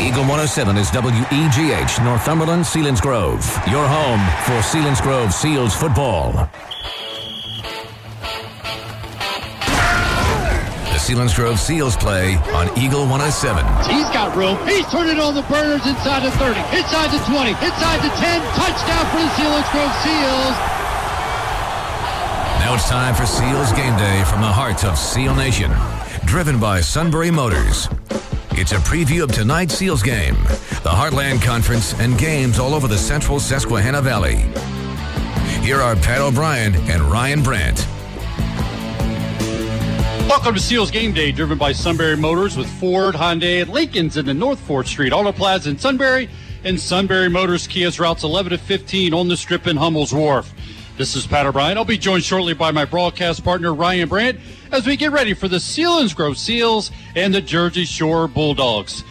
Eagle 107 is WEGH, Northumberland, Selinsgrove. Your home for Selinsgrove Seals football. The Selinsgrove Seals play on Eagle 107. He's got room. He's turning on the burners inside the 30, inside the 20, inside the 10. Touchdown for the Selinsgrove Seals. Now it's time for Seals Game Day from the heart of Seal Nation. Driven by Sunbury Motors. It's a preview of tonight's Seals game, the Heartland Conference, and games all over the central Susquehanna Valley. Here are Pat O'Brien and Ryan Brandt. Welcome to Seals Game Day, driven by Sunbury Motors with Ford, Hyundai, and Lincoln's in the North 4th Street Auto Plaza in Sunbury, and Sunbury Motors Kia's routes 11 to 15 on the strip in Hummel's Wharf. This is Pat O'Brien. I'll be joined shortly by my broadcast partner, Ryan Brandt, as we get ready for the Selinsgrove Seals and the Jersey Shore Bulldogs.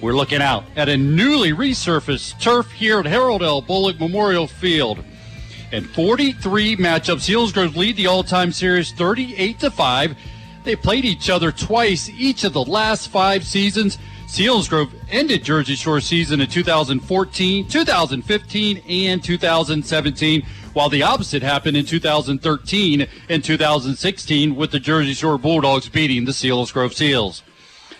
We're looking out at a newly resurfaced turf here at Harold L. Bullock Memorial Field. And 43 matchups. Selinsgrove lead the all-time series 38 to 5. They played each other twice each of the last five seasons. Selinsgrove ended Jersey Shore season in 2014, 2015, and 2017, while the opposite happened in 2013 and 2016 with the Jersey Shore Bulldogs beating the Selinsgrove Seals.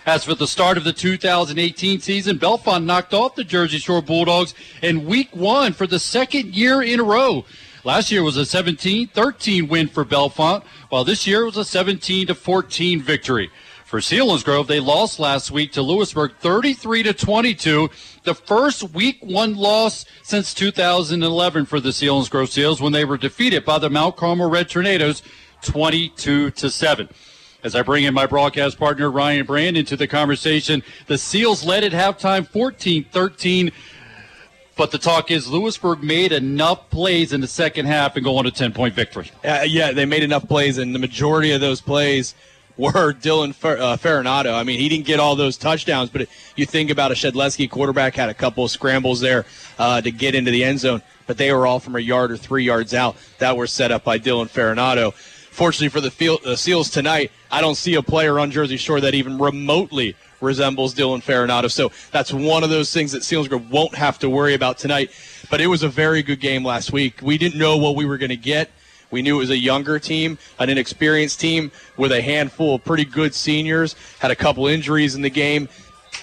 As for the start of the 2018 season, Bellefonte knocked off the Jersey Shore Bulldogs in week one for the second year in a row. Last year was a 17-13 win for Bellefonte, while this year was a 17 14 victory. For Selinsgrove, they lost last week to Lewisburg 33 to 22, the first week one loss since 2011 for the Selinsgrove Seals when they were defeated by the Mount Carmel Red Tornadoes 22 to 7. As I bring in my broadcast partner Ryan Brandt into the conversation, the Seals led at halftime 14-13 but the talk is Lewisburg made enough plays in the second half and go on a 10 point victory. Uh, yeah, they made enough plays, and the majority of those plays were Dylan Fer- uh, Ferronato. I mean, he didn't get all those touchdowns, but you think about a Shedleski quarterback had a couple of scrambles there uh, to get into the end zone, but they were all from a yard or three yards out that were set up by Dylan Ferronato. Fortunately for the field, uh, Seals tonight, I don't see a player on Jersey Shore that even remotely resembles Dylan Ferronato. So that's one of those things that Selinsgrove won't have to worry about tonight. But it was a very good game last week. We didn't know what we were going to get. We knew it was a younger team, an inexperienced team with a handful of pretty good seniors, had a couple injuries in the game,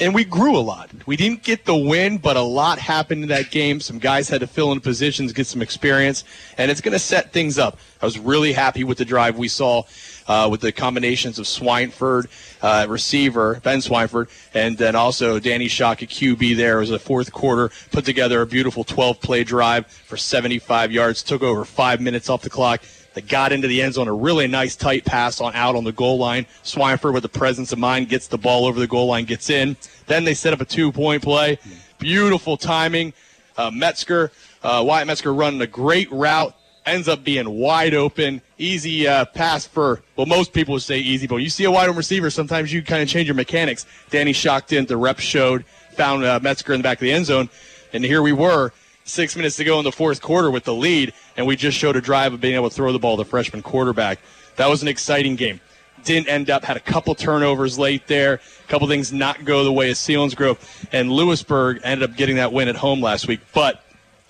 and we grew a lot. We didn't get the win, but a lot happened in that game. Some guys had to fill in positions, get some experience, and it's going to set things up. I was really happy with the drive we saw uh, with the combinations of Swineford, uh, receiver, Ben Swineford, and then also Danny Shock QB there. Was a fourth quarter, put together a beautiful 12 play drive for 75 yards, took over five minutes off the clock. That got into the end zone, a really nice tight pass on out on the goal line. Swineford with the presence of mind gets the ball over the goal line, gets in. Then they set up a two point play. Beautiful timing. Uh, Metzger, uh, Wyatt Metzger running a great route ends up being wide open, easy uh, pass for, well, most people would say easy, but when you see a wide open receiver, sometimes you kind of change your mechanics. Danny shocked in, the rep showed, found uh, Metzger in the back of the end zone, and here we were, six minutes to go in the fourth quarter with the lead, and we just showed a drive of being able to throw the ball to the freshman quarterback. That was an exciting game. Didn't end up, had a couple turnovers late there, a couple things not go the way of Selinsgrove, and Lewisburg ended up getting that win at home last week, but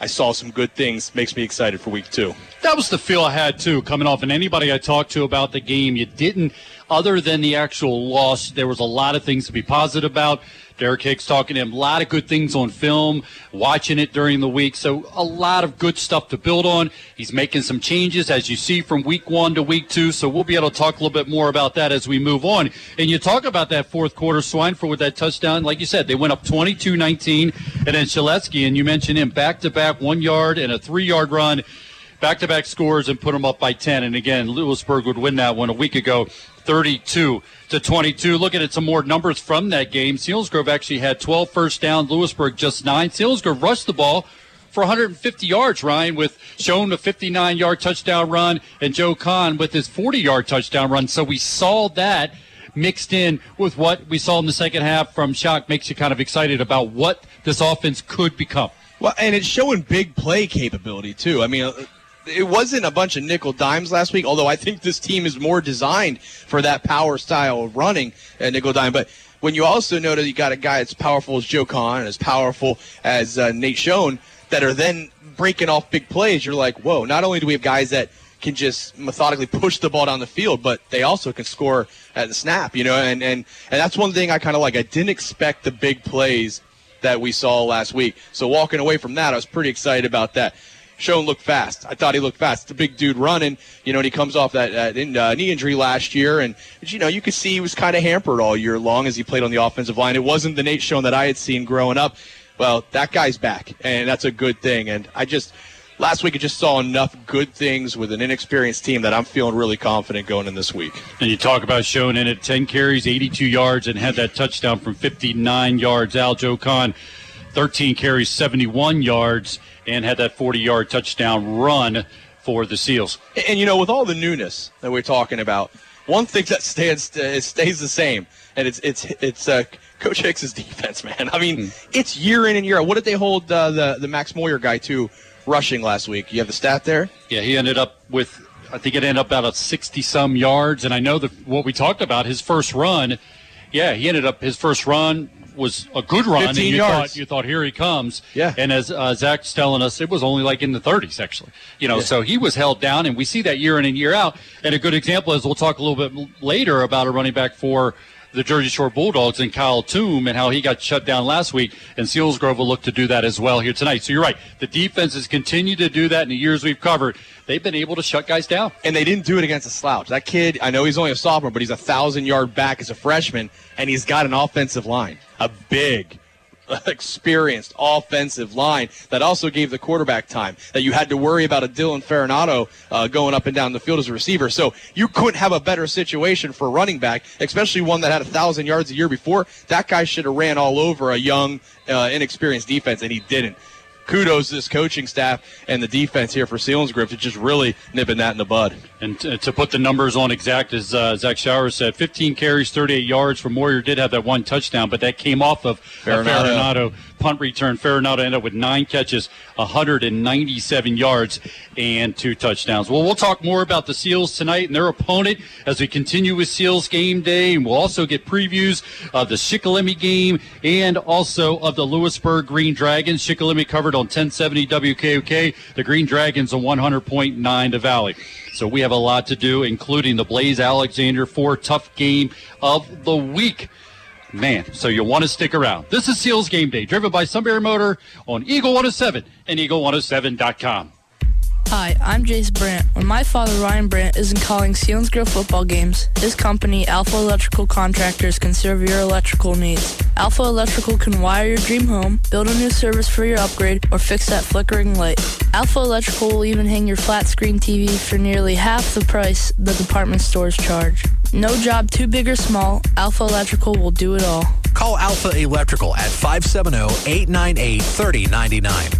I saw some good things. Makes me excited for week two. That was the feel I had too, coming off. And anybody I talked to about the game, you didn't, other than the actual loss, there was a lot of things to be positive about. Derek Hicks talking to him, a lot of good things on film, watching it during the week. So a lot of good stuff to build on. He's making some changes, as you see, from week one to week two. So we'll be able to talk a little bit more about that as we move on. And you talk about that fourth quarter Swineford with that touchdown. Like you said, they went up 22-19. And then Shedleski, and you mentioned him, back-to-back one yard and a three-yard run back-to-back scores and put them up by 10. And again, Lewisburg would win that one a week ago, 32 to 22. Looking at some more numbers from that game, Selinsgrove actually had 12 first down, Lewisburg just nine. Selinsgrove rushed the ball for 150 yards, Ryan, with Schoen a 59 yard touchdown run and Joe Kahn with his 40 yard touchdown run. So we saw that mixed in with what we saw in the second half from Shock makes you kind of excited about what this offense could become. Well, and it's showing big play capability, too. I mean, it wasn't a bunch of nickel dimes last week, although I think this team is more designed for that power style of running a nickel dime. But when you also know that you got a guy as powerful as Joe Kahn and as powerful as uh, Nate Schoen that are then breaking off big plays, you're like, whoa, not only do we have guys that can just methodically push the ball down the field, but they also can score at the snap, you know, and, and, and that's one thing I kind of like. I didn't expect the big plays that we saw last week. So walking away from that, I was pretty excited about that. Schoen looked fast. I thought he looked fast. A big dude running, you know, and he comes off that uh, uh, knee injury last year, and you know, you could see he was kind of hampered all year long as he played on the offensive line. It wasn't the Nate Schoen that I had seen growing up. Well, that guy's back, and that's a good thing. And I just last week I just saw enough good things with an inexperienced team that I'm feeling really confident going in this week. And you talk about showing in at 10 carries, 82 yards, and had that touchdown from 59 yards. Al Joe Kahn, 13 carries, 71 yards, and had that 40 yard touchdown run for the Seals. And, and, you know, with all the newness that we're talking about, one thing that stands uh, stays the same, and it's it's it's uh, Coach Hicks's defense, man. I mean, mm. it's year in and year out. What did they hold uh, the the Max Moyer guy to rushing last week? You have the stat there? Yeah, he ended up with I think it ended up about 60 some yards, and I know that what we talked about his first run. Yeah, he ended up his first run was a good run, and you yards. thought you thought here he comes. Yeah. And as uh, Zach's telling us, it was only like in the 30s actually. You know, yeah. so he was held down, and we see that year in and year out. And a good example is we'll talk a little bit later about a running back for the Jersey Shore Bulldogs and Kyle Toom and how he got shut down last week. And Selinsgrove will look to do that as well here tonight. So you're right. The defense has continued to do that in the years we've covered. They've been able to shut guys down. And they didn't do it against a slouch. That kid, I know he's only a sophomore, but he's a thousand yard back as a freshman, and he's got an offensive line. A big, experienced offensive line that also gave the quarterback time. That you had to worry about a Dylan Farinato uh, going up and down the field as a receiver. So you couldn't have a better situation for a running back, especially one that had a thousand yards a year before. That guy should have ran all over a young, uh, inexperienced defense, and he didn't kudos to this coaching staff and the defense here for Selinsgrove to just really nipping that in the bud. And to, to put the numbers on exact, as uh, Zach Showers said, 15 carries, 38 yards for Moyer did have that one touchdown, but that came off of Farinato punt return. Farinato ended up with nine catches, 197 yards, and two touchdowns. Well, we'll talk more about the Seals tonight and their opponent as we continue with Seals game day. And we'll also get previews of the Shikellamy game and also of the Lewisburg Green Dragons. Shikellamy covered on 1070 WKOK. The Green Dragons on 100.9 the Valley. So we have a lot to do, including the Blaze Alexander Ford tough game of the week. Man, so you'll want to stick around. This is Seals Game Day, driven by Sunbury Motor on Eagle 107 and Eagle107.com. Hi, I'm Jace Brandt. When my father, Ryan Brandt, isn't calling Selinsgrove football games, his company, Alpha Electrical Contractors, can serve your electrical needs. Alpha Electrical can wire your dream home, build a new service for your upgrade, or fix that flickering light. Alpha Electrical will even hang your flat screen TV for nearly half the price the department stores charge. No job too big or small, Alpha Electrical will do it all. Call Alpha Electrical at 570 898 3099.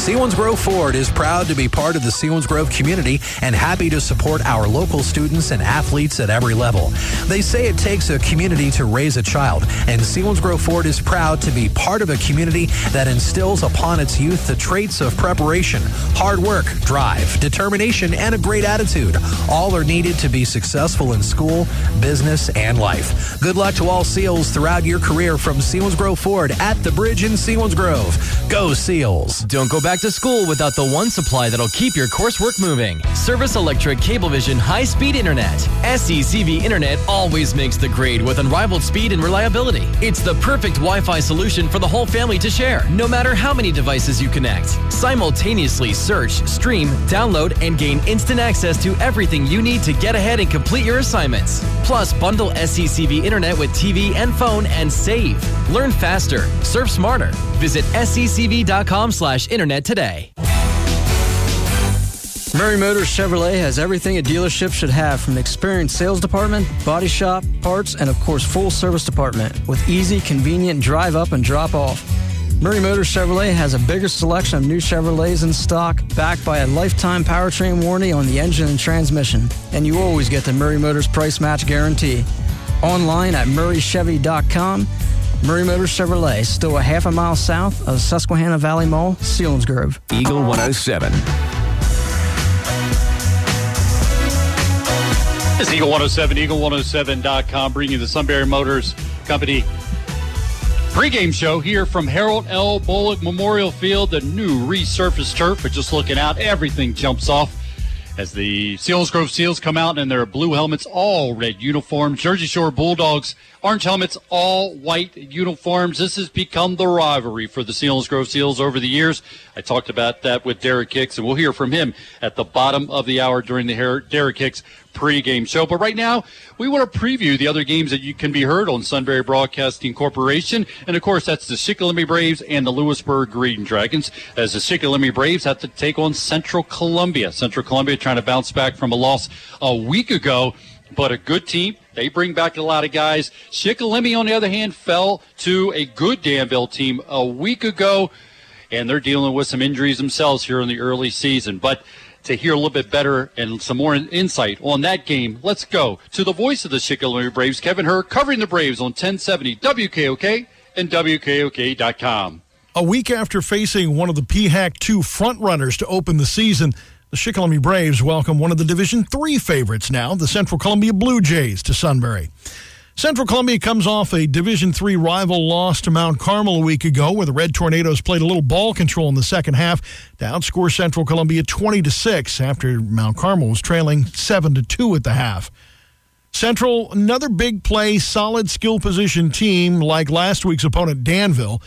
Selinsgrove Ford is proud to be part of the Selinsgrove community and happy to support our local students and athletes at every level. They say it takes a community to raise a child, and Selinsgrove Ford is proud to be part of a community that instills upon its youth the traits of preparation, hard work, drive, determination, and a great attitude. All are needed to be successful in school, business, and life. Good luck to all SEALs throughout your career from Selinsgrove Ford at the bridge in Selinsgrove. Go SEALs. Don't go back to school without the one supply that'll keep your coursework moving. Service Electric Cablevision High Speed Internet. SECV Internet always makes the grade with unrivaled speed and reliability. It's the perfect Wi Fi solution for the whole family to share, no matter how many devices you connect. Simultaneously search, stream, download, and gain instant access to everything you need to get ahead and complete your assignments. Plus, bundle SECV Internet with TV and phone and save. Learn faster, surf smarter. Visit secv.com slash internet today. Murray Motors Chevrolet has everything a dealership should have from an experienced sales department, body shop, parts, and of course full service department with easy, convenient drive up and drop off. Murray Motors Chevrolet has a bigger selection of new Chevrolets in stock, backed by a lifetime powertrain warranty on the engine and transmission. And you always get the Murray Motors price match guarantee. Online at murraychevy.com Murray Motors Chevrolet, still a half a mile south of Susquehanna Valley Mall, Selinsgrove. Eagle 107. It's Eagle 107, Eagle107.com, bringing you the Sunbury Motors Company pregame show here from Harold L. Bullock Memorial Field, the new resurfaced turf. But just looking out, everything jumps off as the Selinsgrove Seals come out in their blue helmets, all red uniforms. Jersey Shore Bulldogs, orange helmets, all white uniforms. This has become the rivalry for the Selinsgrove Seals over the years. I talked about that with Derek Hicks, and we'll hear from him at the bottom of the hour during the Derek Hicks pregame show. But right now, we want to preview the other games that you can be heard on Sunbury Broadcasting Corporation. And of course, that's the Shikellamy Braves and the Lewisburg Green Dragons. As the Shikellamy Braves have to take on Central Columbia. Central Columbia trying to bounce back from a loss a week ago, but a good team. They bring back a lot of guys. Shikellamy, on the other hand, fell to a good Danville team a week ago, and they're dealing with some injuries themselves here in the early season. But to hear a little bit better and some more insight on that game, let's go to the voice of the Shikellamy Braves, Kevin Hur, covering the Braves on 1070 WKOK and WKOK.com. A week after facing one of the PHAC 2 frontrunners to open the season, the Shikellamy Braves welcome one of the Division Three favorites now, the Central Columbia Blue Jays, to Sunbury. Central Columbia comes off a Division Three rival loss to Mount Carmel a week ago, where the Red Tornadoes played a little ball control in the second half to outscore Central Columbia 20 to six after Mount Carmel was trailing seven to two at the half. Central, another big play, solid skill position team like last week's opponent Danville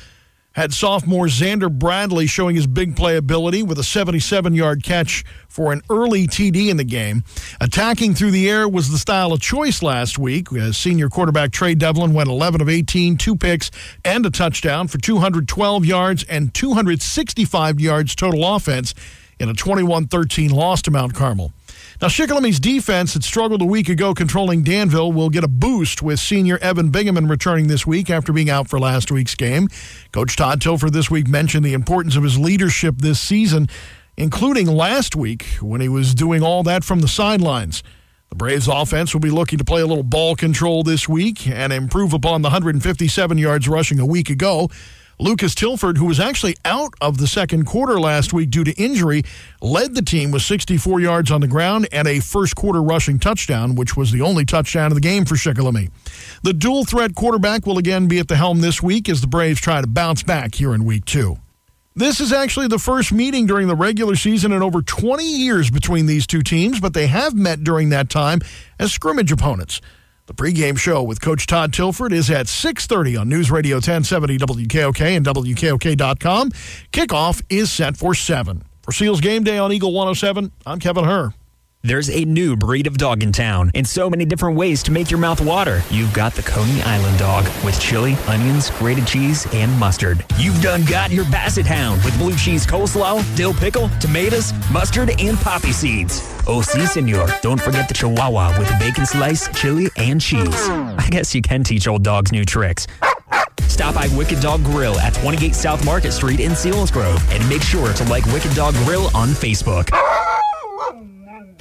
had sophomore Xander Bradley showing his big play ability with a 77 yard catch for an early TD in the game. Attacking through the air was the style of choice last week. As senior quarterback Trey Devlin went 11 of 18, two picks and a touchdown for 212 yards and 265 yards total offense in a 21 13 loss to Mount Carmel. Now, Shikellamy's defense had struggled a week ago controlling Danville will get a boost with senior Evan Bingaman returning this week after being out for last week's game. Coach Todd Tilford this week mentioned the importance of his leadership this season, including last week when he was doing all that from the sidelines. The Braves offense will be looking to play a little ball control this week and improve upon the 157 yards rushing a week ago. Lucas Tilford, who was actually out of the second quarter last week due to injury, led the team with 64 yards on the ground and a first quarter rushing touchdown, which was the only touchdown of the game for Shikellamy. The dual threat quarterback will again be at the helm this week as the Braves try to bounce back here in week two. This is actually the first meeting during the regular season in over 20 years between these two teams, but they have met during that time as scrimmage opponents. The pregame show with Coach Todd Tilford is at 6.30 on News Radio 1070 WKOK and WKOK.com. Kickoff is set for 7. For Seals Game Day on Eagle 107, I'm Kevin Hur. There's a new breed of dog in town, and so many different ways to make your mouth water. You've got the Coney Island dog with chili, onions, grated cheese, and mustard. You've done got your Basset Hound with blue cheese coleslaw, dill pickle, tomatoes, mustard, and poppy seeds. Oh, si, senor. Don't forget the Chihuahua with bacon slice, chili, and cheese. I guess you can teach old dogs new tricks. Stop by Wicked Dog Grill at 28 South Market Street in Selinsgrove and make sure to like Wicked Dog Grill on Facebook.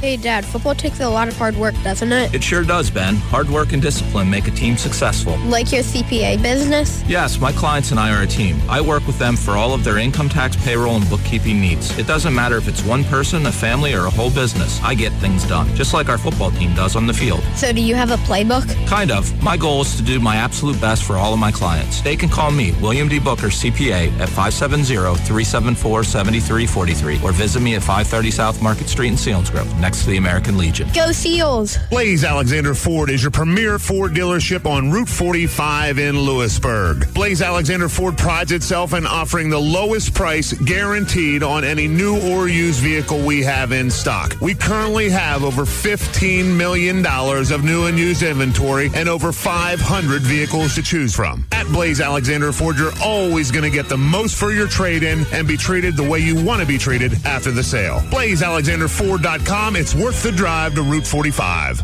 Hey, Dad, football takes a lot of hard work, doesn't it? It sure does, Ben. Hard work and discipline make a team successful. Like your CPA business? Yes, my clients and I are a team. I work with them for all of their income tax, payroll, and bookkeeping needs. It doesn't matter if it's one person, a family, or a whole business. I get things done, just like our football team does on the field. So, do you have a playbook? Kind of. My goal is to do my absolute best for all of my clients. They can call me, William D. Booker, CPA, at 570-374-7343, or visit me at 530 South Market Street in Selinsgrove, next to the American Legion. Go Seals! Blaze Alexander Ford is your premier Ford dealership on Route 45 in Lewisburg. Blaze Alexander Ford prides itself in offering the lowest price guaranteed on any new or used vehicle we have in stock. We currently have over $15 million of new and used inventory and over 500 vehicles to choose from. At Blaze Alexander Ford, you're always going to get the most for your trade in and be treated the way you want to be treated after the sale. BlazeAlexanderFord.com. It's worth the drive to Route 45.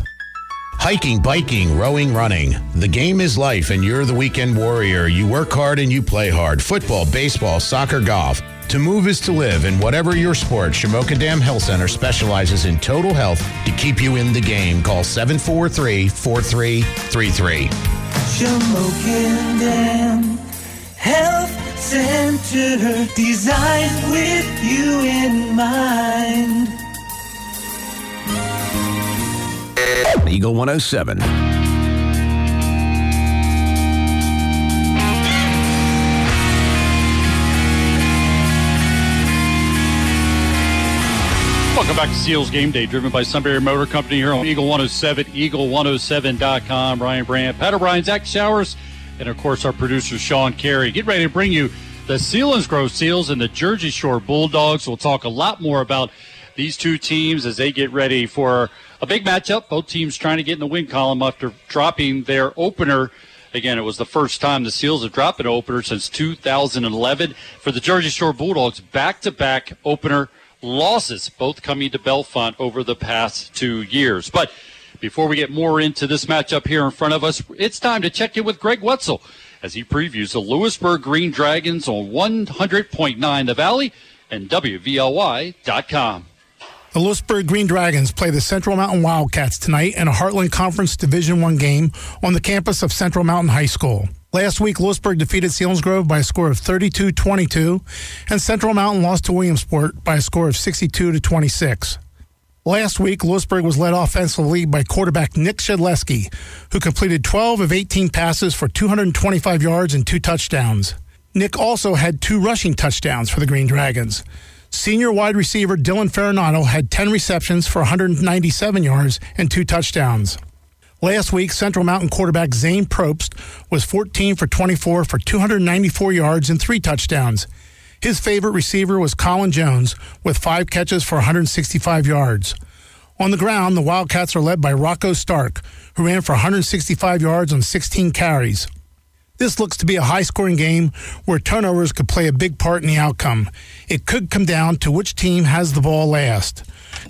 Hiking, biking, rowing, running. The game is life, and you're the weekend warrior. You work hard and you play hard. Football, baseball, soccer, golf. To move is to live, and whatever your sport, Shamokin Dam Health Center specializes in total health to keep you in the game. Call 743 4333. Shamokin Dam Health Center, designed with you in mind. Eagle 107. Welcome back to Seals Game Day, driven by Sunbury Motor Company here on Eagle 107, eagle107.com. Ryan Brandt, Pat O'Brien, Zach Showers, and of course our producer Sean Carey. Get ready to bring you the Selinsgrove Seals and the Jersey Shore Bulldogs. We'll talk a lot more about these two teams as they get ready for a big matchup. Both teams trying to get in the win column after dropping their opener. Again, it was the first time the Seals have dropped an opener since 2011. For the Jersey Shore Bulldogs, back to back opener losses, both coming to Bellefonte over the past two years. But before we get more into this matchup here in front of us, it's time to check in with Greg Wetzel as he previews the Lewisburg Green Dragons on 100.9 The Valley and WVLY.com. The Lewisburg Green Dragons play the Central Mountain Wildcats tonight in a Heartland Conference Division One game on the campus of Central Mountain High School. Last week, Lewisburg defeated Selinsgrove by a score of 32-22, and Central Mountain lost to Williamsport by a score of 62 to 26. Last week, Lewisburg was led offensively by quarterback Nick Shedleski, who completed 12 of 18 passes for 225 yards and two touchdowns. Nick also had two rushing touchdowns for the Green Dragons. Senior wide receiver Dylan Ferranato had 10 receptions for 197 yards and two touchdowns. Last week, Central Mountain quarterback Zane Probst was 14 for 24 for 294 yards and three touchdowns. His favorite receiver was Colin Jones with five catches for 165 yards. On the ground, the Wildcats are led by Rocco Stark, who ran for 165 yards on 16 carries. This looks to be a high scoring game where turnovers could play a big part in the outcome. It could come down to which team has the ball last.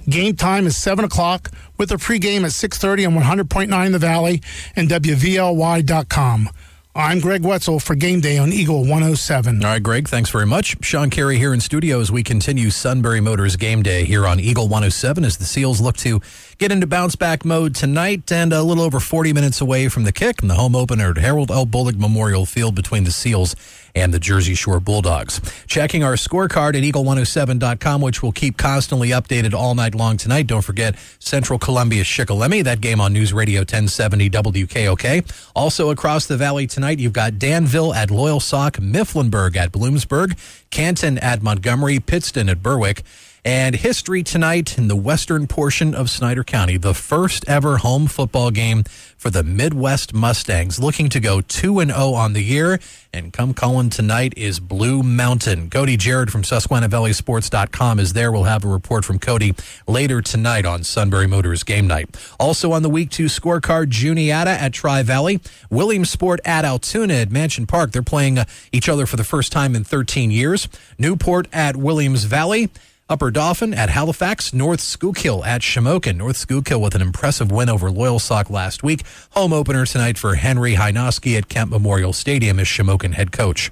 Game time is 7 o'clock with a pregame at 6.30 on 100.9 The Valley and WVLY.com. I'm Greg Wetzel for Game Day on Eagle 107. All right, Greg, thanks very much. Sean Carey here in studio as we continue Sunbury Motors Game Day here on Eagle 107 as the Seals look to get into bounce back mode tonight and a little over 40 minutes away from the kick and the home opener at Harold L. Bullock Memorial Field between the Seals and the Jersey Shore Bulldogs. Checking our scorecard at eagle107.com, which will keep constantly updated all night long tonight. Don't forget Central Columbia Shikellamy, that game on News Radio 1070 WKOK. Also across the valley tonight, you've got Danville at Loyalsock, Mifflinburg at Bloomsburg, Canton at Montgomery, Pittston at Berwick. And history tonight in the western portion of Snyder County, the first ever home football game for the Midwest Mustangs, looking to go 2 and 0 on the year. And come calling tonight is Blue Mountain. Cody Jarrett from SusquehannaValleySports.com is there. We'll have a report from Cody later tonight on Sunbury Motors game night. Also on the week two scorecard, Juniata at Tri Valley, Williamsport at Altoona at Mansion Park. They're playing uh, each other for the first time in 13 years. Newport at Williams Valley. Upper Dauphin at Halifax, North Schuylkill at Shamokin. North Schuylkill with an impressive win over Loyalsock last week. Home opener tonight for Henry Hynoski at Kemp Memorial Stadium as Shamokin head coach.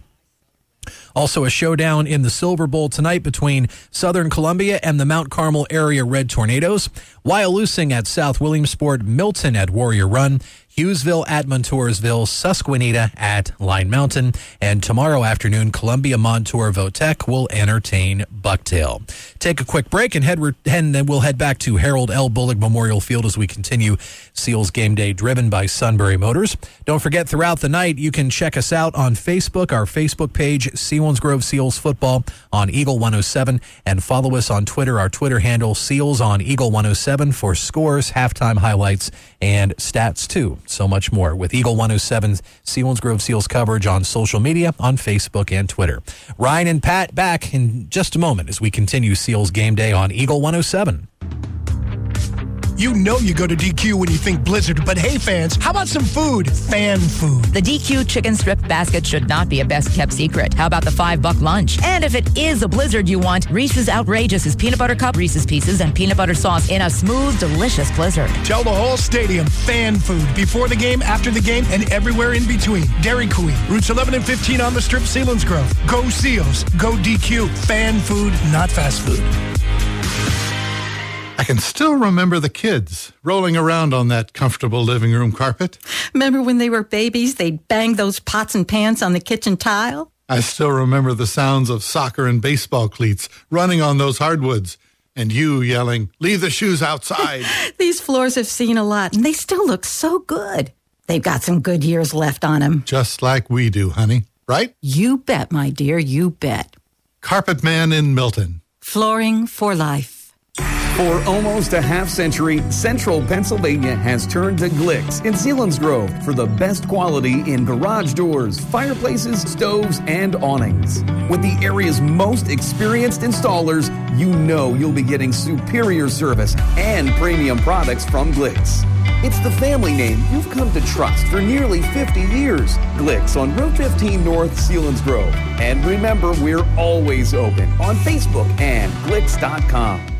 Also, a showdown in the Silver Bowl tonight between Southern Columbia and the Mount Carmel area Red Tornadoes. Wyalusing at South Williamsport, Milton at Warrior Run, Hughesville at Montoursville, Susquehanna at Line Mountain, and tomorrow afternoon, Columbia Montour Votech will entertain Bucktail. Take a quick break and head and then we'll head back to Harold L. Bullock Memorial Field as we continue Seals Game Day, driven by Sunbury Motors. Don't forget, throughout the night, you can check us out on Facebook, our Facebook page, Selinsgrove Seals Football on Eagle 107, and follow us on Twitter, our Twitter handle, Seals on Eagle 107 for scores, halftime highlights, and stats too. So much more with Eagle 107 Grove Seals coverage on social media, on Facebook and Twitter. Ryan and Pat back in just a moment as we continue Seals Game Day on Eagle 107. You know you go to DQ when you think Blizzard, but hey, fans, how about some food? Fan food. The DQ chicken strip basket should not be a best kept secret. How about the five buck lunch? And if it is a Blizzard you want, Reese's Outrageous is peanut butter cup, Reese's pieces, and peanut butter sauce in a smooth, delicious Blizzard. Tell the whole stadium fan food before the game, after the game, and everywhere in between. Dairy Queen, routes 11 and 15 on the strip, Selinsgrove. Go Seals, go DQ. Fan food, not fast food. I can still remember the kids rolling around on that comfortable living room carpet. Remember when they were babies, they'd bang those pots and pans on the kitchen tile? I still remember the sounds of soccer and baseball cleats running on those hardwoods, and you yelling, Leave the shoes outside. These floors have seen a lot, and they still look so good. They've got some good years left on them. Just like we do, honey. Right? You bet, my dear, you bet. Carpet Man in Milton. Flooring for life. For almost a half century, Central Pennsylvania has turned to Glicks in Selinsgrove for the best quality in garage doors, fireplaces, stoves, and awnings. With the area's most experienced installers, you know you'll be getting superior service and premium products from Glicks. It's the family name you've come to trust for nearly 50 years. Glicks on Route 15 North, Selinsgrove. And remember, we're always open on Facebook and Glicks.com.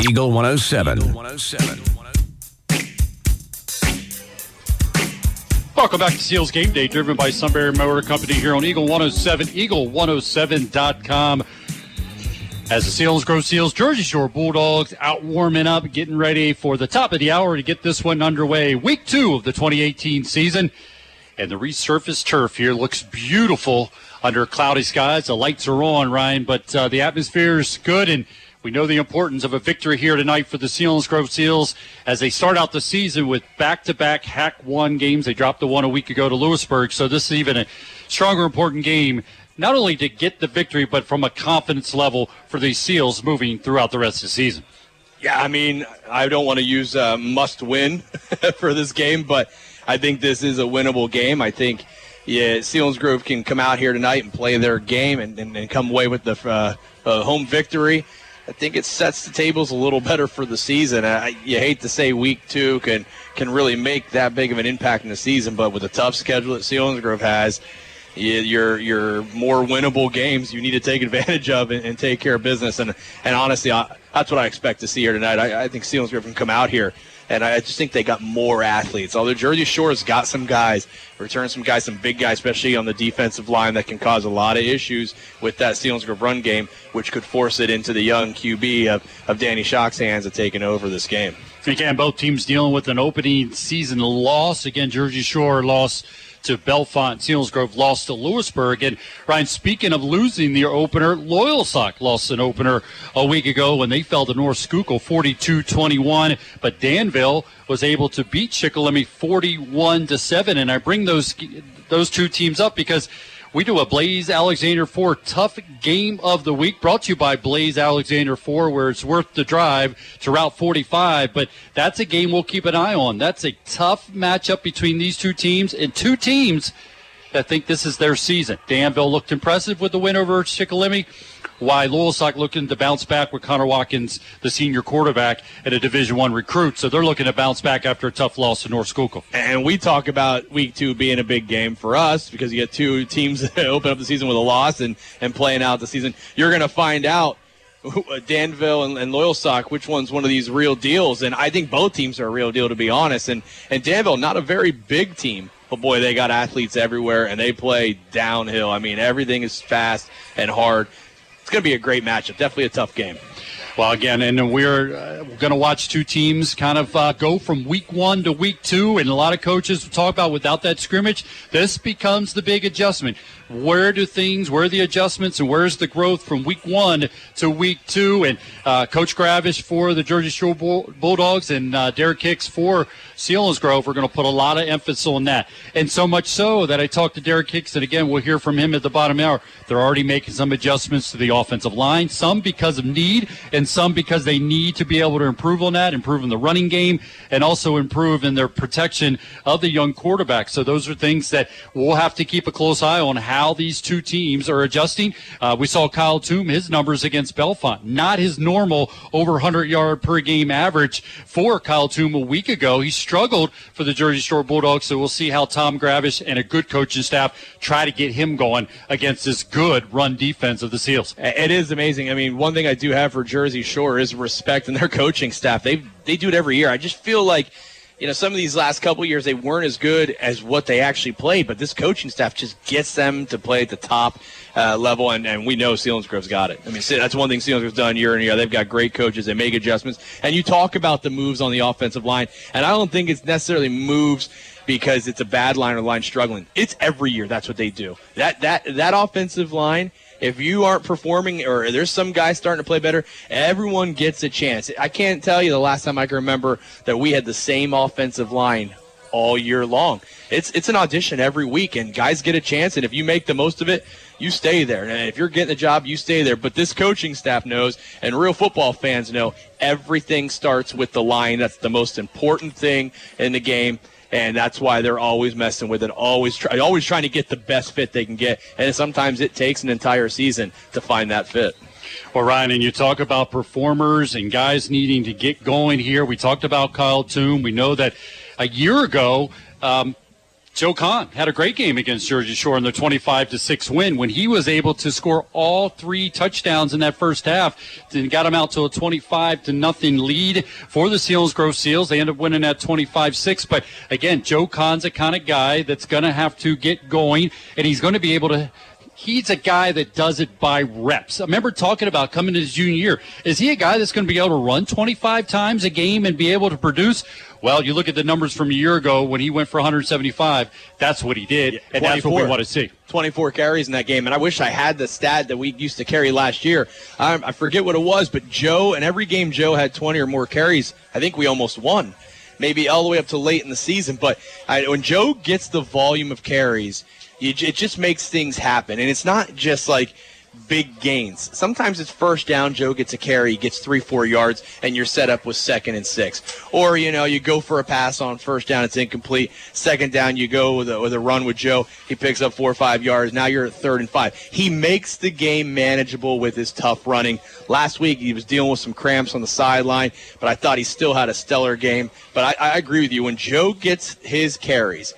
Eagle 107. Welcome back to Seals Game Day, driven by Sunbury Motor Company here on Eagle 107, eagle107.com. As the Selinsgrove Seals, Jersey Shore Bulldogs out warming up, getting ready for the top of the hour to get this one underway. Week two of the 2018 season. And the resurfaced turf here looks beautiful under cloudy skies. The lights are on, Ryan, but uh, the atmosphere is good and we know the importance of a victory here tonight for the Seals Selinsgrove Seals as they start out the season with back-to-back Hack One games. They dropped the one a week ago to Lewisburg, so this is even a stronger, important game. Not only to get the victory, but from a confidence level for these Seals moving throughout the rest of the season. Yeah, I mean, I don't want to use uh, must win for this game, but I think this is a winnable game. I think yeah, Selinsgrove can come out here tonight and play their game and, and, and come away with the uh, uh, home victory. I think it sets the tables a little better for the season. I, you hate to say week two can can really make that big of an impact in the season, but with a tough schedule that Selinsgrove has, you, your your more winnable games you need to take advantage of and, and take care of business. And and honestly, I, that's what I expect to see here tonight. I, I think Selinsgrove can come out here and I just think they got more athletes. Although Jersey Shore's got some guys, return some guys, some big guys, especially on the defensive line that can cause a lot of issues with that Selinsgrove run game, which could force it into the young QB of, of Danny Shock's hands of taking over this game. Again, both teams dealing with an opening season loss. Again, Jersey Shore lost to Bellefonte. Seals Grove lost to Lewisburg. And Ryan, speaking of losing the opener, Loyalsock lost an opener a week ago when they fell to North Schuylkill 42-21. But Danville was able to beat Shikellamy 41 to 7. And I bring those those two teams up because we do a Blaze Alexander Ford tough game of the week brought to you by Blaze Alexander Ford where it's worth the drive to Route 45. But that's a game we'll keep an eye on. That's a tough matchup between these two teams and two teams that think this is their season. Danville looked impressive with the win over Shikellamy why Loyalsock looking to bounce back with Connor Watkins, the senior quarterback, and a Division One recruit. So they're looking to bounce back after a tough loss to North Schuylkill. And we talk about week two being a big game for us because you get two teams that open up the season with a loss and, and playing out the season. You're going to find out Danville and, and Loyalsock, which one's one of these real deals. And I think both teams are a real deal, to be honest. And, and Danville, not a very big team, but boy, they got athletes everywhere and they play downhill. I mean, everything is fast and hard it's going to be a great matchup. Definitely a tough game. Well, again, and we're, uh, going to watch two teams kind of uh, go from week one to week two, and a lot of coaches talk about without that scrimmage, this becomes the big adjustment where do things, where are the adjustments, and where's the growth from week one to week two? And uh, Coach Gravish for the Jersey Shore Bulldogs and uh, Derek Hicks for Selinsgrove are going to put a lot of emphasis on that. And so much so that I talked to Derek Hicks, and again, we'll hear from him at the bottom hour. They're already making some adjustments to the offensive line, some because of need, and some because they need to be able to improve on that, improve in the running game, and also improve in their protection of the young quarterback. So those are things that we'll have to keep a close eye on how how these two teams are adjusting. Uh, we saw Kyle Toom, his numbers against Bellefonte, not his normal over 100 yard per game average for Kyle Toom a week ago. He struggled for the Jersey Shore Bulldogs, so we'll see how Tom Gravish and a good coaching staff try to get him going against this good run defense of the Seals. It is amazing. I mean, one thing I do have for Jersey Shore is respect in their coaching staff. They they do it every year. I just feel like you know, some of these last couple years they weren't as good as what they actually played, but this coaching staff just gets them to play at the top uh, level, and, and we know Selinsgrove's got it. I mean, that's one thing Selinsgrove's done year in year. They've got great coaches. They make adjustments, and you talk about the moves on the offensive line, and I don't think it's necessarily moves because it's a bad line or line struggling. It's every year. That's what they do. That that that offensive line if you aren't performing or there's some guy starting to play better, everyone gets a chance. I can't tell you the last time I can remember that we had the same offensive line all year long. It's it's an audition every week, and guys get a chance. And if you make the most of it, you stay there. And if you're getting the job, you stay there. But this coaching staff knows, and real football fans know, everything starts with the line. That's the most important thing in the game and that's why they're always messing with it, always try, always trying to get the best fit they can get, and sometimes it takes an entire season to find that fit. Well, Ryan, and you talk about performers and guys needing to get going here. We talked about Kyle Toon. We know that a year ago, um, Joe Kahn had a great game against Jersey Shore in the 25 to 6 win when he was able to score all three touchdowns in that first half and got them out to a 25 to nothing lead for the Selinsgrove Seals. They end up winning at 25-6. But again, Joe Kahn's a kind of guy that's going to have to get going and he's going to be able to he's a guy that does it by reps. I remember talking about coming to his junior year. Is he a guy that's going to be able to run 25 times a game and be able to produce? Well, you look at the numbers from a year ago when he went for 175. That's what he did, and that's what we want to see. 24 carries in that game, and I wish I had the stat that we used to carry last year. I, I forget what it was, but Joe, and every game Joe had 20 or more carries. I think we almost won, maybe all the way up to late in the season. But I, when Joe gets the volume of carries, it just makes things happen, and it's not just like big gains. Sometimes it's first down, Joe gets a carry, gets three, four yards, and you're set up with second and six. Or, you know, you go for a pass on first down, it's incomplete. Second down, you go with a, with a run with Joe, he picks up four or five yards. Now you're at third and five. He makes the game manageable with his tough running. Last week, he was dealing with some cramps on the sideline, but I thought he still had a stellar game. But I, I agree with you. When Joe gets his carries,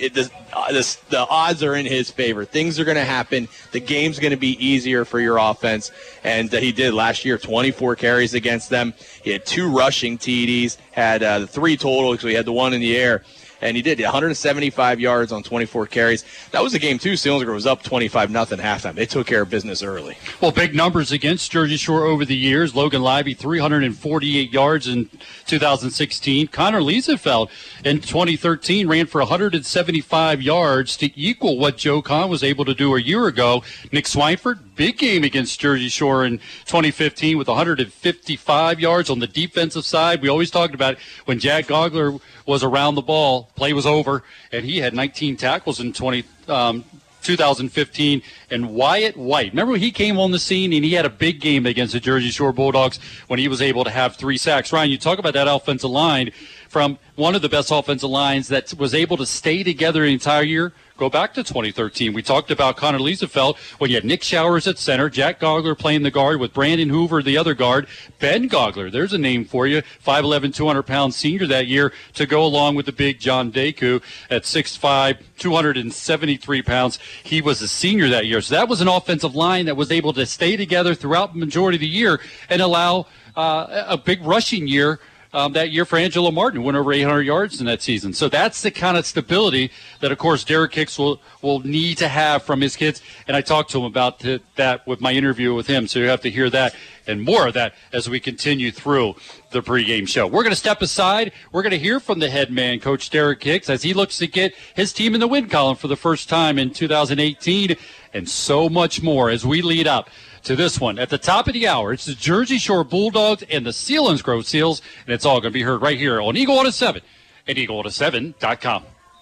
it, the, uh, the, the odds are in his favor. Things are going to happen. The game's going to be easier for your offense. And uh, he did last year 24 carries against them. He had two rushing TDs, had uh, three total, so he had the one in the air and he did 175 yards on 24 carries. That was a game too. Selinsgrove was up 25 nothing halftime. They took care of business early. Well, big numbers against Jersey Shore over the years. Logan Libby 348 yards in 2016. Connor Liesefeld in 2013 ran for 175 yards to equal what Joe Kahn was able to do a year ago. Nick Swineford, big game against Jersey Shore in 2015 with 155 yards on the defensive side. We always talked about it when Jack Gogler was around the ball. Play was over, and he had 19 tackles in 20. Um, 2015 and Wyatt White. Remember when he came on the scene and he had a big game against the Jersey Shore Bulldogs when he was able to have three sacks. Ryan, you talk about that offensive line from one of the best offensive lines that was able to stay together the entire year Go back to 2013. We talked about Connor Liesefeld when you had Nick Showers at center, Jack Gogler playing the guard with Brandon Hoover, the other guard, Ben Gogler. There's a name for you. 5'11", 200 pound senior that year to go along with the big John Deku at 6'5", 273 pounds. He was a senior that year. So that was an offensive line that was able to stay together throughout the majority of the year and allow uh, a big rushing year um, that year for Angelo Martin, went over 800 yards in that season. So that's the kind of stability that, of course, Derek Hicks will, will need to have from his kids. And I talked to him about th- that with my interview with him. So you have to hear that and more of that as we continue through the pregame show. We're going to step aside. We're going to hear from the head man, Coach Derek Hicks, as he looks to get his team in the win column for the first time in 2018 and so much more as we lead up to this one. At the top of the hour, it's the Jersey Shore Bulldogs and the Selinsgrove Seals, and it's all going to be heard right here on Eagle 107 at Eagle107.com.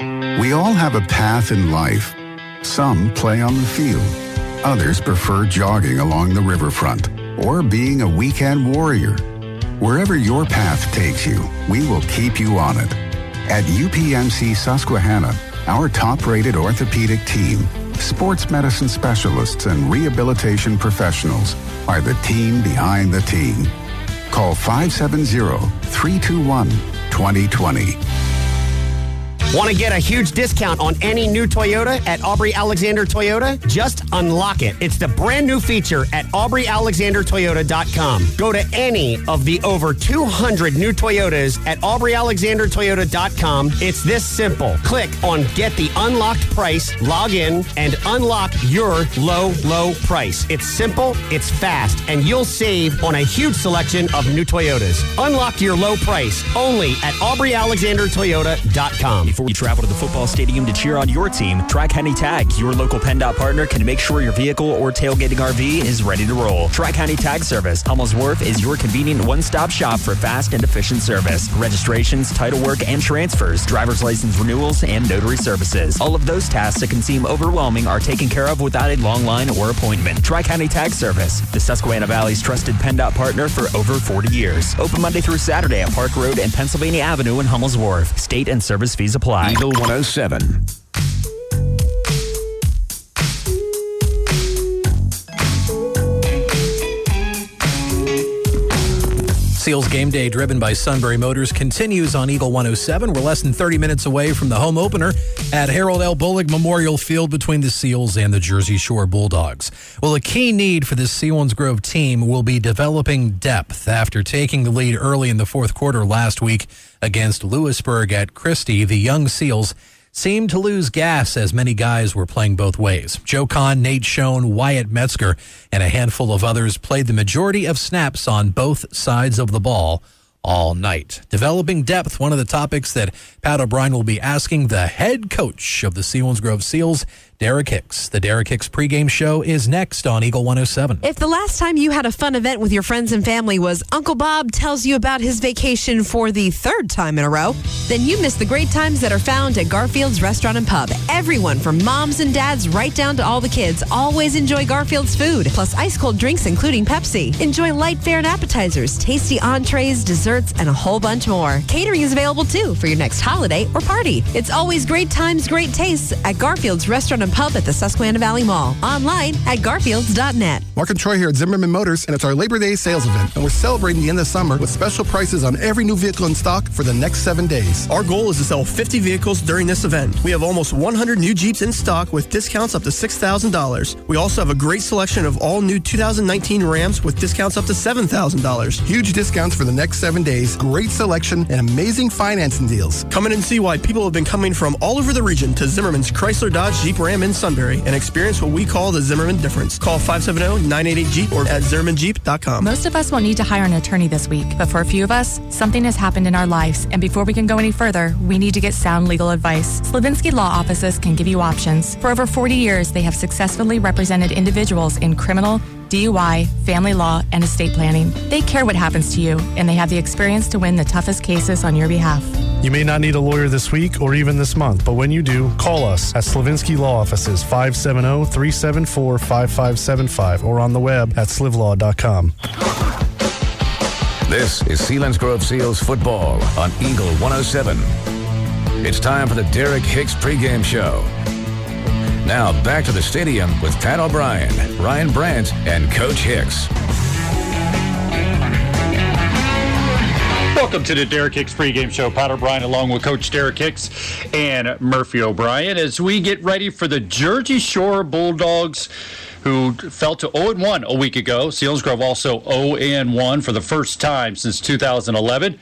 We all have a path in life. Some play on the field. Others prefer jogging along the riverfront or being a weekend warrior. Wherever your path takes you, we will keep you on it. At UPMC Susquehanna, our top rated orthopedic team, sports medicine specialists, and rehabilitation professionals are the team behind the team. Call 570 321 2020. Want to get a huge discount on any new Toyota at Aubrey Alexander Toyota? Just unlock it. It's the brand new feature at AubreyAlexanderToyota.com. Go to any of the over 200 new Toyotas at AubreyAlexanderToyota.com. It's this simple. Click on Get the Unlocked Price, log in, and unlock your low, low price. It's simple, it's fast, and you'll save on a huge selection of new Toyotas. Unlock your low price only at AubreyAlexanderToyota.com. Before you travel to the football stadium to cheer on your team, Tri County Tag, your local PennDOT partner, can make sure your vehicle or tailgating RV is ready to roll. Tri County Tag Service, Hummels Wharf is your convenient one stop shop for fast and efficient service. Registrations, title work, and transfers, driver's license renewals, and notary services. All of those tasks that can seem overwhelming are taken care of without a long line or appointment. Tri County Tag Service, the Susquehanna Valley's trusted PennDOT partner for over 40 years. Open Monday through Saturday at Park Road and Pennsylvania Avenue in Hummels Wharf. State and service fees apply. Eagle 107. Seals game day driven by Sunbury Motors continues on Eagle 107. We're less than 30 minutes away from the home opener at Harold L. Bullock Memorial Field between the Seals and the Jersey Shore Bulldogs. Well, a key need for this Grove team will be developing depth after taking the lead early in the fourth quarter last week against Lewisburg at Christy. The young Seals seemed to lose gas as many guys were playing both ways. Joe Kahn, Nate Schoen, Wyatt Metzger, and a handful of others played the majority of snaps on both sides of the ball all night. Developing depth, one of the topics that Pat O'Brien will be asking the head coach of the Selinsgrove Seals, Derek Hicks. The Derek Hicks pregame show is next on Eagle 107. If the last time you had a fun event with your friends and family was Uncle Bob tells you about his vacation for the third time in a row, then you missed the great times that are found at Garfield's Restaurant and Pub. Everyone from moms and dads right down to all the kids always enjoy Garfield's food, plus ice cold drinks including Pepsi. Enjoy light fare and appetizers, tasty entrees, desserts, and a whole bunch more. Catering is available too for your next holiday or party. It's always great times, great tastes at Garfield's Restaurant and Pub at the Susquehanna Valley Mall. Online at garfields.net. Mark and Troy here at Zimmerman Motors, and it's our Labor Day sales event. And we're celebrating the end of summer with special prices on every new vehicle in stock for the next seven days. Our goal is to sell 50 vehicles during this event. We have almost 100 new Jeeps in stock with discounts up to $6,000. We also have a great selection of all new 2019 Rams with discounts up to $7,000. Huge discounts for the next seven days, great selection, and amazing financing deals. Come in and see why people have been coming from all over the region to Zimmerman's Chrysler Dodge Jeep Ram in Sunbury and experience what we call the Zimmerman difference. Call 570-988-JEEP or at ZimmermanJeep.com. Most of us will need to hire an attorney this week, but for a few of us, something has happened in our lives, and before we can go any further, we need to get sound legal advice. Slavinsky Law Offices can give you options. For over 40 years, they have successfully represented individuals in criminal, DUI, family law, and estate planning. They care what happens to you, and they have the experience to win the toughest cases on your behalf. You may not need a lawyer this week or even this month, but when you do, call us at Slavinsky Law Offices 570 374 5575 or on the web at slivlaw.com. This is Selinsgrove Seals football on Eagle 107. It's time for the Derek Hicks pregame show. Now back to the stadium with Pat O'Brien, Ryan Brandt, and Coach Hicks. Welcome to the Derek Hicks pregame show. Pat O'Brien along with Coach Derek Hicks and Murphy O'Brien as we get ready for the Jersey Shore Bulldogs who fell to 0-1 a week ago. Selinsgrove also 0-1 for the first time since 2011.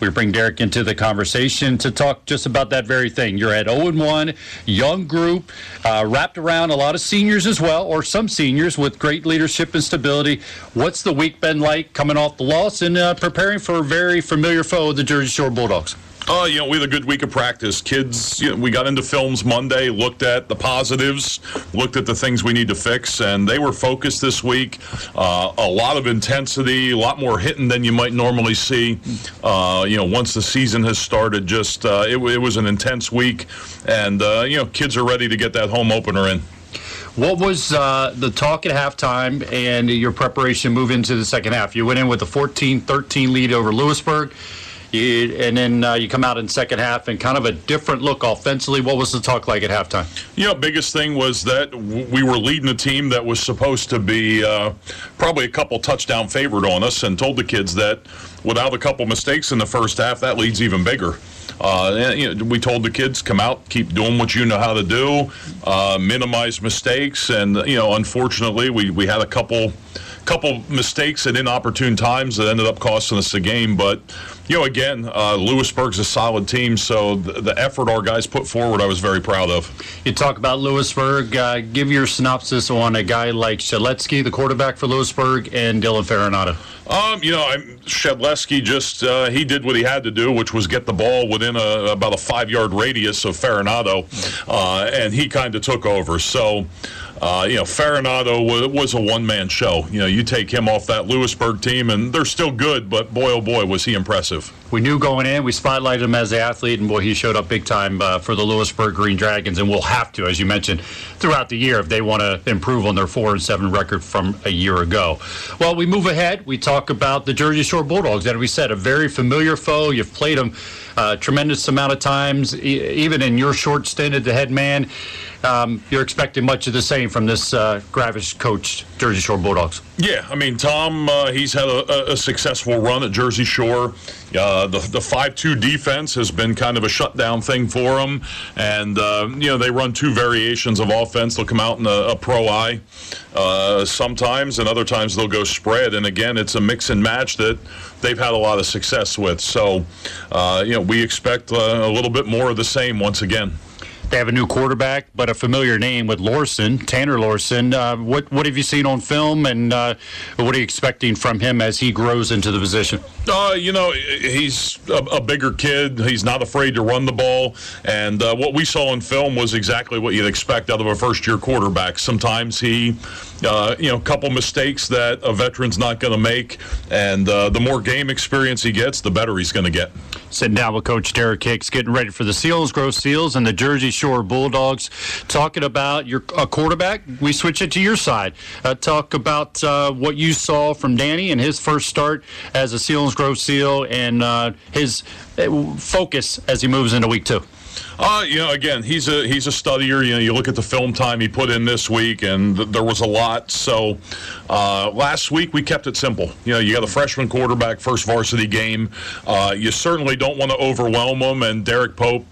We bring Derek into the conversation to talk just about that very thing. You're at 0 1, young group, uh, wrapped around a lot of seniors as well, or some seniors with great leadership and stability. What's the week been like coming off the loss and uh, preparing for a very familiar foe, the Jersey Shore Bulldogs? Uh, you know, we had a good week of practice. Kids, you know, we got into films Monday, looked at the positives, looked at the things we need to fix, and they were focused this week. Uh, a lot of intensity, a lot more hitting than you might normally see. Uh, you know, once the season has started, just uh, it, it, was an intense week, and uh, you know, kids are ready to get that home opener in. What was uh, the talk at halftime and your preparation move into the second half? You went in with a 14-13 lead over Lewisburg. You, and then uh, you come out in second half and kind of a different look offensively. What was the talk like at halftime? You know, biggest thing was that we were leading a team that was supposed to be uh, probably a couple touchdown favored on us, and told the kids that without a couple mistakes in the first half, that lead's even bigger. Uh, and, you know, we told the kids, come out, keep doing what you know how to do, uh, minimize mistakes, and you know, unfortunately, we, we had a couple couple mistakes at inopportune times that ended up costing us the game. But you know, again, uh, Lewisburg's a solid team, so the, the, effort our guys put forward, I was very proud of. You talk about Lewisburg. Uh, give your synopsis on a guy like Shedleski, the quarterback for Lewisburg, and Dylan Farinato. Um, you know, I'm, Shedleski just uh, he did what he had to do, which was get the ball within a, about a five yard radius of Farinato, uh, and he kind of took over. So. Uh, you know, Farinato was, was a one man show. You know, you take him off that Lewisburg team, and they're still good, but boy, oh boy, was he impressive. We knew going in, we spotlighted him as the athlete, and boy, he showed up big time uh, for the Lewisburg Green Dragons, and we'll have to, as you mentioned, throughout the year if they want to improve on their 4 and 7 record from a year ago. Well, we move ahead. We talk about the Jersey Shore Bulldogs, and we said a very familiar foe. You've played them tremendous amount of times, e- even in your short stint at the head man. Um, you're expecting much of the same from this uh, Gravish coached Jersey Shore Bulldogs. Yeah, I mean, Tom, uh, he's had a, a, successful run at Jersey Shore. Uh, the the five two defense has been kind of a shutdown thing for them, and uh, you know they run two variations of offense. They'll come out in a, a pro eye uh, sometimes, and other times they'll go spread. And again, it's a mix and match that they've had a lot of success with. So, uh, you know, we expect uh, a little bit more of the same once again. They have a new quarterback, but a familiar name with Lorson, Tanner Lorson. Uh, what what have you seen on film, and uh, what are you expecting from him as he grows into the position? Uh, you know, he's a, a, bigger kid. He's not afraid to run the ball, and uh, what we saw in film was exactly what you'd expect out of a first-year quarterback. Sometimes he, uh, you know, a couple mistakes that a veteran's not going to make, and uh, the more game experience he gets, the better he's going to get. Sitting down with Coach Derek Hicks, getting ready for the Selinsgrove Seals and the Jersey Shore Bulldogs. Talking about your quarterback, we switch it to your side. Uh, talk about uh, what you saw from Danny and his first start as a Selinsgrove Seal and uh, his uh, focus as he moves into week two. Uh, you know, again, he's a he's a studier. You know, you look at the film time he put in this week, and th- there was a lot. So, uh, last week we kept it simple. You know, you got a freshman quarterback, first varsity game. Uh, you certainly don't want to overwhelm him. And Derek Pope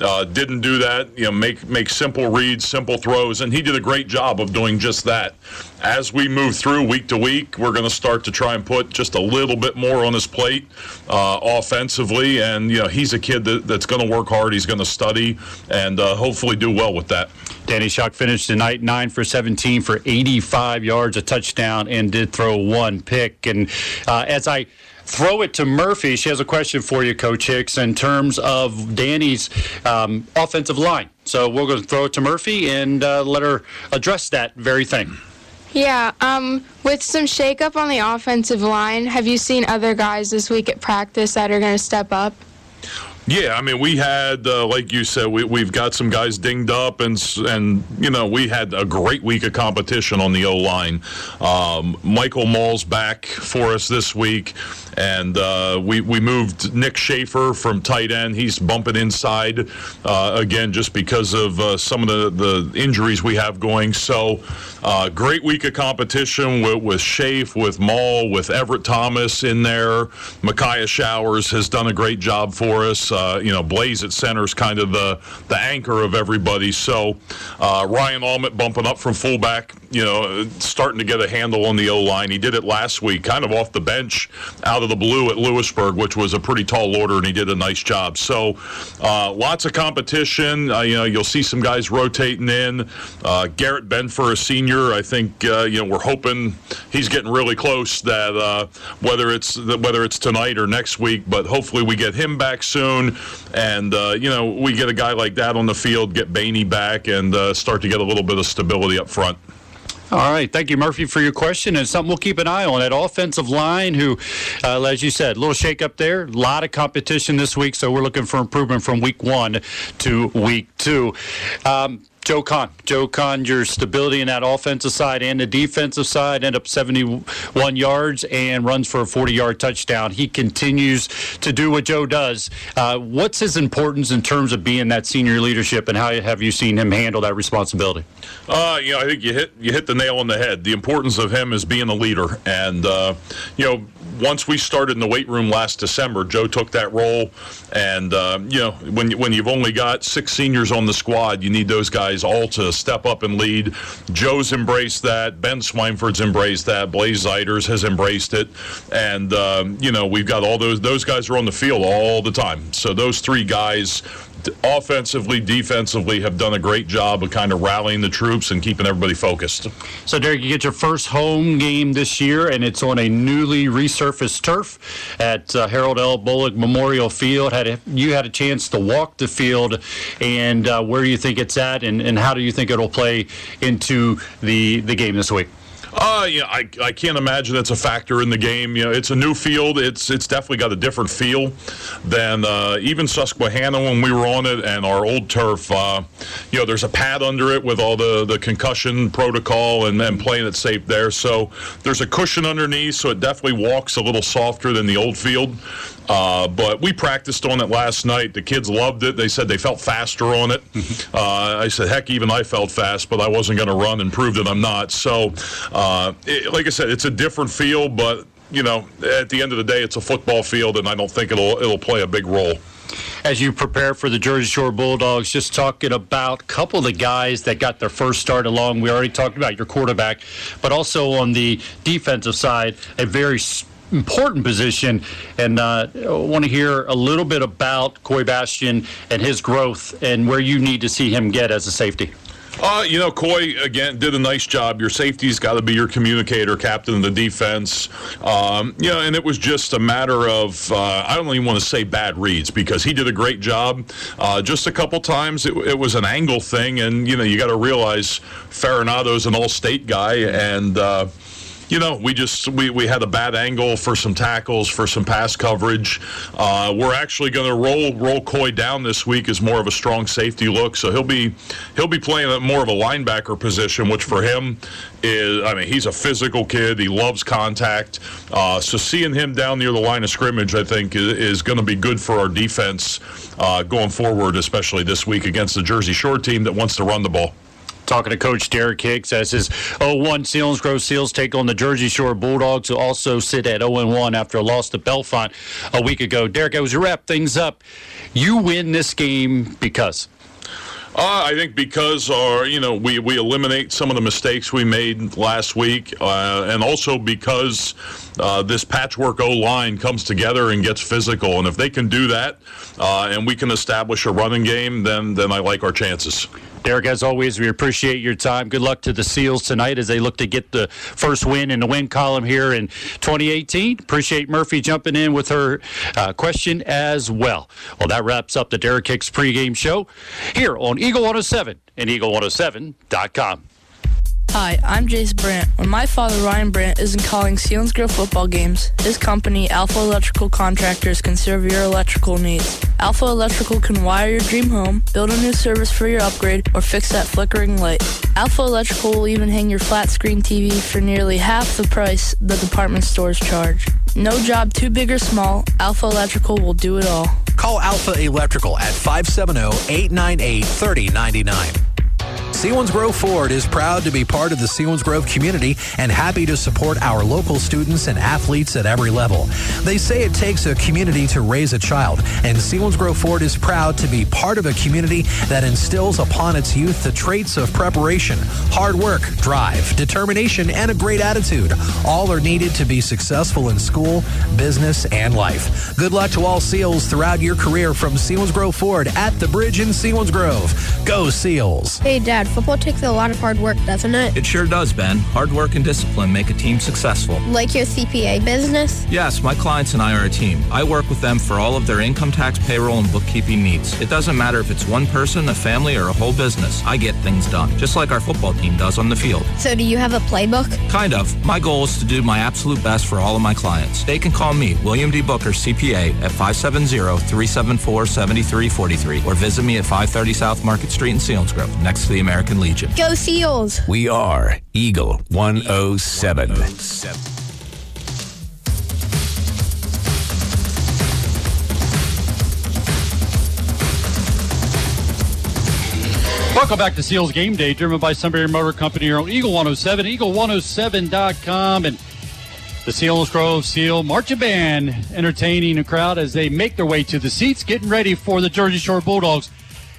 uh, didn't do that. You know, make make simple reads, simple throws, and he did a great job of doing just that. As we move through week to week, we're going to start to try and put just a little bit more on his plate uh, offensively, and you know, he's a kid that, that's going to work hard. He's going to study, and uh, hopefully do well with that. Danny Shock finished tonight nine for 17 for 85 yards, a touchdown, and did throw one pick. And uh, as I throw it to Murphy. She has a question for you, Coach Hicks, in terms of Danny's um, offensive line. So we're going to throw it to Murphy and uh, let her address that very thing. Yeah, um, with some shakeup on the offensive line, have you seen other guys this week at practice that are going to step up? Yeah, I mean, we had, uh, like you said, we, we've got some guys dinged up, and and you know, we had a great week of competition on the O line. Um, Michael Mall's back for us this week, and uh, we we moved Nick Schaefer from tight end. He's bumping inside uh, again, just because of uh, some of the the injuries we have going. So, uh, great week of competition with with Schaefer, with Mall, with Everett Thomas in there. Micaiah Showers has done a great job for us. Uh, you know, Blaze at center is kind of the the anchor of everybody. So uh, Ryan Almond bumping up from fullback, you know, starting to get a handle on the O line. He did it last week, kind of off the bench, out of the blue at Lewisburg, which was a pretty tall order, and he did a nice job. So uh, lots of competition. Uh, you know, you'll see some guys rotating in. Uh, Garrett Benfer, a senior, I think uh, you know we're hoping he's getting really close. That whether it's whether it's tonight or next week, but hopefully we get him back soon and uh, you know we get a guy like that on the field, get Bainey back, and uh, start to get a little bit of stability up front. All right. Thank you, Murphy, for your question. And something we'll keep an eye on. That offensive line, who, uh, as you said, a little shake up there, a lot of competition this week. So we're looking for improvement from week one to week two. Um, Joe Kahn. Joe Kahn, your stability in that offensive side and the defensive side end up 71 yards and runs for a 40 yard touchdown. He continues to do what Joe does. Uh, what's his importance in terms of being that senior leadership, and how have you seen him handle that responsibility? Uh, you know, I think you hit you hit the nail on the head. The importance of him is being a leader, and uh, you know, once we started in the weight room last December, Joe took that role, and uh, you know, when when you've only got six seniors on the squad, you need those guys all to step up and lead. Joe's embraced that. Ben Swineford's embraced that. Blaze Zeiters has embraced it, and um, you know, we've got all those those guys are on the field all the time. So those three guys offensively, defensively, have done a great job of kind of rallying the troops and keeping everybody focused. So, Derek, you get your first home game this year, and it's on a newly resurfaced turf at uh, Harold L. Bullock Memorial Field. Had a, you had a chance to walk the field, and uh, where do you think it's at, and, and how do you think it'll play into the the game this week? Uh, yeah, I, I can't imagine it's a factor in the game. You know, it's a new field. It's it's definitely got a different feel than uh, even Susquehanna when we were on it and our old turf. Uh, you know, there's a pad under it with all the, the concussion protocol and then playing it safe there. So there's a cushion underneath, so it definitely walks a little softer than the old field. Uh, but we practiced on it last night. The kids loved it. They said they felt faster on it. Uh, I said, heck, even I felt fast, but I wasn't going to run and prove that I'm not. So, uh, it, like I said, it's a different feel, but you know, at the end of the day, it's a football field, and I don't think it'll it'll play a big role as you prepare for the Jersey Shore Bulldogs, just talking about a couple of the guys that got their first start along. We already talked about your quarterback, but also on the defensive side, a very important position. And uh, I want to hear a little bit about Coy Bastian and his growth and where you need to see him get as a safety. Uh, you know, Coy again did a nice job. Your safety's got to be your communicator, captain of the defense. Um, you know, and it was just a matter of uh, I don't even want to say bad reads because he did a great job. Uh, just a couple times it, it, was an angle thing, and you know you got to realize Farinato's an all-state guy, and uh, you know, we just we, we had a bad angle for some tackles, for some pass coverage. Uh, we're actually going to roll roll Coy down this week as more of a strong safety look, so he'll be he'll be playing at more of a linebacker position, which for him is I mean he's a physical kid. He loves contact. Uh, so seeing him down near the line of scrimmage, I think, is, is going to be good for our defense uh, going forward, especially this week against the Jersey Shore team that wants to run the ball talking to Coach Derek Hicks as his 0-1 Selinsgrove Seals take on the Jersey Shore Bulldogs, who also sit at 0-1 after a loss to Bellefonte a week ago. Derek, I was to wrap things up. You win this game because. Uh, I think because our, you know, we, we eliminate some of the mistakes we made last week, uh, and also because uh, this patchwork O line comes together and gets physical. And if they can do that, uh, and we can establish a running game, then then I like our chances. Derek, as always, we appreciate your time. Good luck to the Seals tonight as they look to get the first win in the win column here in 2018. Appreciate Murphy jumping in with her uh, question as well. Well, that wraps up the Derek Hicks pregame show here on Eagle 107 and Eagle107.com. Hi, I'm Jace Brandt. When my father, Ryan Brandt, isn't calling Selinsgrove football games, his company, Alpha Electrical Contractors, can serve your electrical needs. Alpha Electrical can wire your dream home, build a new service for your upgrade, or fix that flickering light. Alpha Electrical will even hang your flat screen TV for nearly half the price the department stores charge. No job too big or small, Alpha Electrical will do it all. Call Alpha Electrical at 570 898 3099. Selinsgrove Ford is proud to be part of the Selinsgrove community and happy to support our local students and athletes at every level. They say it takes a community to raise a child, and Selinsgrove Ford is proud to be part of a community that instills upon its youth the traits of preparation, hard work, drive, determination, and a great attitude. All are needed to be successful in school, business, and life. Good luck to all SEALs throughout your career from Selinsgrove Ford at the bridge in Selinsgrove. Go SEALs! Hey, Dad football takes a lot of hard work, doesn't it? It sure does, Ben. Hard work and discipline make a team successful. Like your CPA business? Yes, my clients and I are a team. I work with them for all of their income tax, payroll, and bookkeeping needs. It doesn't matter if it's one person, a family, or a whole business. I get things done, just like our football team does on the field. So, do you have a playbook? Kind of. My goal is to do my absolute best for all of my clients. They can call me, William D. Booker, CPA, at 570-374-7343, or visit me at 530 South Market Street in Selinsgrove, next to the American American Legion. Go Seals! We are Eagle 107. Welcome back to Seals Game Day, driven by Sunbury Motor Company here on Eagle 107, eagle107.com, and the Selinsgrove Seal Marching Band entertaining a crowd as they make their way to the seats, getting ready for the Jersey Shore Bulldogs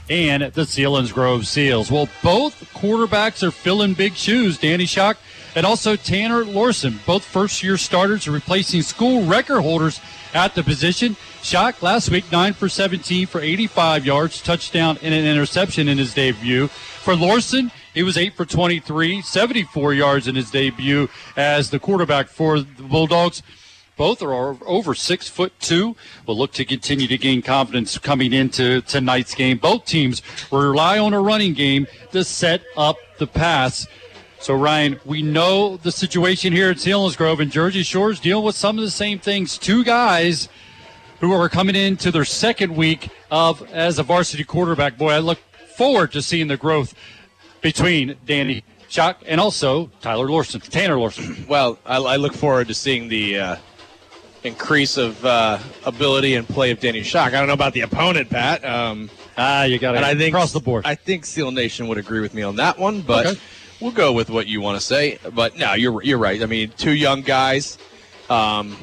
and the Selinsgrove Seals. Well, both quarterbacks are filling big shoes. Danny Shock and also Tanner Lorson, both first year starters, replacing school record holders at the position. Shock last week, 9 for 17 for 85 yards, touchdown, and an interception in his debut. For Lorson, he was 8 for 23, 74 yards in his debut as the quarterback for the Bulldogs. Both are over six foot two. Will look to continue to gain confidence coming into tonight's game. Both teams rely on a running game to set up the pass. So Ryan, we know the situation here at Selinsgrove and Jersey Shores dealing with some of the same things. Two guys who are coming into their second week of as a varsity quarterback. Boy, I look forward to seeing the growth between Danny Shock and also Tyler Lorson, Tanner Lorson. Well, I, I look forward to seeing the uh, increase of uh, ability and play of Danny Shock. I don't know about the opponent, Pat. Um, ah, you got and I think across the board. I think Seal Nation would agree with me on that one, but Okay. we'll go with what you want to say. But no, you're you're right. I mean, two young guys um,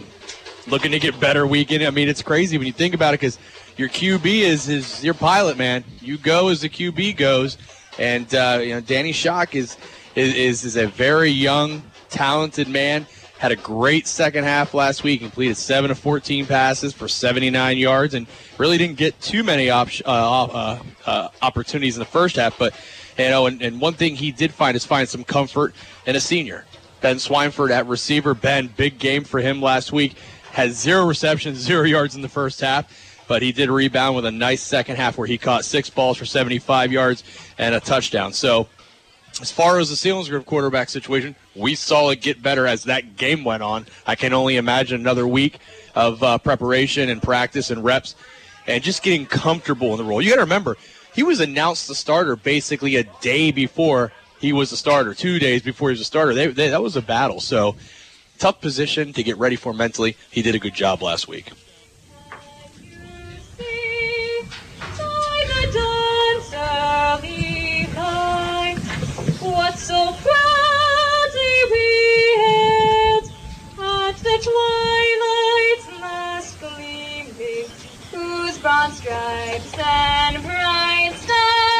looking to get better weekend. I mean, it's crazy when you think about it because your QB is is your pilot, man. You go as the QB goes, and uh, you know Danny Shock is is, is a very young, talented man. Had a great second half last week. Completed seven of 14 passes for 79 yards, and really didn't get too many op- uh, uh, uh, opportunities in the first half. But you know, and, and one thing he did find is find some comfort in a senior. Ben Swineford at receiver. Ben, big game for him last week. Had zero receptions, zero yards in the first half, but he did rebound with a nice second half where he caught six balls for 75 yards and a touchdown. So, as far as the Selinsgrove quarterback situation, we saw it get better as that game went on. I can only imagine another week of uh, preparation and practice and reps and just getting comfortable in the role. You got to remember, he was announced the starter basically a day before he was the starter, two days before he was a starter. They, they, that was a battle. So, tough position to get ready for mentally. He did a good job last week. What so proudly hailed at the twilight's last gleaming, whose broad stripes and bright stars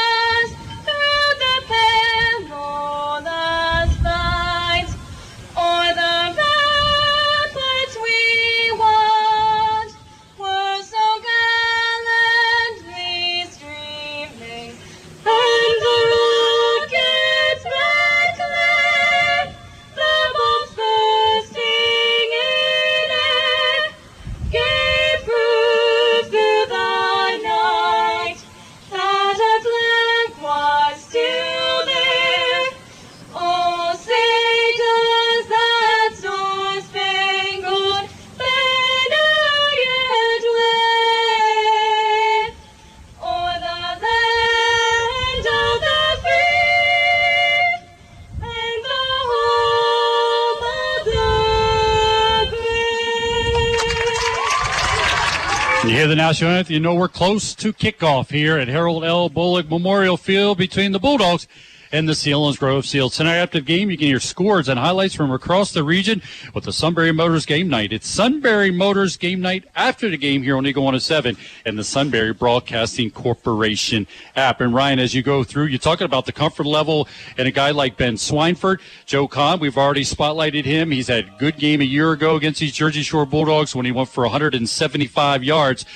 Hear the national anthem, you know we're close to kickoff here at Harold L. Bullock Memorial Field between the Bulldogs and the Selinsgrove Seals. Tonight after the game, you can hear scores and highlights from across the region with the Sunbury Motors Game Night. It's Sunbury Motors Game Night after the game here on Eagle 107 and the Sunbury Broadcasting Corporation app. And Ryan, as you go through, you're talking about the comfort level and a guy like Ben Swineford. Joe Kahn, we've already spotlighted him. He's had a good game a year ago against these Jersey Shore Bulldogs when he went for 175 yards.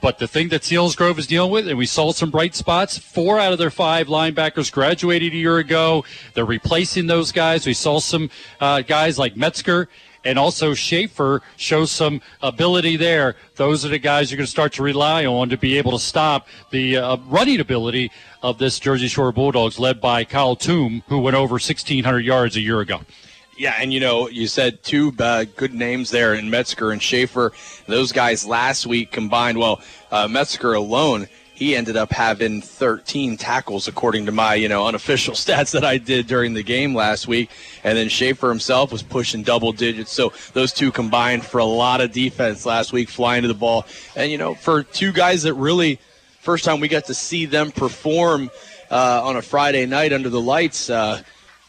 But the thing that Selinsgrove is dealing with, and we saw some bright spots, four out of their five linebackers graduated a year ago. They're replacing those guys. We saw some uh, guys like Metzger and also Schaefer show some ability there. Those are the guys you're going to start to rely on to be able to stop the uh, running ability of this Jersey Shore Bulldogs, led by Kyle Toom, who went over 1,600 yards a year ago. Yeah, and you know, you said two uh, good names there in Metzger and Schaefer. Those guys last week combined, well, uh, Metzger alone, he ended up having 13 tackles according to my, you know, unofficial stats that I did during the game last week. And then Schaefer himself was pushing double digits. So those two combined for a lot of defense last week, flying to the ball. And, you know, for two guys that really, first time we got to see them perform uh, on a Friday night under the lights, uh,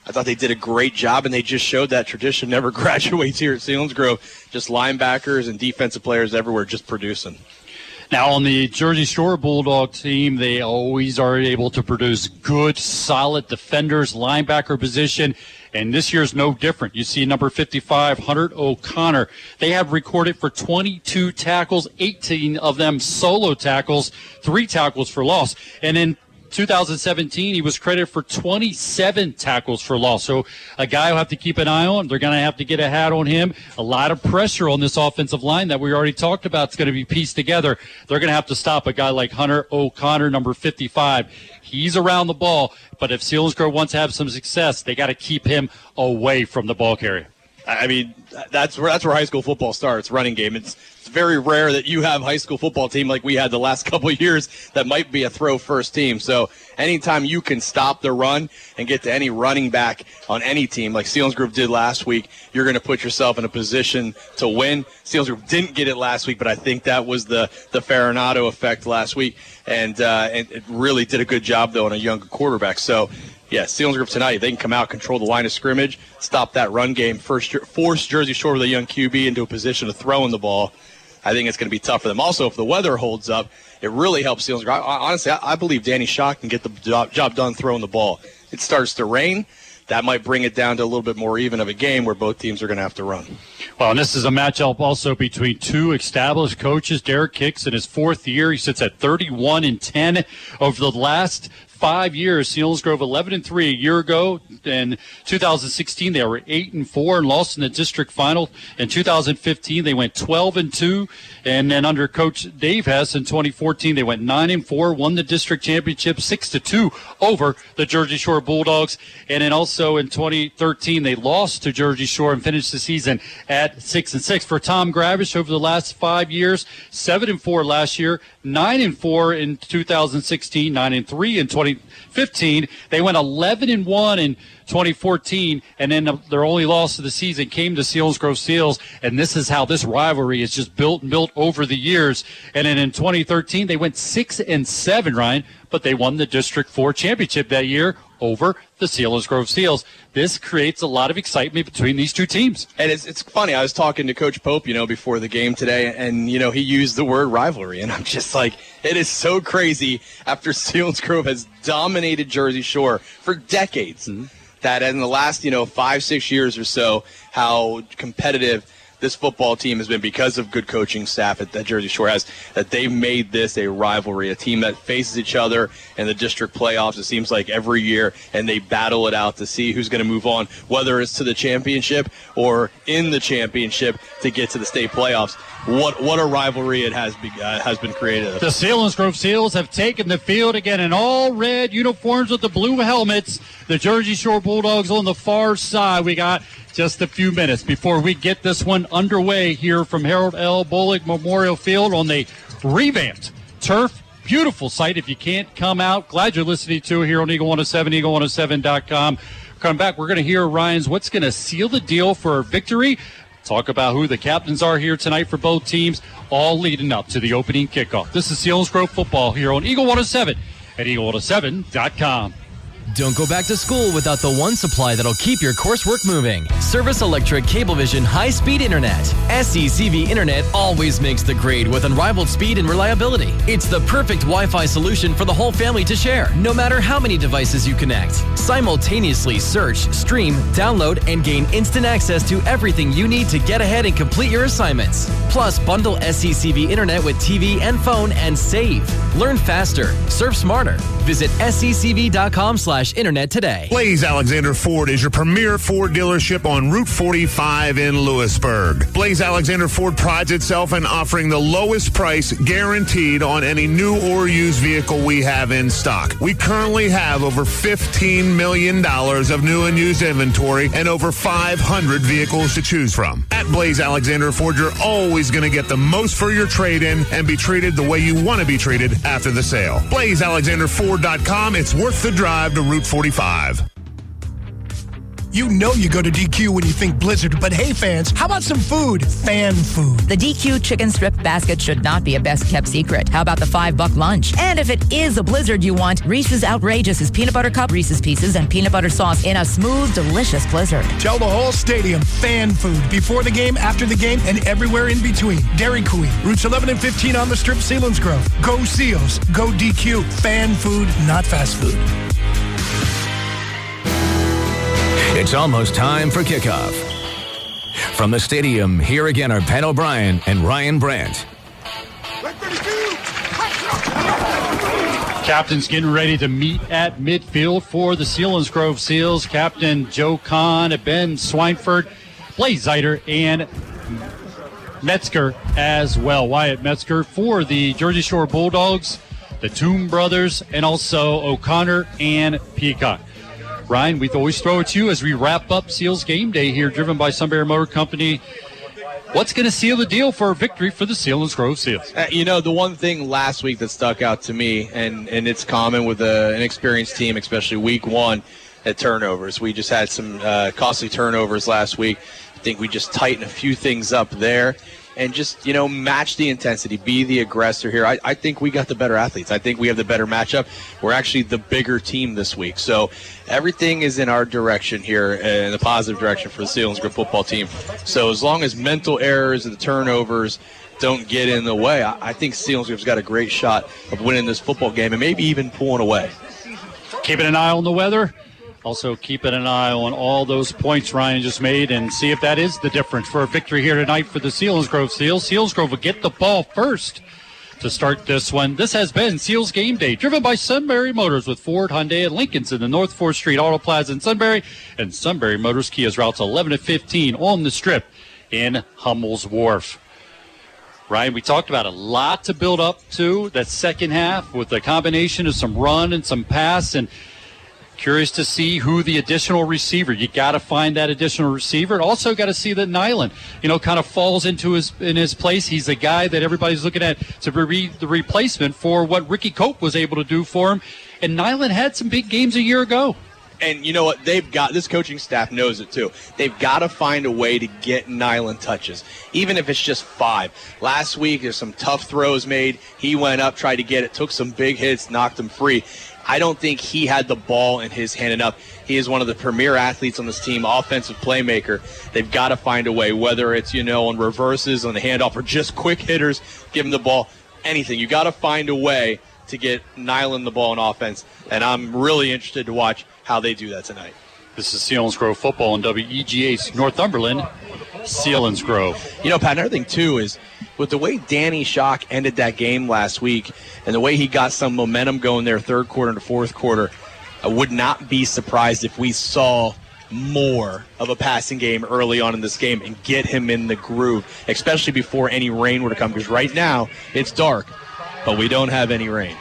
I thought they did a great job, and they just showed that tradition never graduates here at Selinsgrove. Just linebackers and defensive players everywhere just producing. Now, on the Jersey Shore Bulldog team, they always are able to produce good, solid defenders, linebacker position. And this year's no different. You see number 55, Hunter O'Connor. They have recorded for 22 tackles, 18 of them solo tackles, three tackles for loss. And in 2017, he was credited for 27 tackles for loss. So a guy who have to keep an eye on. They're going to have to get a hat on him. A lot of pressure on this offensive line that we already talked about. It's going to be pieced together. They're going to have to stop a guy like Hunter O'Connor, number 55. He's around the ball, but if Selinsgrove wants to have some success, they got to keep him away from the ball carrier. I mean, that's where that's where high school football starts. Running game. It's, it's very rare that you have high school football team like we had the last couple years that might be a throw first team. So anytime you can stop the run and get to any running back on any team, like Selinsgrove did last week, you're going to put yourself in a position to win. Selinsgrove didn't get it last week, but I think that was the the Farinato effect last week, and uh, and it really did a good job though on a younger quarterback. So yeah, Selinsgrove tonight, they can come out, control the line of scrimmage, stop that run game, first force Jersey Shore with a young QB into a position of throwing the ball. I think it's going to be tough for them. Also, if the weather holds up, it really helps. I, I, honestly, I, I believe Danny Shock can get the job, job done throwing the ball. It starts to rain. That might bring it down to a little bit more even of a game where both teams are going to have to run. Well, and this is a matchup also between two established coaches. Derek Hicks in his fourth year, he sits at 31 and 10 over the last five years. Selinsgrove 11 and 3 a year ago. In 2016, they were 8 and 4 and lost in the district final. In 2015, they went 12 and 2. And then under coach Dave Hess in 2014, they went 9 and 4, won the district championship 6 to 2 over the Jersey Shore Bulldogs. And then also in 2013, they lost to Jersey Shore and finished the season at 6 and 6. For Tom Gravish over the last five years, 7 and 4 last year, 9 and 4 in 2016, 9 and 3 in 2015. They went 11 and 1 in 2014, and then their only loss of the season came to Selinsgrove Seals. And this is how this rivalry is just built and built over the years. And then in 2013, they went 6 and 7, Ryan, but they won the District 4 championship that year over the Selinsgrove Seals. This creates a lot of excitement between these two teams. And it's, it's funny. I was talking to Coach Pope, you know, before the game today, and, you know, he used the word rivalry. And I'm just like, it is so crazy after Selinsgrove has dominated Jersey Shore for decades mm-hmm. that in the last, you know, five, six years or so, how competitive this football team has been because of good coaching staff at, that Jersey Shore has, that they've made this a rivalry, a team that faces each other in the district playoffs, it seems like every year, and they battle it out to see who's going to move on, whether it's to the championship or in the championship to get to the state playoffs. What what a rivalry it has be, uh, has been created. The Selinsgrove Seals have taken the field again in all red uniforms with the blue helmets. The Jersey Shore Bulldogs on the far side. We got just a few minutes before we get this one underway here from Harold L. Bullock Memorial Field on the revamped turf. Beautiful site. If you can't come out, glad you're listening to here on Eagle 107, eagle107.com. Come back. We're going to hear Ryan's what's going to seal the deal for victory. Talk about who the captains are here tonight for both teams, all leading up to the opening kickoff. This is Selinsgrove football here on Eagle 107 at eagle107.com. Don't go back to school without the one supply that'll keep your coursework moving. Service Electric Cablevision High Speed Internet. SECV Internet always makes the grade with unrivaled speed and reliability. It's the perfect Wi Fi solution for the whole family to share, no matter how many devices you connect. Simultaneously search, stream, download, and gain instant access to everything you need to get ahead and complete your assignments. Plus, bundle SECV Internet with TV and phone and save. Learn faster, surf smarter. Visit secv.com slash internet today. Blaze Alexander Ford is your premier Ford dealership on Route 45 in Lewisburg. Blaze Alexander Ford prides itself in offering the lowest price guaranteed on any new or used vehicle we have in stock. We currently have over $15 million of new and used inventory and over 500 vehicles to choose from. At Blaze Alexander Ford, you're always going to get the most for your trade in and be treated the way you want to be treated after the sale. BlazeAlexanderFord.com. It's worth the drive to Route 45. You know you go to DQ when you think Blizzard, but hey fans, how about some food? Fan food. The DQ chicken strip basket should not be a best kept secret. How about the five buck lunch? And if it is a blizzard you want, Reese's Outrageous is peanut butter cup, Reese's pieces, and peanut butter sauce in a smooth, delicious blizzard. Tell the whole stadium fan food before the game, after the game, and everywhere in between. Dairy Queen, routes 11 and 15 on the strip, Selinsgrove. Go Seals, go DQ. Fan food, not fast food. It's almost time for kickoff. From the stadium, here again are Pat O'Brien and Ryan Brandt. Captain's getting ready to meet at midfield for the Selinsgrove Seals. Captain Joe Kahn, Ben Swineford, Blaze Zeiter, and Metzger as well. Wyatt Metzger for the Jersey Shore Bulldogs, the Toom Brothers, and also O'Connor and Peacock. Ryan, we always throw it to you as we wrap up Seals game day here, driven by Sunbury Motor Company. What's going to seal the deal for a victory for the Selinsgrove Seals? Uh, you know, the one thing last week that stuck out to me, and, and it's common with a, an experienced team, especially week one, at turnovers. We just had some uh, costly turnovers last week. I think we just tighten a few things up there and just, you know, match the intensity, be the aggressor here. I, I think we got the better athletes. I think we have the better matchup. We're actually the bigger team this week. So everything is in our direction here, uh, in the positive direction for the Selinsgrove football team. So as long as mental errors and the turnovers don't get in the way, I, I think Grove's got a great shot of winning this football game and maybe even pulling away. Keeping an eye on the weather. Also, keeping an eye on all those points Ryan just made and see if that is the difference for a victory here tonight for the Selinsgrove Seals. Selinsgrove will get the ball first to start this one. This has been Seals Game Day, driven by Sunbury Motors with Ford, Hyundai, and Lincoln's in the North 4th Street Auto Plaza in Sunbury, and Sunbury Motors Kia's routes 11 to 15 on the strip in Hummel's Wharf. Ryan, we talked about a lot to build up to that second half with a combination of some run and some pass and Curious to see who the additional receiver. You got to find that additional receiver. Also, got to see that Nyland, you know, kind of falls into his in his place. He's the guy that everybody's looking at to be the replacement for what Ricky Cope was able to do for him. And Nyland had some big games a year ago. And you know what? They've got this coaching staff knows it too. They've got to find a way to get Nyland touches, even if it's just five. Last week, there's some tough throws made. He went up, tried to get it, took some big hits, knocked him free. I don't think he had the ball in his hand enough. He is one of the premier athletes on this team, offensive playmaker. They've got to find a way, whether it's, you know, on reverses, on the handoff, or just quick hitters, give him the ball, anything. You got to find a way to get Nyland the ball in offense. And I'm really interested to watch how they do that tonight. This is Selinsgrove football on WEGH Northumberland. Selinsgrove. You know, Pat, another thing too is with the way Danny Shock ended that game last week and the way he got some momentum going there third quarter into fourth quarter, I would not be surprised if we saw more of a passing game early on in this game and get him in the groove, especially before any rain were to come. Because right now it's dark, but we don't have any rain.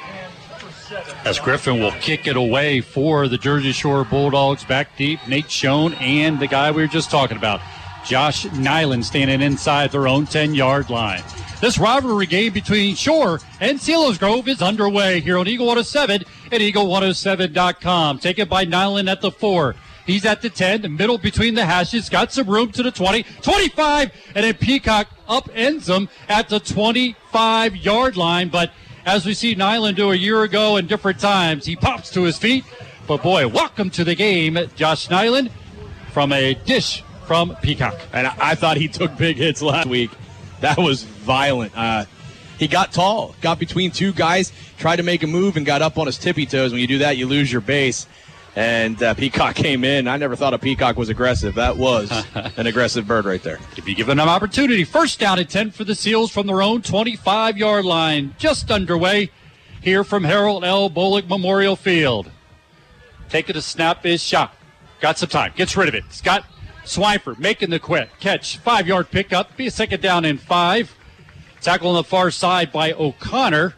As Griffin will kick it away for the Jersey Shore Bulldogs back deep. Nate Schoen and the guy we were just talking about, Josh Nyland, standing inside their own 10 yard line. This rivalry game between Shore and Selinsgrove is underway here on Eagle 107 at Eagle107.com. Taken by Nyland at the four. He's at the 10, the middle between the hashes, got some room to the 20, 25, and then Peacock upends him at the 25 yard line. But as we see Nyland do a year ago in different times, he pops to his feet. But boy, welcome to the game, Josh Nyland, from a dish from Peacock. And I, I thought he took big hits last week. That was violent. Uh, he got tall, got between two guys, tried to make a move, and got up on his tippy toes. When you do that, you lose your base. And uh, Peacock came in. I never thought a Peacock was aggressive. That was an aggressive bird right there. If you give them an opportunity, first down at 10 for the Seals from their own 25 yard line, just underway. here from Harold L. Bullock Memorial Field. Taking a snap is Shock. Got some time. Gets rid of it. Scott Swineford making the quit. Catch. Five yard pickup. Be a second down and five. Tackle on the far side by O'Connor.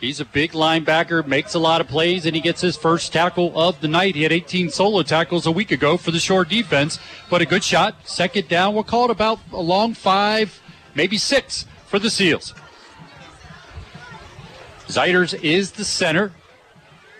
He's a big linebacker, makes a lot of plays, and he gets his first tackle of the night. He had 18 solo tackles a week ago for the short defense, but a good shot. Second down, we'll call it about a long five, maybe six for the Seals. Zeiters is the center.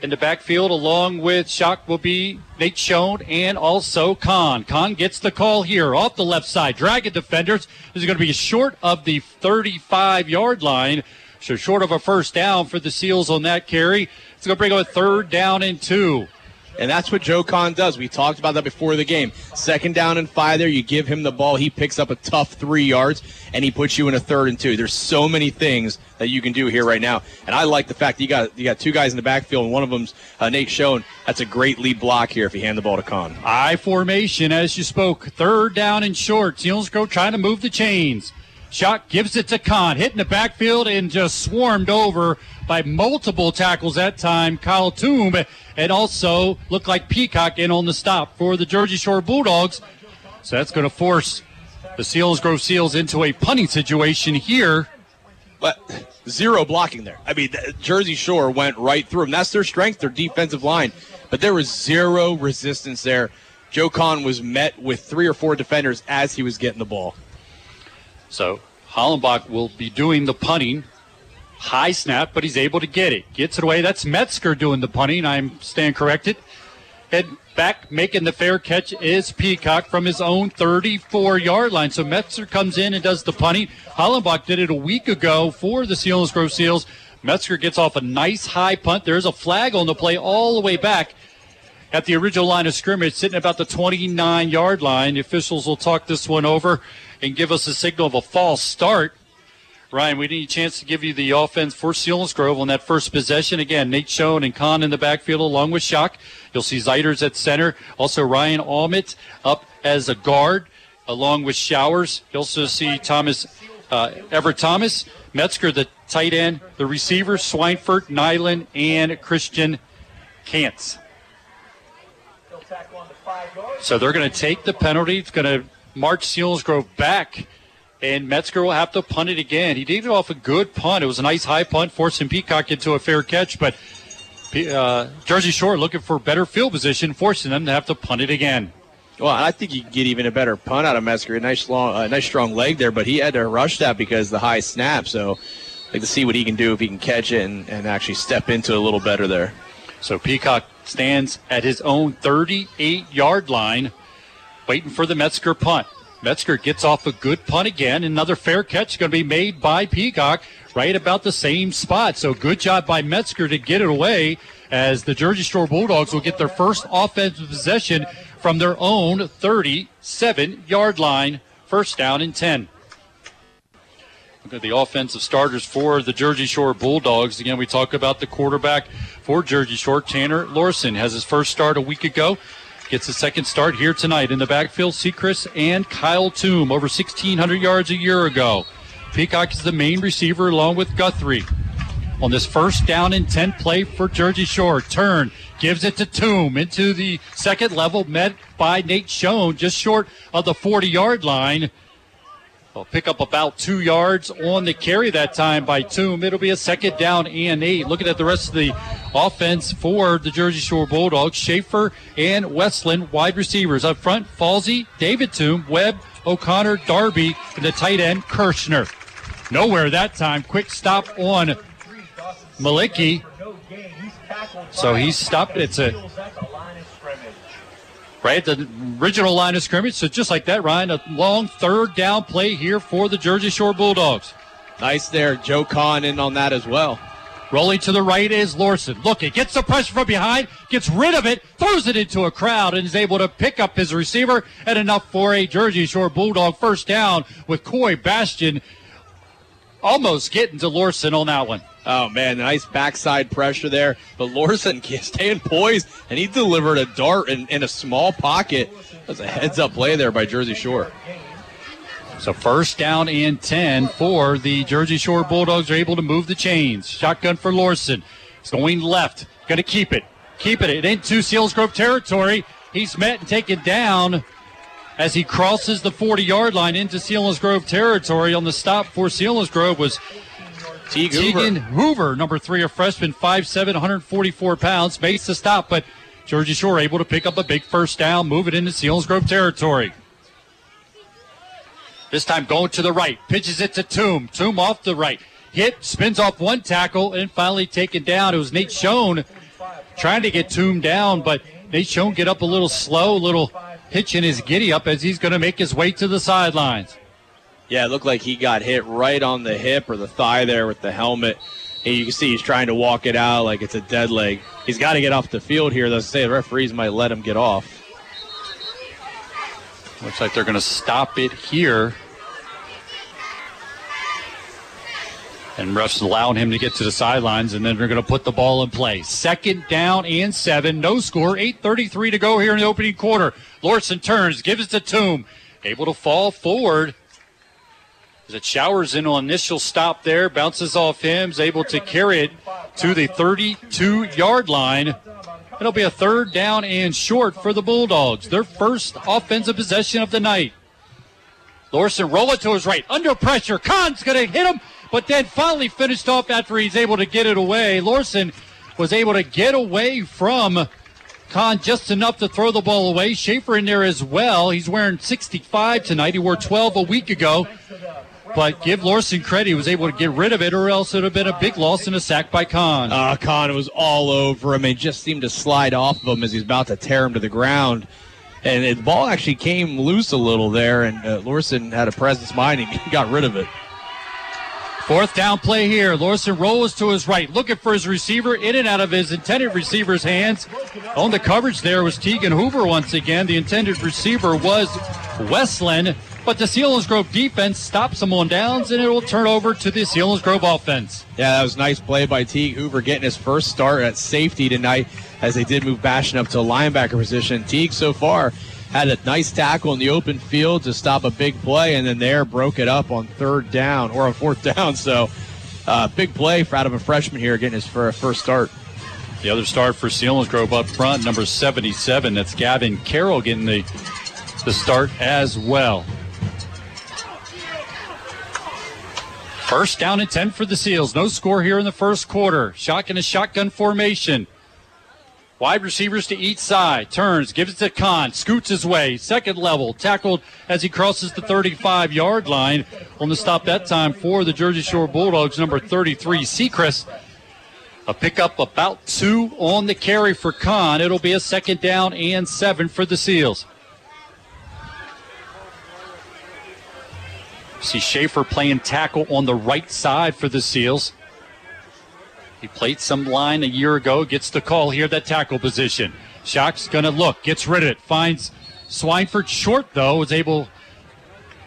In the backfield, along with Shock, will be Nate Schoen and also Kahn. Kahn gets the call here off the left side. Dragon defenders This is going to be short of the 35 yard line. So short of a first down for the Seals on that carry. It's going to bring up a third down and two. And that's what Joe Kahn does. We talked about that before the game. Second down and five there, you give him the ball, he picks up a tough three yards, and he puts you in a third and two. There's so many things that you can do here right now. And I like the fact that you got you got two guys in the backfield, and one of them's uh, Nate Schoen. That's a great lead block here if you hand the ball to Kahn. I formation as you spoke. Third down and short. Seals go trying to move the chains. Shock gives it to Kahn, hitting the backfield and just swarmed over by multiple tackles that time. Kyle Toomb and also looked like Peacock in on the stop for the Jersey Shore Bulldogs. So that's going to force the Selinsgrove Seals into a punting situation here. But zero blocking there. I mean, Jersey Shore went right through them. That's their strength, their defensive line. But there was zero resistance there. Joe Kahn was met with three or four defenders as he was getting the ball. So Hollenbach will be doing the punting. High snap, but he's able to get it. Gets it away. That's Metzger doing the punting. I'm stand corrected. And back making the fair catch is Peacock from his own 34 yard line. So Metzger comes in and does the punting. Hollenbach did it a week ago for the Selinsgrove Seals. Metzger gets off a nice high punt. There's a flag on the play all the way back at the original line of scrimmage, sitting about the 29 yard line. The officials will talk this one over and give us a signal of a false start. Ryan, we need a chance to give you the offense for Selinsgrove on that first possession. Again, Nate Schoen and Kahn in the backfield along with Shock. You'll see Zeiters at center. Also Ryan Almit up as a guard along with Showers. You'll also see Thomas, uh, Everett Thomas, Metzger, the tight end, the receivers, Swineford, Nyland, and Christian Kantz. So they're going to take the penalty. It's going to march Selinsgrove back, and Metzger will have to punt it again. He did it off a good punt. It was a nice high punt, forcing Peacock into a fair catch, but uh, Jersey Shore looking for better field position, forcing them to have to punt it again. Well, I think you can get even a better punt out of Metzger. A nice long, uh, nice strong leg there, but he had to rush that because the high snap. So, I'd like to see what he can do if he can catch it and, and actually step into it a little better there. So Peacock stands at his own 38 yard line, waiting for the Metzger punt. Metzger gets off a good punt again. Another fair catch is going to be made by Peacock right about the same spot. So good job by Metzger to get it away as the Jersey Shore Bulldogs will get their first offensive possession from their own 37 yard line. First down and 10. Look at the offensive starters for the Jersey Shore Bulldogs. Again, we talk about the quarterback for Jersey Shore. Tanner Lorson has his first start a week ago. Gets his second start here tonight in the backfield. Sechrist and Kyle Toom over 1,600 yards a year ago. Peacock is the main receiver along with Guthrie. On this first down and 10 play for Jersey Shore, turn gives it to Toom into the second level, met by Nate Schoen just short of the 40 yard line. Will pick up about two yards on the carry that time by Toom. It'll be a second down and eight. Looking at the rest of the offense for the Jersey Shore Bulldogs, Schaefer and Westland, wide receivers. Up front, Falsey, David Toom, Webb, O'Connor, Darby, and the tight end, Kirshner. Nowhere that time. Quick stop on Malicki. So he's stopped. It's a right at the original line of scrimmage. So just like that, Ryan, a long third down play here for the Jersey Shore Bulldogs. Nice there. Joe Kahn in on that as well. Rolling to the right is Lorson. Look, it gets the pressure from behind, gets rid of it, throws it into a crowd, and is able to pick up his receiver and enough for a Jersey Shore Bulldog first down with Coy Bastion almost getting to Lorson on that one. Oh man, nice backside pressure there. But Lorson staying poised, and he delivered a dart in, in a small pocket. That's a heads up play there by Jersey Shore. So first down and 10 for the Jersey Shore Bulldogs are able to move the chains. Shotgun for Lorson. He's going left. Going to keep it. Keep it into Selinsgrove territory. He's met and taken down as he crosses the 40 yard line into Selinsgrove territory. On the stop for Selinsgrove was Teague Hoover. Hoover, number three, a freshman, 5'7, 144 pounds, makes the stop, but Jersey Shore able to pick up a big first down, move it into Selinsgrove territory. This time going to the right, pitches it to Toom. Toom off the right, hit, spins off one tackle, and finally taken down. It was Nate Schoen trying to get Toom down, but Nate Schoen get up a little slow, a little hitch in his giddy up as he's going to make his way to the sidelines. Yeah, it looked like he got hit right on the hip or the thigh there with the helmet. And you can see he's trying to walk it out like it's a dead leg. He's got to get off the field here. Let's say the referees might let him get off. Looks like they're going to stop it here. And Russ allowing him to get to the sidelines, and then they're going to put the ball in play. Second down and seven. No score. 8.33 to go here in the opening quarter. Lorson turns, gives it to Tomb, Able to fall forward. As it showers in on initial stop there, bounces off him, is able to carry it to the 32 yard line. It'll be a third down and short for the Bulldogs. Their first offensive possession of the night. Lorson roll it to his right. Under pressure. Khan's going to hit him, but then finally finished off after he's able to get it away. Lorson was able to get away from Khan just enough to throw the ball away. Schaefer in there as well. He's wearing 65 tonight. He wore 12 a week ago. But give Lorson credit, he was able to get rid of it, or else it would have been a big loss and a sack by Khan. Uh, Khan was all over him and just seemed to slide off of him as he's about to tear him to the ground. And the ball actually came loose a little there, and uh, had a presence mind and he got rid of it. Fourth down play here. Lorson rolls to his right, looking for his receiver, in and out of his intended receiver's hands. On the coverage there was Tegan Hoover once again. The intended receiver was Westland, but the Selinsgrove defense stops him on downs, and it will turn over to the Selinsgrove offense. Yeah, that was a nice play by Teague Hoover getting his first start at safety tonight as they did move Bastion up to linebacker position. Teague so far had a nice tackle in the open field to stop a big play, and then there broke it up on third down or on fourth down. So, uh, big play for out of a freshman here getting his fir- first start. The other start for Selinsgrove up front, number 77. That's Gavin Carroll getting the, the start as well. First down and 10 for the Seals. No score here in the first quarter. Shotgun a shotgun formation. Wide receivers to each side. Turns, gives it to Khan. Scoots his way. Second level. Tackled as he crosses the 35 yard line. On the stop that time for the Jersey Shore Bulldogs, number 33, Sechrist. A pickup about two on the carry for Khan. It'll be a second down and seven for the Seals. See Schaefer playing tackle on the right side for the Seals. He played some line a year ago, gets the call here, at that tackle position. Shock's going to look, gets rid of it, finds Swineford short, though, is able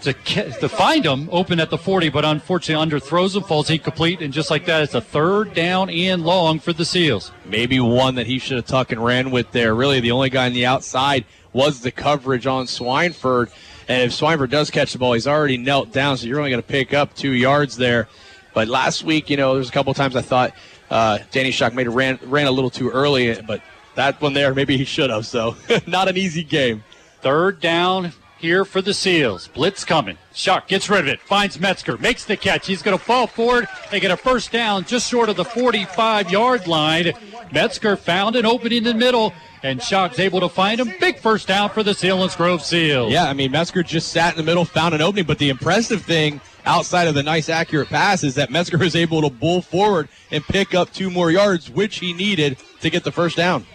to, to find him open at the 40, but unfortunately underthrows him, falls incomplete, and just like that, it's a third down and long for the Seals. Maybe one that he should have tucked and ran with there. Really, the only guy on the outside was the coverage on Swineford. And if Swineford does catch the ball, he's already knelt down, so you're only going to pick up two yards there. But last week, you know, there's a couple times I thought uh, Danny Shock maybe ran ran a little too early, but that one there, maybe he should have. So not an easy game. Third down here for the Seals. Blitz coming. Shock gets rid of it. Finds Metzger. Makes the catch. He's going to fall forward. They get a first down just short of the 45 yard line. Metzger found an opening in the middle, and Shock's able to find him. Big first down for the Selinsgrove Seals. Yeah, I mean, Metzger just sat in the middle, found an opening, but the impressive thing outside of the nice accurate passes that Metzger was able to bull forward and pick up two more yards, which he needed to get the first down.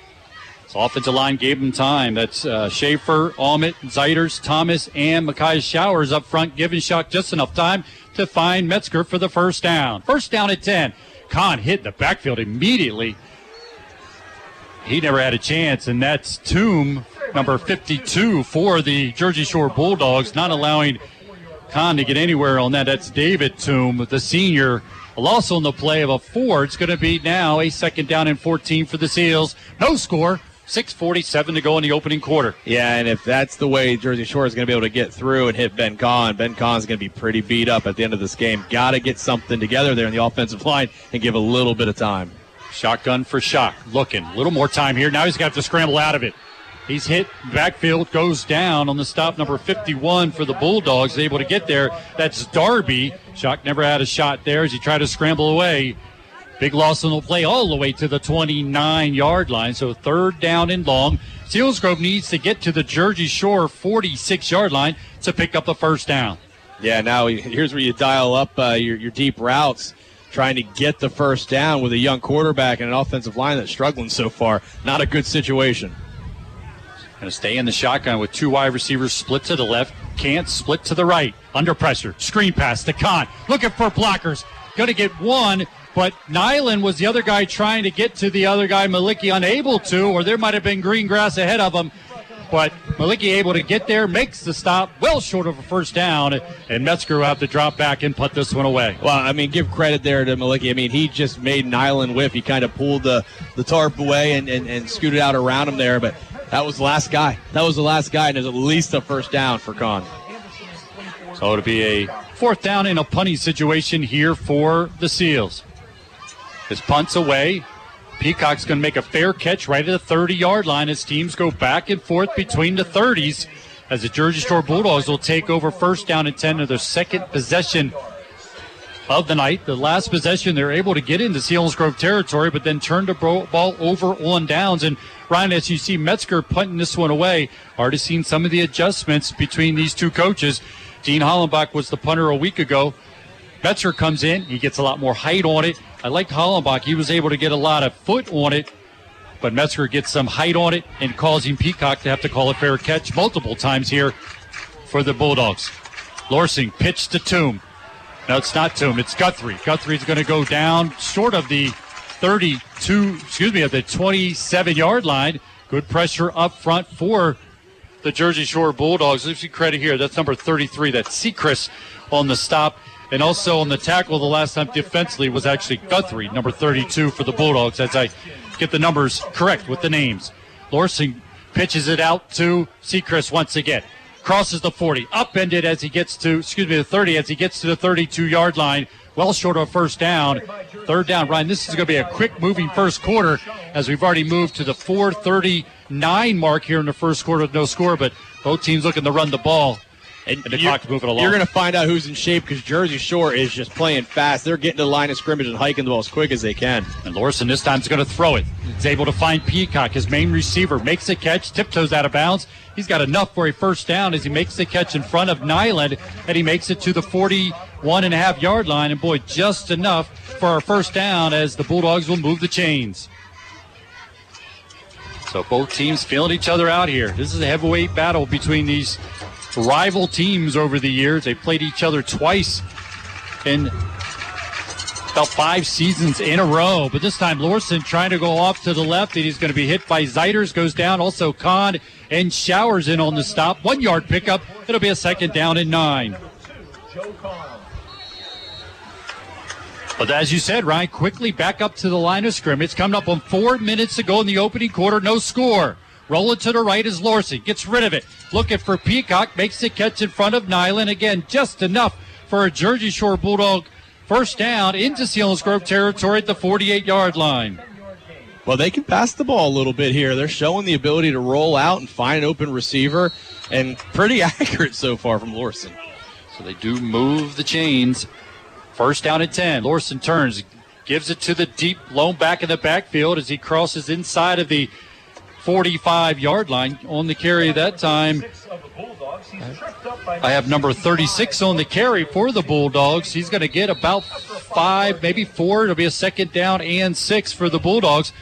So offensive line gave him time. That's uh, Schaefer, Almit, Zeiters, Thomas, and Makai Showers up front, giving Shock just enough time to find Metzger for the first down. First down at 10. Kahn hit the backfield immediately. He never had a chance, and that's Toom, number 52 for the Jersey Shore Bulldogs, not allowing Kahn to get anywhere on that. That's David Toom, the senior. A loss on the play of a four. It's going to be now a second down and 14 for the Seals. No score. 6.47 to go in the opening quarter. Yeah, and if that's the way Jersey Shore is going to be able to get through and hit Ben Kahn, Ben Kahn's going to be pretty beat up at the end of this game. Got to get something together there in the offensive line and give a little bit of time. Shotgun for Shock. Looking. A little more time here. Now he's got to scramble out of it. He's hit backfield, goes down on the stop number 51 for the Bulldogs. Able to get there. That's Darby. Shock never had a shot there as he tried to scramble away. Big loss on the play all the way to the 29 yard line. So third down and long. Selinsgrove needs to get to the Jersey Shore 46 yard line to pick up the first down. Yeah, now here's where you dial up uh, your, your deep routes, trying to get the first down with a young quarterback and an offensive line that's struggling so far. Not a good situation. Going to stay in the shotgun with two wide receivers split to the left. Can't split to the right. Under pressure. Screen pass to Khan. Looking for blockers. Going to get one, but Nyland was the other guy trying to get to the other guy. Maliki unable to, or there might have been green grass ahead of him. But Maliki able to get there, makes the stop, well short of a first down, and Metzger will have to drop back and put this one away. Well, I mean, give credit there to Maliki. I mean, he just made Nyland whiff. He kind of pulled the, the tarp away and, and, and scooted out around him there, but that was the last guy. That was the last guy, and there's at least a first down for Kahn. So it'll be a fourth down in a punting situation here for the Seals. His punt's away. Peacock's going to make a fair catch right at the 30 yard line as teams go back and forth between the 30s as the Jersey Shore Bulldogs will take over first down and 10 of their second possession of the night. The last possession, they're able to get into Selinsgrove territory, but then turn the ball over on downs. And Ryan, as you see Metzger punting this one away, already seen some of the adjustments between these two coaches. Dean Hollenbach was the punter a week ago. Metzger comes in, he gets a lot more height on it. I liked Hollenbach. He was able to get a lot of foot on it, but Metzger gets some height on it and causing Peacock to have to call a fair catch multiple times here for the Bulldogs. Lorson pitched to Toom. No, it's not Toom. It's Guthrie. Guthrie's going to go down short of the 32, excuse me, at the 27 yard line. Good pressure up front for the Jersey Shore Bulldogs. Let's see credit here. That's number 33. That's Sechrist on the stop. And also on the tackle the last time defensively was actually Guthrie, number 32 for the Bulldogs, as I get the numbers correct with the names. Lorson pitches it out to Sechrist once again. Crosses the 40, upended as he gets to, excuse me, the 30 as he gets to the 32 yard line. Well short of a first down. Third down. Ryan, this is going to be a quick moving first quarter as we've already moved to the 439 mark here in the first quarter with no score, but both teams looking to run the ball. And, the You're- clock's moving along. You're going to find out who's in shape because Jersey Shore is just playing fast. They're getting to the line of scrimmage and hiking the ball as quick as they can. And Lorson this time is going to throw it. He's able to find Peacock, his main receiver, makes a catch, tiptoes out of bounds. He's got enough for a first down as he makes the catch in front of Nyland, and he makes it to the 41 and a half yard line. And boy, just enough for our first down as the Bulldogs will move the chains. So both teams feeling each other out here. This is a heavyweight battle between these rival teams over the years. They played each other twice in about five seasons in a row. But this time, Lorson trying to go off to the left, and he's going to be hit by Zeiters, goes down. Also, Kahn and Showers in on the stop. One yard pickup. It'll be a second down and nine. But as you said, Ryan, quickly back up to the line of scrimmage. Coming up on four minutes to go in the opening quarter, no score. Roll it to the right is Lorson. Gets rid of it. Looking for Peacock. Makes the catch in front of Nyland. Again, just enough for a Jersey Shore Bulldog first down into Selinsgrove territory at the 48 yard line. Well, they can pass the ball a little bit here. They're showing the ability to roll out and find an open receiver, and pretty accurate so far from Lorson. So they do move the chains. First down at 10. Lorson turns, gives it to the deep lone back in the backfield as he crosses inside of the 45 yard line on the carry that time. I have number 36 on the carry for the Bulldogs. He's going to get about five, maybe four. It'll be a second down and six for the Bulldogs.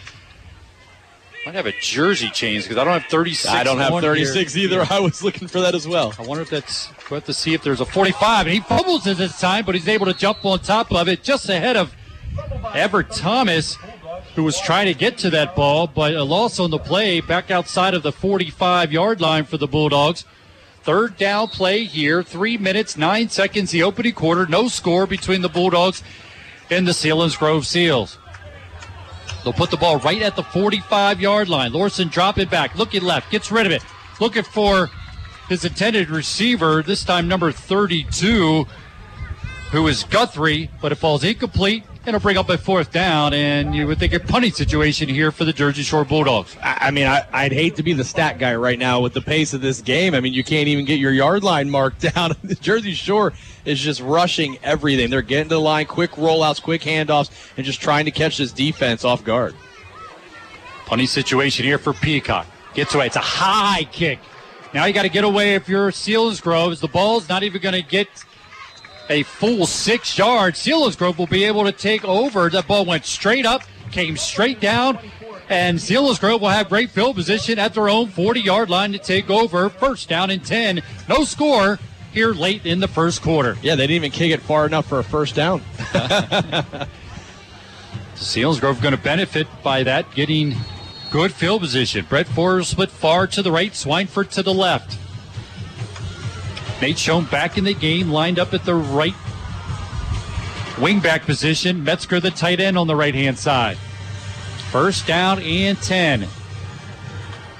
Might have a jersey change because I don't have 36. I don't have 36 here. either. I was looking for that as well. I wonder if that's. We'll have to see if there's a 45, and he fumbles it this time, but he's able to jump on top of it just ahead of Everett Thomas, who was trying to get to that ball, but a loss on the play back outside of the 45 yard line for the Bulldogs. Third down play here, three minutes, nine seconds, the opening quarter, no score between the Bulldogs and the Selinsgrove Seals. They'll put the ball right at the 45 yard line. Lorson drop it back, looking left, gets rid of it, looking for his intended receiver, this time number 32, who is Guthrie, but it falls incomplete. It'll bring up a fourth down, and you would think a punting situation here for the Jersey Shore Bulldogs. I I mean, I, I'd hate to be the stat guy right now with the pace of this game. I mean, you can't even get your yard line marked down. The Jersey Shore is just rushing everything. They're getting to the line, quick rollouts, quick handoffs, and just trying to catch this defense off guard. Punting situation here for Peacock. Gets away. It's a high kick. Now you got to get away if you're Seals Groves. The ball's not even going to get a full six yards. Selinsgrove will be able to take over. That ball went straight up, came straight down, and Selinsgrove will have great field position at their own 40 yard line to take over. First down and 10. No score here late in the first quarter. Yeah, they didn't even kick it far enough for a first down. Selinsgrove going to benefit by that, getting good field position. Brett Ford split far to the right, Swineford to the left. Nate Schoen back in the game, lined up at the right wingback position. Metzger, the tight end, on the right hand side. First down and 10.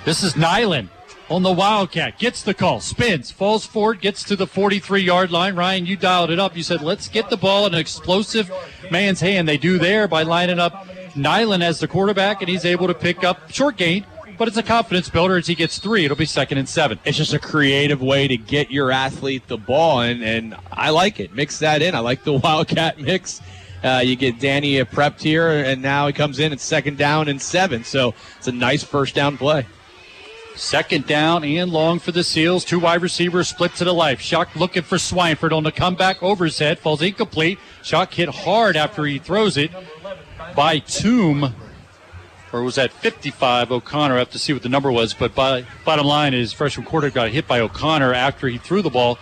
This is Nyland on the Wildcat. Gets the call, spins, falls forward, gets to the 43 yard line. Ryan, you dialed it up. You said, let's get the ball in an explosive man's hand. They do there by lining up Nyland as the quarterback, and he's able to pick up short gain, but it's a confidence builder as he gets three. It'll be second and seven. It's just a creative way to get your athlete the ball, and, and I like it. Mix that in. I like the Wildcat mix. Uh, you get Danny prepped here, and now he comes in at second down and seven. So it's a nice first down play. Second down and long for the Seals. Two wide receivers split to the left. Shock looking for Swineford on the comeback over his head. Falls incomplete. Shock hit hard after he throws it by Toom. Or was that 55 O'Connor? I have to see what the number was. But by, bottom line is freshman quarter got hit by O'Connor after he threw the ball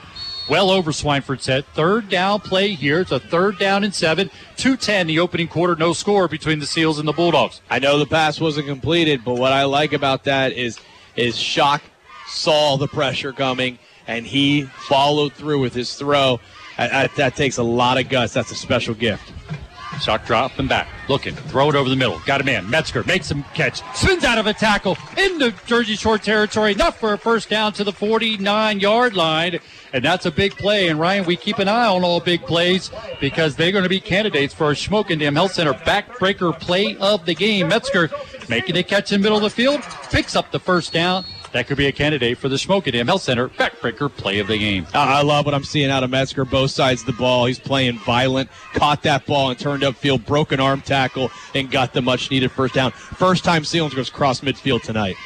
well over Swineford's head. Third down play here. It's a third down and seven. 210 the opening quarter. No score between the Seals and the Bulldogs. I know the pass wasn't completed, but what I like about that is is Shock saw the pressure coming and he followed through with his throw. I- I- that takes a lot of guts. That's a special gift. Shock drop and back, looking, throw it over the middle. Got a man. Metzger makes him catch, spins out of a tackle into Jersey Shore territory, enough for a first down to the 49 yard line. And that's a big play. And Ryan, we keep an eye on all big plays because they're going to be candidates for a our Schmokendam Health Center backbreaker play of the game. Metzger making a catch in the middle of the field, picks up the first down. That could be a candidate for the Schmokendam Health Center backbreaker play of the game. I I love what I'm seeing out of Metzger, both sides of the ball. He's playing violent, caught that ball and turned upfield, broken arm tackle, and got the much needed first down. First time Seals goes cross midfield tonight.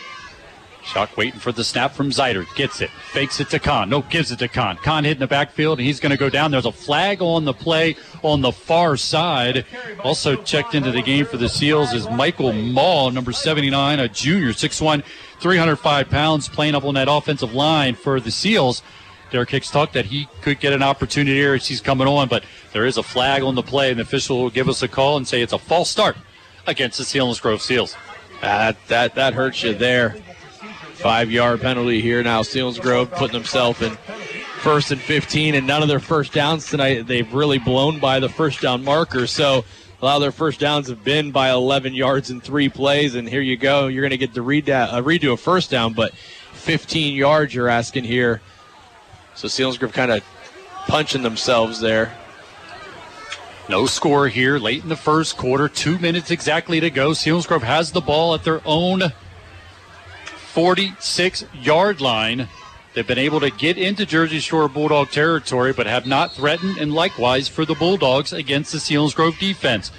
Shock waiting for the snap from Zeidert. Gets it. Fakes it to Kahn. No, gives it to Kahn. Kahn in the backfield, and he's going to go down. There's a flag on the play on the far side. Also checked into the game for the Seals is Michael Mall, number 79, a junior, 6'1", 305 pounds, playing up on that offensive line for the Seals. Derek Hicks talked that he could get an opportunity here as he's coming on, but there is a flag on the play, and the official will give us a call and say it's a false start against the Selinsgrove Seals. That that that hurts you there. Five yard penalty here now. Selinsgrove putting themselves in first and 15, and none of their first downs tonight. They've really blown by the first down marker. So a lot of their first downs have been by 11 yards in three plays, and here you go. You're going to get that, uh, redo a first down, but 15 yards you're asking here. So Selinsgrove kind of punching themselves there. No score here late in the first quarter. Two minutes exactly to go. Selinsgrove has the ball at their own 46 yard line. They've been able to get into Jersey Shore Bulldog territory, but have not threatened, and likewise for the Bulldogs against the Selinsgrove defense.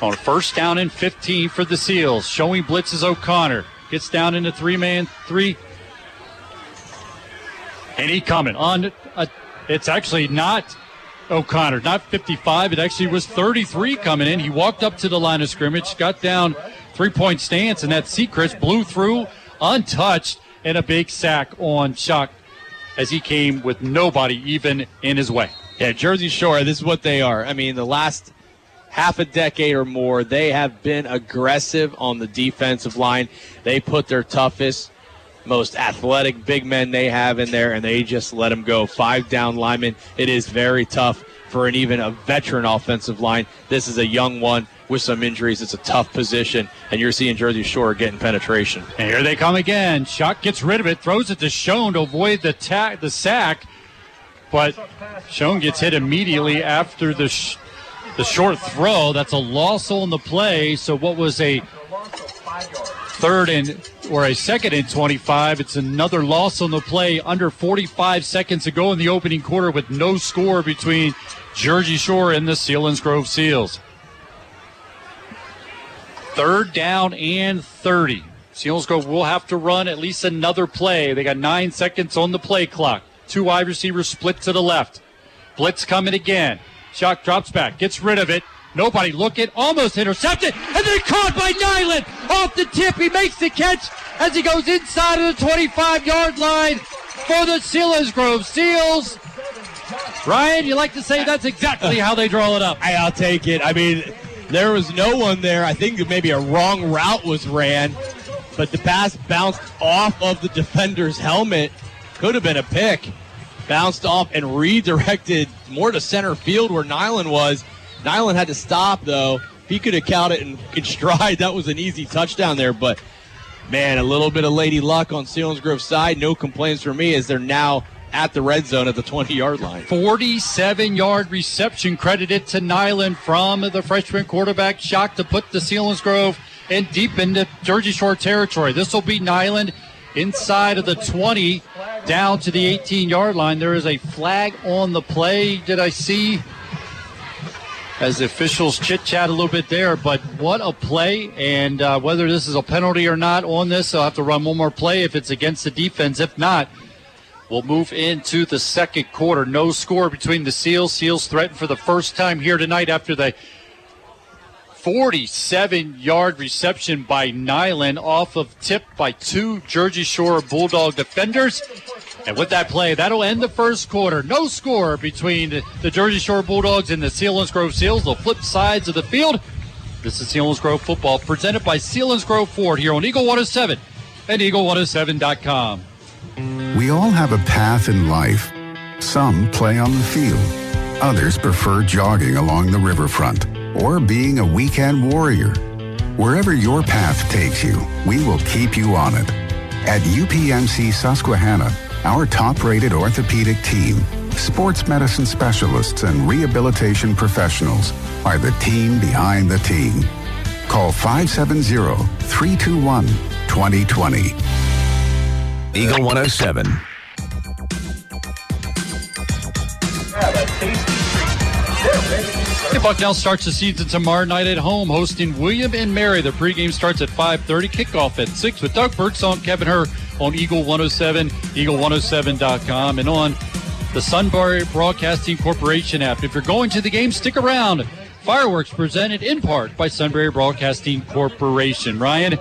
On first down and 15 for the Seals. Showing blitzes O'Connor. Gets down into three man, three. And he coming on. Uh, it's actually not O'Connor, not 55. It actually was 33 coming in. He walked up to the line of scrimmage, got down three point stance, and that Sechrist blew through untouched and a big sack on Shock as he came with nobody even in his way. Yeah, Jersey Shore, this is what they are. I mean, the last half a decade or more, they have been aggressive on the defensive line. They put their toughest, most athletic big men they have in there, and they just let them go. Five down linemen. It is very tough for an even a veteran offensive line. This is a young one with some injuries. It's a tough position, and you're seeing Jersey Shore getting penetration. And here they come again. Shock gets rid of it, throws it to Schoen to avoid the ta- the sack, but Schoen gets hit immediately after the sh- the short throw. That's a loss on the play. So what was a third and or a second and 25? It's another loss on the play under 45 seconds to go in the opening quarter with no score between Jersey Shore and the Selinsgrove Seals. Third down and 30. Selinsgrove will have to run at least another play. They got nine seconds on the play clock. Two wide receivers split to the left. Blitz coming again. Shock drops back, gets rid of it. Nobody looking, almost intercepted, and then caught by Nyland off the tip. He makes the catch as he goes inside of the 25 yard line for the Selinsgrove Seals. Ryan, you like to say that's exactly how they draw it up. I'll take it. I mean, there was no one there. I think maybe a wrong route was ran, but the pass bounced off of the defender's helmet. Could have been a pick. Bounced off and redirected more to center field where Nyland was. Nyland had to stop though. He could have counted in, in stride. That was an easy touchdown there, but man, a little bit of lady luck on Selinsgrove side. No complaints for me as they're now at the red zone at the 20 yard line. 47 yard reception credited to Nyland from the freshman quarterback. Shock to put the Selinsgrove in deep into Jersey Shore territory. This will be Nyland inside of the 20 down to the 18 yard line. There is a flag on the play. Did I see? As the officials chit chat a little bit there, but what a play! And uh, whether this is a penalty or not on this, they'll have to run one more play if it's against the defense. If not, We'll move into the second quarter. No score between the Seals. Seals threatened for the first time here tonight after the 47 yard reception by Nyland off of tip by two Jersey Shore Bulldog defenders. And with that play, that'll end the first quarter. No score between the Jersey Shore Bulldogs and the Selinsgrove Seals. They'll flip sides of the field. This is Selinsgrove football presented by Selinsgrove Ford here on Eagle 107 and Eagle107.com. We all have a path in life. Some play on the field. Others prefer jogging along the riverfront or being a weekend warrior. Wherever your path takes you, we will keep you on it. At UPMC Susquehanna, our top-rated orthopedic team, sports medicine specialists, and rehabilitation professionals are the team behind the team. Call 570-321-2020. Eagle 107. Hey, Bucknell starts the season tomorrow night at home, hosting William and Mary. The pregame starts at 5:30. Kickoff at six with Doug Birdsong, Kevin Herr on Eagle 107, Eagle107.com, and on the Sunbury Broadcasting Corporation app. If you're going to the game, stick around. Fireworks presented in part by Sunbury Broadcasting Corporation. Ryan,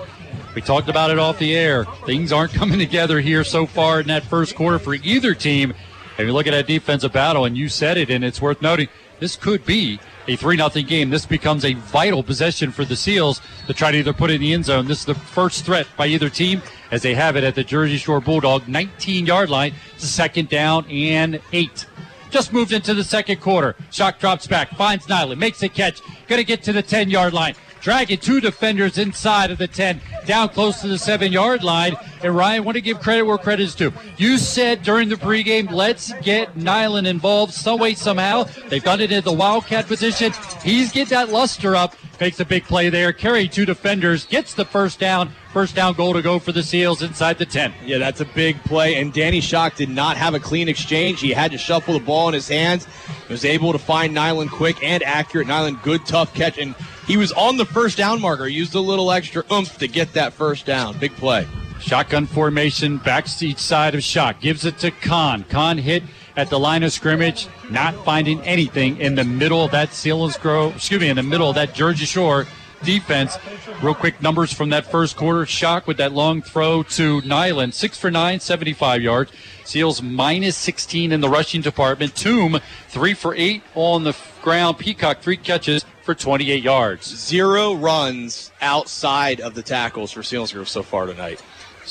we talked about it off the air. Things aren't coming together here so far in that first quarter for either team. If you look at that defensive battle, and you said it, and it's worth noting, this could be a 3 0 game. This becomes a vital possession for the Seals to try to either put it in the end zone. This is the first threat by either team as they have it at the Jersey Shore Bulldog 19 yard line. Second down and eight. Just moved into the second quarter. Shock drops back, finds Nyland, makes a catch, gonna get to the 10 yard line. Dragging two defenders inside of the 10, down close to the seven yard line. And Ryan, want to give credit where credit is due. You said during the pregame, let's get Nyland involved some way, somehow. They've done it in the Wildcat position. He's get that luster up, makes a big play there, carry two defenders, gets the first down. First down goal to go for the Seals inside the 10. Yeah, that's a big play. And Danny Shock did not have a clean exchange. He had to shuffle the ball in his hands. He Was able to find Nyland quick and accurate. Nyland, good, tough catch. And he was on the first down marker. He Used a little extra oomph to get that first down. Big play. Shotgun formation, backs to each side of Shock. Gives it to Khan. Khan hit at the line of scrimmage, not finding anything in the middle of that Selinsgrove, excuse me, in the middle of that Jersey Shore defense. Real quick numbers from that first quarter. Shock with that long throw to Nyland. Six for nine, 75 yards. Seals minus 16 in the rushing department. Tomb, three for eight on the ground. Peacock, three catches for 28 yards. Zero runs outside of the tackles for Selinsgrove so far tonight.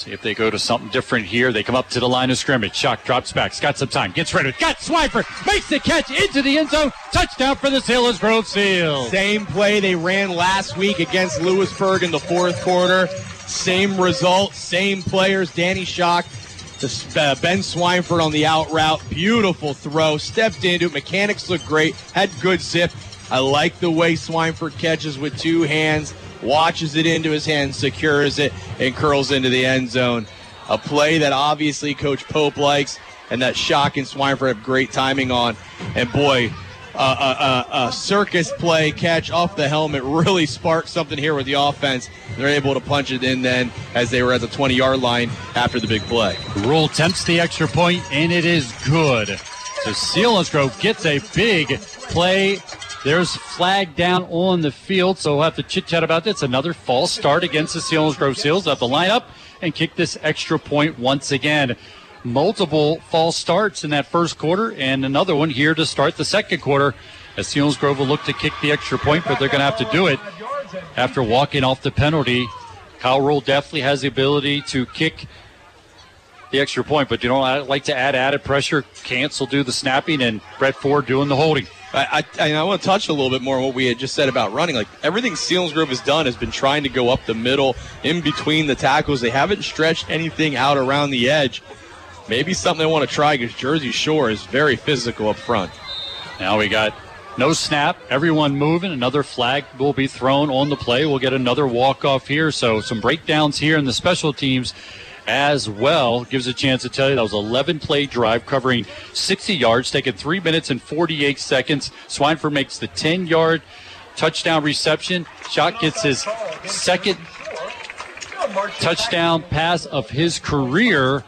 See if they go to something different here. They come up to the line of scrimmage. Shock drops back. Got some time. Gets rid of it. Got Swiper. Makes the catch into the end zone. Touchdown for the Selinsgrove Seals. Same play they ran last week against Lewisburg in the fourth quarter. Same result, same players. Danny Shock, the, uh, Ben Swineford on the out route. Beautiful throw. Stepped into it. Mechanics look great. Had good zip. I like the way Swineford catches with two hands, watches it into his hands, secures it, and curls into the end zone. A play that obviously Coach Pope likes, and that Shock and Swineford have great timing on. And boy, uh, uh, uh, uh, circus play catch off the helmet really sparked something here with the offense. They're able to punch it in then as they were at the 20 yard line after the big play. Rule tempts the extra point, and it is good. So Selinsgrove gets a big play. There's flag down on the field, so we'll have to chit chat about this. Another false start against the Selinsgrove Seals. Have the lineup and kick this extra point once again. Multiple false starts in that first quarter, and another one here to start the second quarter. As Selinsgrove will look to kick the extra point, but they're going to have to do it after walking off the penalty. Kyle Rule definitely has the ability to kick the extra point, but you know, I like to add added pressure. Cancel do the snapping, and Brett Ford doing the holding. I, I, I want to touch a little bit more on what we had just said about running. Like everything Selinsgrove has done has been trying to go up the middle, in between the tackles. They haven't stretched anything out around the edge. Maybe something they want to try because Jersey Shore is very physical up front. Now we got no snap, everyone moving. Another flag will be thrown on the play. We'll get another walk off here. So some breakdowns here in the special teams as well. Gives a chance to tell you that was 11 play drive covering 60 yards, taking three minutes and 48 seconds. Swineford makes the 10 yard touchdown reception. Shock gets his second touchdown pass of his career.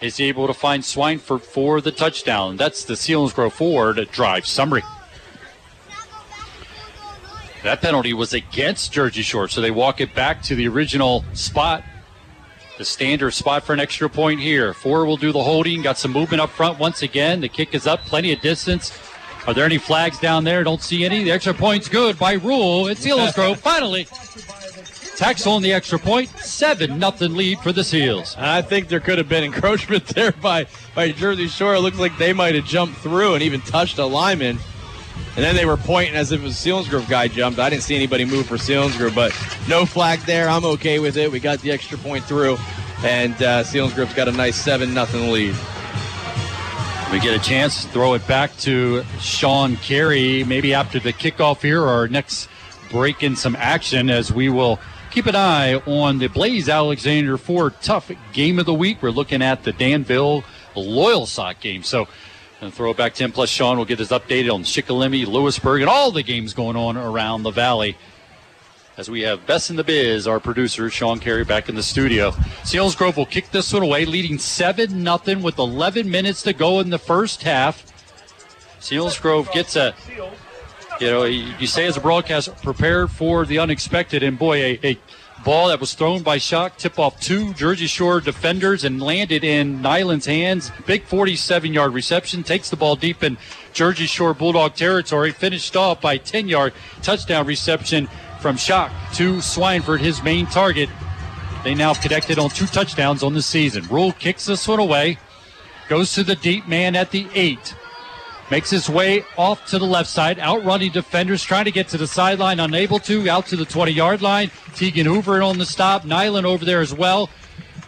Is able to find Swineford for the touchdown. That's the Selinsgrove forward drive summary. That penalty was against Jersey Shore, so they walk it back to the original spot. The standard spot for an extra point here. Four will do the holding. Got some movement up front once again. The kick is up, plenty of distance. Are there any flags down there? Don't see any. The extra point's good by rule. It's Selinsgrove finally tacks on the extra point. Seven nothing lead for the Seals. I think there could have been encroachment there by, by Jersey Shore. It looked like they might have jumped through and even touched a lineman. And then they were pointing as if it was Selinsgrove guy jumped. I didn't see anybody move for Selinsgrove, but no flag there. I'm okay with it. We got the extra point through, and uh, Selinsgrove's got a nice seven nothing lead. We get a chance to throw it back to Sean Carey, maybe after the kickoff here or our next break in some action as we will keep an eye on the Blaze Alexander Ford Tough Game of the Week. We're looking at the Danville Loyalsock game. So and throw it back to him. Plus, Sean will get us updated on Shikellamy, Lewisburg, and all the games going on around the valley. As we have Best in the Biz, our producer, Sean Carey, back in the studio. Selinsgrove will kick this one away, leading 7 nothing with 11 minutes to go in the first half. Selinsgrove gets a, you know, you say as a broadcast, prepare for the unexpected. And boy, a, a ball that was thrown by Shock, tip off two Jersey Shore defenders and landed in Nyland's hands. Big 47 yard reception, takes the ball deep in Jersey Shore Bulldog territory, finished off by 10 yard touchdown reception from Shock to Swineford, his main target. They now connected on two touchdowns on the season. Rule kicks this one away, goes to the deep man at the eight. Makes his way off to the left side, outrunning defenders, trying to get to the sideline, unable to, out to the 20 yard line. Tegan Hoover on the stop, Nyland over there as well.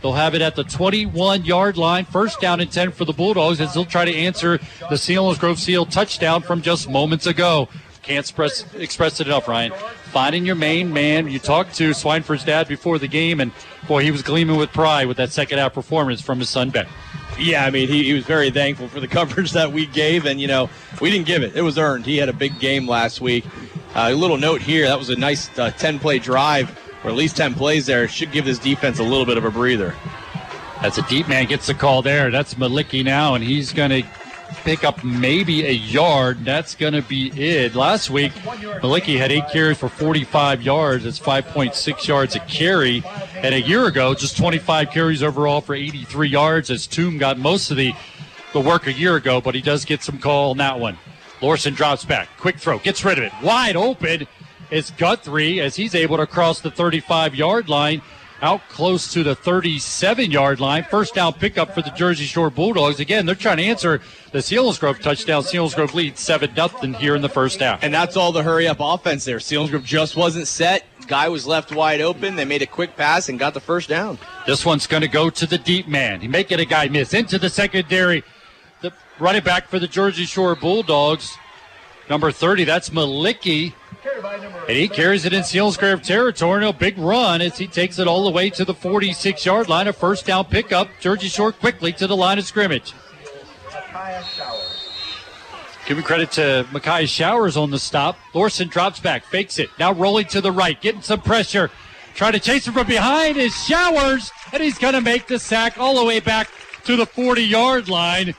They'll have it at the 21 yard line, first down and 10 for the Bulldogs as they'll try to answer the Selinsgrove Seal touchdown from just moments ago. Can't express, express it enough, Ryan. Finding your main man. You talked to Swineford's dad before the game, and boy, he was gleaming with pride with that second half performance from his son, Ben. Yeah, I mean, he, he was very thankful for the coverage that we gave, and, you know, we didn't give it. It was earned. He had a big game last week. Uh, a little note here that was a nice 10 play drive, or at least 10 plays there. Should give this defense a little bit of a breather. That's a deep man gets the call there. That's Maliki now, and he's going to pick up maybe a yard. That's going to be it. Last week, Maliki had eight carries for 45 yards. That's 5.6 yards a carry. And a year ago, just 25 carries overall for 83 yards as Toom got most of the, the work a year ago, but he does get some call on that one. Lorson drops back. Quick throw. Gets rid of it. Wide open is Guthrie as he's able to cross the 35 yard line. Out close to the 37 yard line. First down pickup for the Jersey Shore Bulldogs. Again, they're trying to answer the Seals Grove touchdown. Selinsgrove leads 7 0 here in the first half. And that's all the hurry up offense there. Selinsgrove just wasn't set. Guy was left wide open. They made a quick pass and got the first down. This one's going to go to the deep man. He may get a guy miss into the secondary. The running back for the Jersey Shore Bulldogs, number 30, that's Malicki. And he carries it in Selinsgrove territory. A big run as he takes it all the way to the 46 yard line. A first down pickup. Jersey Shore quickly to the line of scrimmage. Giving credit to Makai Showers on the stop. Lorson drops back, fakes it. Now rolling to the right, getting some pressure. Trying to chase him from behind is Showers, and he's going to make the sack all the way back to the 40 yard line.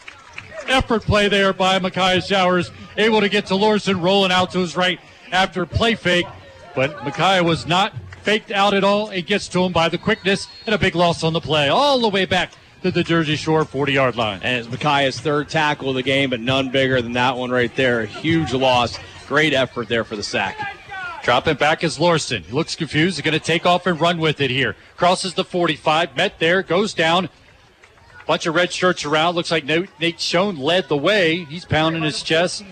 Effort play there by Makai Showers, able to get to Lorson, rolling out to his right after play fake. But Makai was not faked out at all. It gets to him by the quickness and a big loss on the play, all the way back to the Jersey Shore 40 yard line. And it's Micaiah's third tackle of the game, but none bigger than that one right there. A huge loss. Great effort there for the sack. Dropping back is Lorson. He looks confused. He's going to take off and run with it here. Crosses the 45, met there, goes down. Bunch of red shirts around. Looks like Nate Nate Schoen led the way. He's pounding his chest.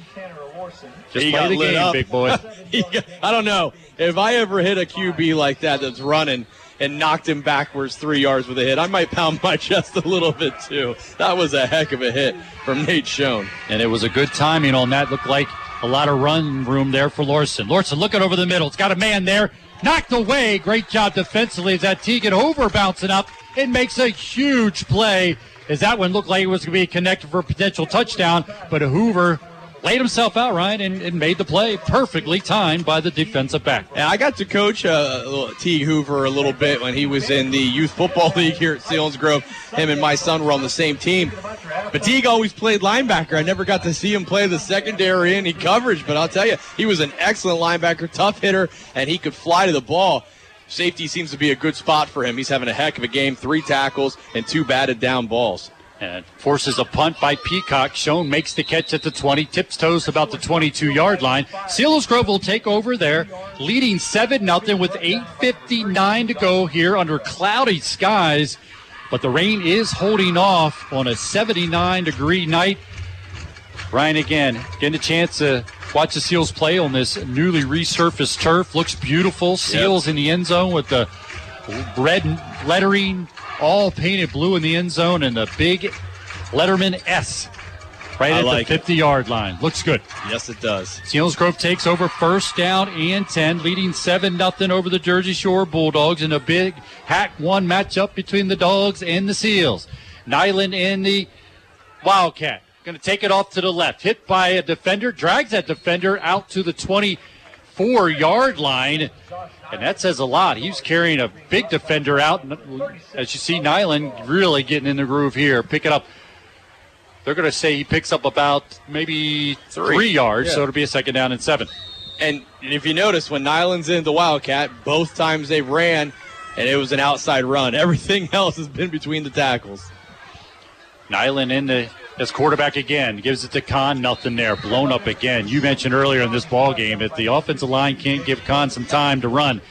Just He play got the game, up. big boy. Got- I don't know. If I ever hit a QB like that that's running and knocked him backwards three yards with a hit, I might pound my chest a little bit too. That was a heck of a hit from Nate Schoen. And it was a good timing on that. Looked like a lot of run room there for Lorson. Lorson looking over the middle. It's got a man there. Knocked away. Great job defensively. Is that Tegan over bouncing up It makes a huge play. As that one looked like it was going to be connected for a potential touchdown, but a Hoover laid himself out, Ryan, and, and made the play perfectly timed by the defensive back. And I got to coach uh, T. Hoover a little bit when he was in the youth football league here at Selinsgrove. Him and my son were on the same team. But Teague always played linebacker. I never got to see him play the secondary any coverage, but I'll tell you, he was an excellent linebacker, tough hitter, and he could fly to the ball. Safety seems to be a good spot for him. He's having a heck of a game, three tackles and two batted down balls. And forces a punt by Peacock. Schoen makes the catch at the 20, tips toes about the 22 yard line. Selinsgrove will take over there, leading 7 0 with 8.59 to go here under cloudy skies. But the rain is holding off on a 79 degree night. Ryan again, getting a chance to watch the Seals play on this newly resurfaced turf. Looks beautiful. Seals in the end zone with the red lettering, all painted blue in the end zone, and the big Letterman S right I at like the it. 50 yard line. Looks good. Yes, it does. Selinsgrove takes over first down and 10, leading 7 0 over the Jersey Shore Bulldogs in a big HAC-I matchup between the Dogs and the Seals. Nyland and the Wildcat. Going to take it off to the left. Hit by a defender, drags that defender out to the 24 yard line. And that says a lot. He was carrying a big defender out. As you see, Nyland really getting in the groove here. Pick it up. They're going to say he picks up about maybe three, Three. yards, so it'll be a second down and seven. And if you notice, when Nyland's in the Wildcat, both times they ran, and it was an outside run. Everything else has been between the tackles. Nyland in the as quarterback again gives it to Kahn. Nothing there, blown up again. You mentioned earlier in this ball game that the offensive line can't give Kahn some time to run,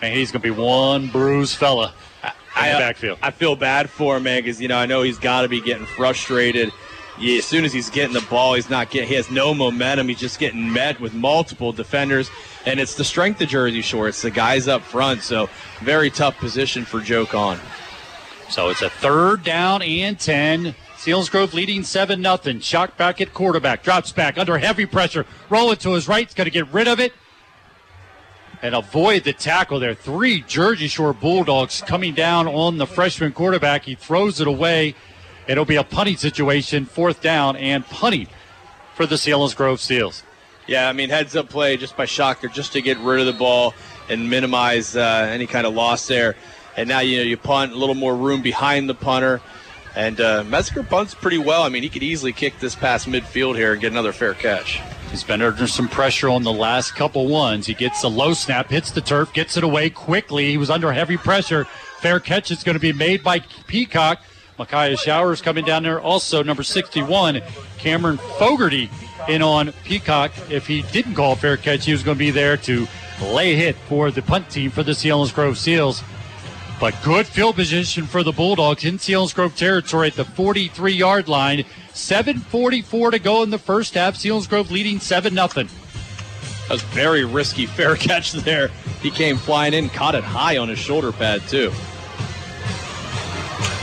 and he's going to be one bruised fella in the uh, backfield. I feel bad for him, man, because you know I know he's got to be getting frustrated. Yeah, as soon as he's getting the ball, he's not getting. He has no momentum. He's just getting met with multiple defenders, and it's the strength of Jersey Shore. It's the guys up front. So very tough position for Joe Kahn. So it's a third down and 10. Selinsgrove leading 7 0. Shock back at quarterback. Drops back under heavy pressure. Roll it to his right. He's going to get rid of it and avoid the tackle there. Three Jersey Shore Bulldogs coming down on the freshman quarterback. He throws it away. It'll be a punting situation, fourth down and punting for the Selinsgrove Seals. Yeah, I mean heads up play just by Shocker just to get rid of the ball and minimize uh, any kind of loss there. And now you know you punt a little more room behind the punter. And uh, Metzger punts pretty well. I mean he could easily kick this past midfield here and get another fair catch. He's been under some pressure on the last couple ones. He gets a low snap, hits the turf, gets it away quickly. He was under heavy pressure. Fair catch is going to be made by Peacock. Micaiah Showers coming down there. Also, number 61, Cameron Fogarty in on Peacock. If he didn't call fair catch, he was going to be there to lay hit for the punt team for the Selinsgrove Seals. But good field position for the Bulldogs in Selinsgrove territory at the 43 yard line. 7.44 to go in the first half. Selinsgrove leading 7 0. That was very risky fair catch there. He came flying in, caught it high on his shoulder pad, too.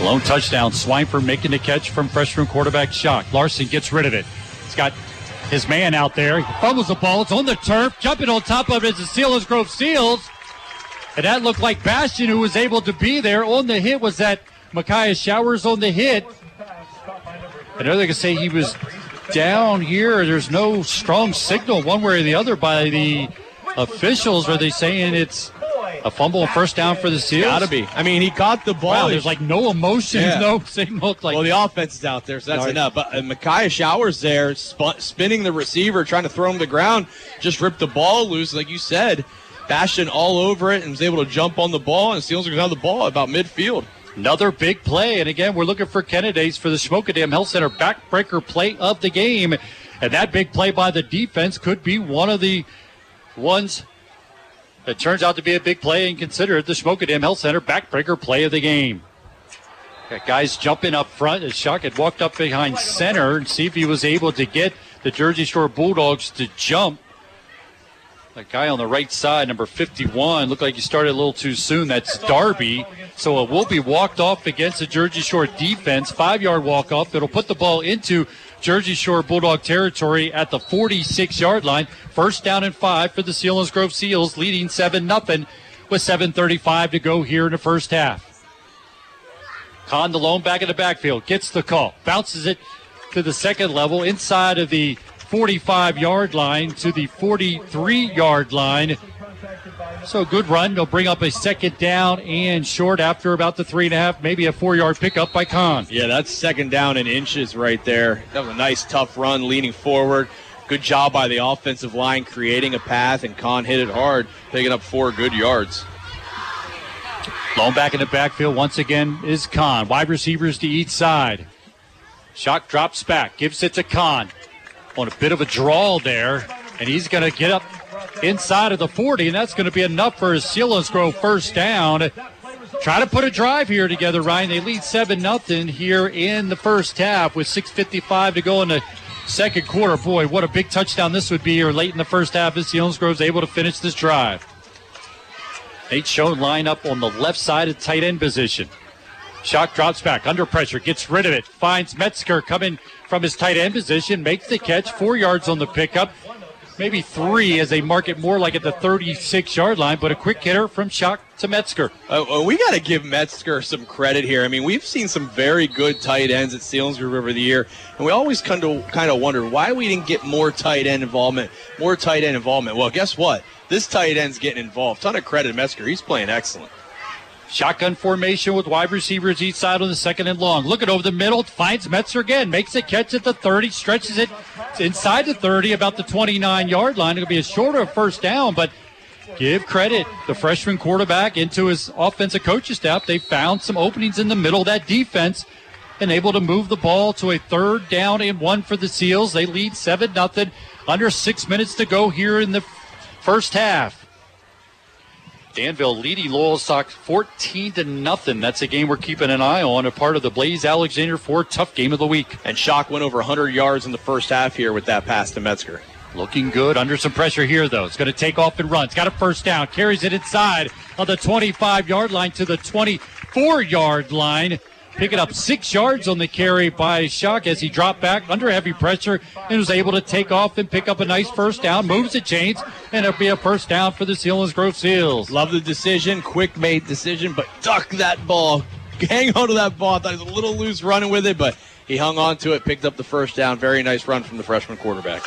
Lone touchdown. Swineford making the catch from freshman quarterback Shock. Lorson gets rid of it. He's got his man out there. He fumbles the ball. It's on the turf. Jumping on top of it is the Selinsgrove Seals. And that looked like Bastion, who was able to be there. On the hit was that Micaiah Showers on the hit. I know they can say he was down here. There's no strong signal one way or the other by the officials. Are they saying it's a fumble first down for the Seals? Gotta be. I mean, he got the ball. Wow, there's like no emotion, Yeah. no signal. Like well, the offense is out there, so that's Sorry. enough. But uh, Micaiah Showers there, spun, spinning the receiver, trying to throw him to the ground, just ripped the ball loose, like you said. Bastion all over it and was able to jump on the ball, and Steelers have the ball about midfield. Another big play. And again, we're looking for candidates for the Shamokin Dam Health Center backbreaker play of the game. And that big play by the defense could be one of the ones that turns out to be a big play and considered the Shamokin Dam Health Center backbreaker play of the game. Got guys jumping up front as Shock had walked up behind center and see if he was able to get the Jersey Shore Bulldogs to jump. That guy on the right side, number 51, looked like he started a little too soon. That's Darby. So it will be walked off against the Jersey Shore defense. Five yard walk off. It'll put the ball into Jersey Shore Bulldog territory at the 46 yard line. First down and five for the Selinsgrove Seals, leading 7 0 with 7.35 to go here in the first half. Kahn the lone back in the backfield gets the call, bounces it to the second level inside of the 45 yard line to the 43 yard line. So good run. They'll bring up a second down and short after about the three and a half, maybe a four yard pickup by Kahn. Yeah, that's second down in inches right there. That was a nice, tough run, leaning forward. Good job by the offensive line creating a path, and Kahn hit it hard, picking up four good yards. Lone back in the backfield once again is Kahn. Wide receivers to each side. Shock drops back, gives it to Kahn on a bit of a draw there, and he's going to get up inside of the 40, and that's going to be enough for his Selinsgrove first down. Try to put a drive here together, Ryan. They lead 7 nothing here in the first half with 6.55 to go in the second quarter. Boy, what a big touchdown this would be here late in the first half as Selinsgrove's able to finish this drive. Nate Schoen line up on the left side of tight end position. Shock drops back under pressure, gets rid of it, finds Metzger coming from his tight end position, makes the catch, four yards on the pickup, maybe three as they mark it more like at the 36 yard line, but a quick hitter from Shock to Metzger. Uh, we got to give Metzger some credit here. I mean, we've seen some very good tight ends at Selinsgrove over the year, and we always kind of kind of wonder why we didn't get more tight end involvement, more tight end involvement. Well, guess what? This tight end's getting involved. Ton of credit Metzger. He's playing excellent. Shotgun formation with wide receivers each side on the second and long. Looking over the middle, finds Metzger again, makes a catch at the 30, stretches it inside the 30, about the 29 yard line. It'll be a shorter first down, but give credit the freshman quarterback into his offensive coaching staff. They found some openings in the middle of that defense and able to move the ball to a third down and one for the Seals. They lead 7 nothing. Under six minutes to go here in the first half. Danville leading Loyalsock 14 to nothing. That's a game we're keeping an eye on, a part of the Blaze Alexander Ford Tough Game of the Week. And Shock went over 100 yards in the first half here with that pass to Metzger. Looking good. Under some pressure here, though. It's going to take off and run. It's got a first down. Carries it inside on the 25 yard line to the 24 yard line. Picking up six yards on the carry by Shock as he dropped back under heavy pressure and was able to take off and pick up a nice first down. Moves the chains, and it'll be a first down for the Selinsgrove Seals. Love the decision, quick made decision, but duck that ball. Hang on to that ball. I thought he was a little loose running with it, but he hung on to it, picked up the first down. Very nice run from the freshman quarterback.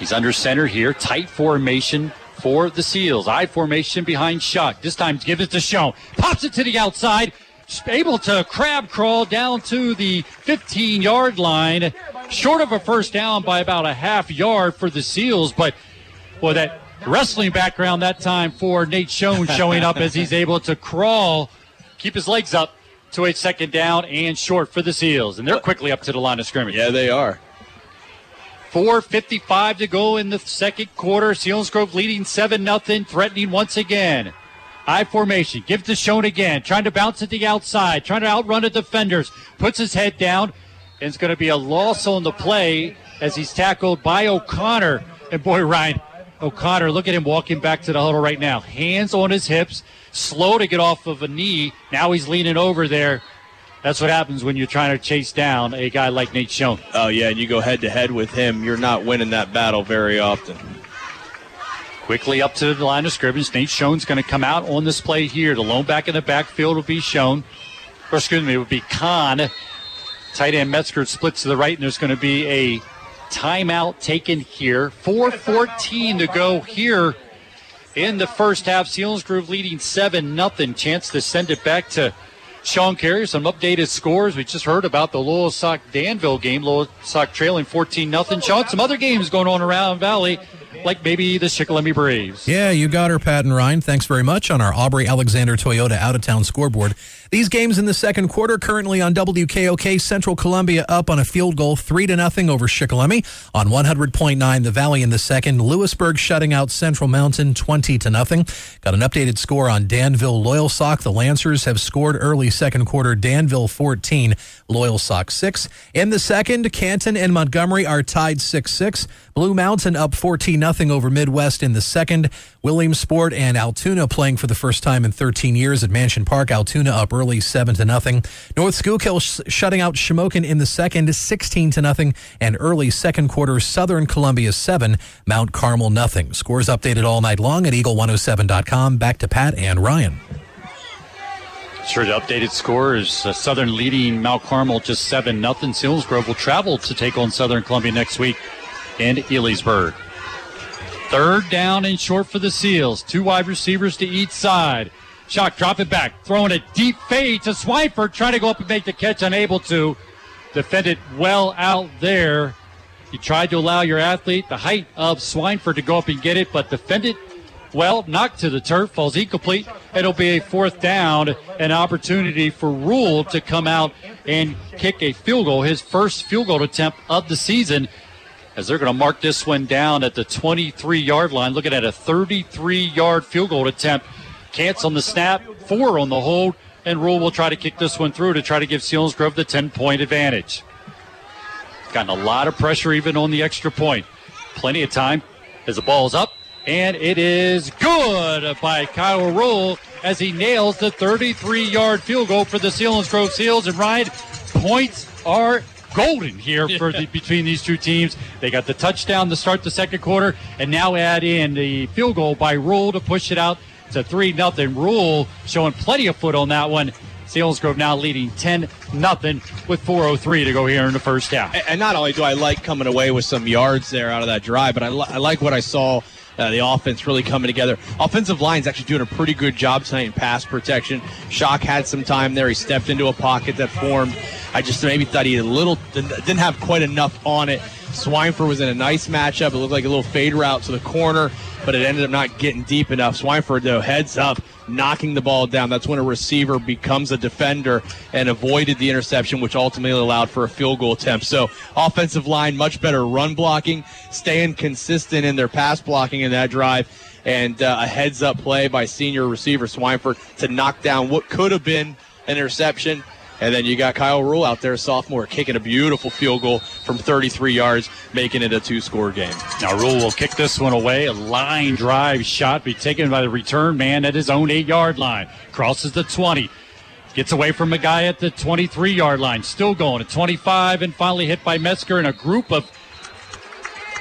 He's under center here. Tight formation for the Seals. I formation behind Shock. This time gives it to Schoen. Pops it to the outside. Able to crab crawl down to the 15 yard line. Short of a first down by about a half yard for the Seals, but well, that wrestling background that time for Nate Schoen showing up as he's able to crawl, keep his legs up to a second down and short for the Seals. And they're quickly up to the line of scrimmage. Yeah, they are. 4.55 to go in the second quarter. Selinsgrove leading 7 0, threatening once again. I formation. Gives to Schoen again. Trying to bounce at the outside. Trying to outrun the defenders. Puts his head down. And it's going to be a loss on the play as he's tackled by O'Connor. And boy, Ryan, O'Connor, look at him walking back to the huddle right now. Hands on his hips. Slow to get off of a knee. Now he's leaning over there. That's what happens when you're trying to chase down a guy like Nate Schoen. Oh yeah, and you go head to head with him, you're not winning that battle very often. Quickly up to the line of scrimmage. Nate Schoen's going to come out on this play here. The lone back in the backfield will be Schoen. Or excuse me, it would be Kahn. Tight end Metzger splits to the right, and there's going to be a timeout taken here. 4.14 to go here in the first half. Selinsgrove leading 7 nothing. Chance to send it back to Sean Carrier. Some updated scores. We just heard about the Loyalsock Danville game. Lowell Sock trailing 14 nothing. Sean, some other games going on around Valley, like maybe the Shikellamy Braves. Yeah, you got her, Pat and Ryan. Thanks very much on our Aubrey Alexander Toyota out of town scoreboard. These games in the second quarter currently on WKOK Central Columbia up on a field goal 3 to nothing over Shikellamy. On 100.9 the Valley in the second, Lewisburg shutting out Central Mountain 20 to nothing. Got an updated score on Danville Loyalsock. The Lancers have scored early second quarter Danville 14, Loyalsock 6. In the second, Canton and Montgomery are tied 6-6. Blue Mountain up 14 nothing over Midwest in the second. Williamsport and Altoona playing for the first time in 13 years at Mansion Park. Altoona up early 7 to nothing. North Schuylkill sh- shutting out Shamokin in the second 16 to nothing and early second quarter Southern Columbia 7, Mount Carmel nothing. Scores updated all night long at eagle107.com. Back to Pat and Ryan. Sure, the updated score is uh, Southern leading Mount Carmel just 7 nothing. Selinsgrove will travel to take on Southern Columbia next week in Elysburg. Third down and short for the Seals. Two wide receivers to each side. Shock, drop it back. Throwing a deep fade to Swineford. Trying to go up and make the catch, unable to. Defended well out there. You tried to allow your athlete the height of Swineford to go up and get it, but defended well, knocked to the turf, falls incomplete. It'll be a fourth down, an opportunity for Rule to come out and kick a field goal, his first field goal attempt of the season, as they're going to mark this one down at the 23 yard line. Looking at a 33 yard field goal attempt. Cants on the snap, four on the hold, and Rule will try to kick this one through to try to give Selinsgrove the 10 point advantage. Gotten a lot of pressure even on the extra point. Plenty of time as the ball's up, and it is good by Kyle Rule as he nails the 33 yard field goal for the Selinsgrove Seals. And Ryan, points are golden here for the, between these two teams. They got the touchdown to start the second quarter, and now add in the field goal by Rule to push it out to 3 nothing. Rule showing plenty of foot on that one. Selinsgrove now leading 10 nothing with 4.03 to go here in the first half. And not only do I like coming away with some yards there out of that drive, but I, li- I like what I saw. Uh, the offense really coming together. Offensive line's actually doing a pretty good job tonight in pass protection. Shock had some time there. He stepped into a pocket that formed. I just maybe thought he had a little didn't have quite enough on it. Swineford was in a nice matchup. It looked like a little fade route to the corner, but it ended up not getting deep enough. Swineford though heads up, knocking the ball down. That's when a receiver becomes a defender and avoided the interception, which ultimately allowed for a field goal attempt. So offensive line much better run blocking, staying consistent in their pass blocking in that drive. And uh, a heads up play by senior receiver Swineford to knock down what could have been an interception. And then you got Kyle Rule out there, sophomore, kicking a beautiful field goal from 33 yards, making it a two score game. Now Rule will kick this one away. A line drive shot be taken by the return man at his own eight yard line. Crosses the 20. Gets away from a guy at the 23 yard line. Still going at 25 and finally hit by Metzger and a group of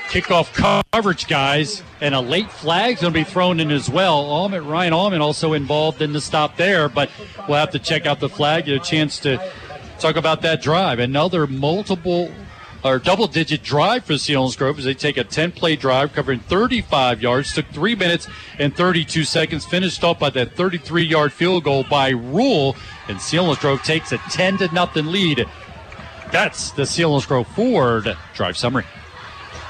kickoff coverage guys. And a late flag's going to be thrown in as well. Almond, Ryan Allman also involved in the stop there, but we'll have to check out the flag, get a chance to talk about that drive. Another multiple or double digit drive for Selinsgrove as they take a 10 play drive covering 35 yards, took three minutes and 32 seconds, finished off by that 33 yard field goal by Rule, and Selinsgrove takes a 10 to nothing lead. That's the Selinsgrove Ford drive summary.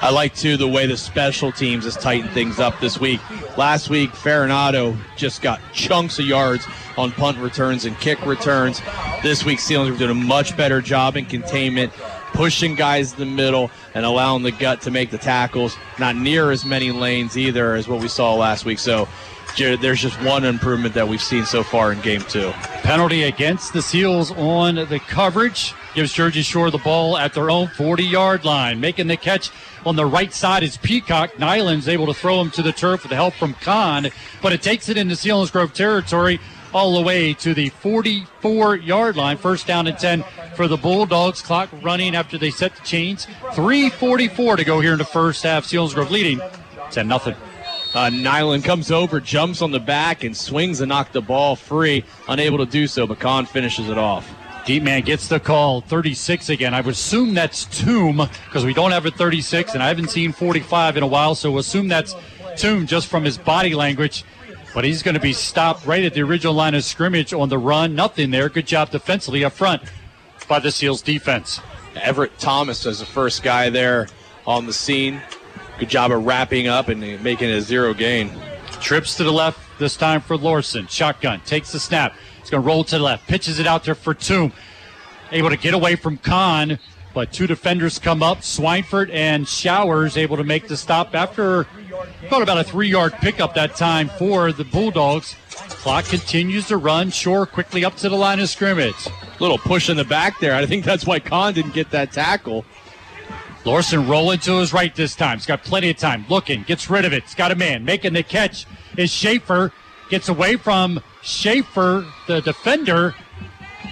I like too the way the special teams has tightened things up this week. Last week, Farinado just got chunks of yards on punt returns and kick returns. This week, Steelers are doing a much better job in containment. pushing guys in the middle and allowing the gut to make the tackles. Not near as many lanes either as what we saw last week. So there's just one improvement that we've seen so far in game two. Penalty against the Seals on the coverage. Gives Jersey Shore the ball at their own 40 yard line. Making the catch on the right side is Peacock. Nyland's able to throw him to the turf with the help from Kahn, but it takes it into Selinsgrove territory all the way to the 44 yard line. First down and 10 for the Bulldogs. Clock running after they set the chains. 3.44 to go here in the first half. Selinsgrove leading 10 nothing. Uh, Nyland comes over, jumps on the back, and swings to knock the ball free. Unable to do so, but Kahn finishes it off. Deep man gets the call. 36 again. I would assume that's Tomb because we don't have a 36, and I haven't seen 45 in a while, so assume that's Tomb just from his body language. But he's going to be stopped right at the original line of scrimmage on the run. Nothing there. Good job defensively up front by the Seals defense. Everett Thomas as the first guy there on the scene. Good job of wrapping up and making a zero gain. Trips to the left this time for Lorson. Shotgun takes the snap. It's going to roll to the left. Pitches it out there for Toom. Able to get away from Kahn, but two defenders come up. Swineford and Showers able to make the stop after about about a three-yard pickup that time for the Bulldogs. Clock continues to run. Shore quickly up to the line of scrimmage. Little push in the back there. I think that's why Kahn didn't get that tackle. Lorson rolling to his right this time. He's got plenty of time. Looking, gets rid of it. He's got a man. Making the catch is Schaefer. Gets away from Schaefer, the defender.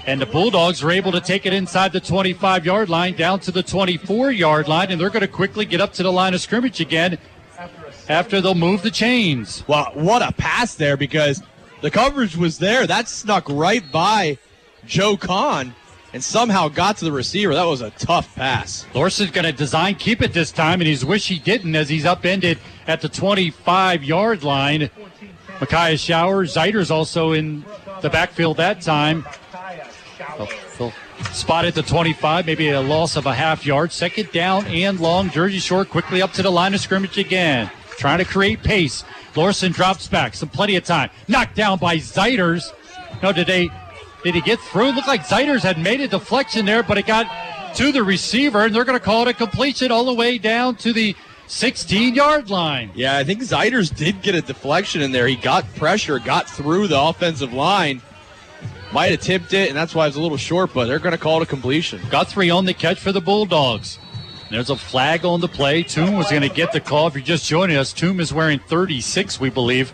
And the Bulldogs are able to take it inside the 25 yard line down to the 24 yard line. And they're going to quickly get up to the line of scrimmage again after they'll move the chains. Well, what a pass there because the coverage was there. That snuck right by Joe Kahn and somehow got to the receiver. That was a tough pass. Lorson's going to design keep it this time, and he's wish he didn't as he's upended at the 25 yard line. Micaiah Shower, Zeiders also in the backfield that time. Oh, so spot at the 25, maybe a loss of a half yard. Second down and long. Jersey Shore quickly up to the line of scrimmage again, trying to create pace. Lorson drops back, some plenty of time. Knocked down by Zeiders. No, did they? Did he get through? It looked like Zeiders had made a deflection there, but it got to the receiver, and they're going to call it a completion all the way down to the 16 yard line. Yeah, I think Zeiders did get a deflection in there. He got pressure, got through the offensive line. Might have tipped it, and that's why it was a little short, but they're going to call it a completion. Guthrie on the catch for the Bulldogs. There's a flag on the play. Toom was going to get the call. If you're just joining us, Toom is wearing 36, we believe.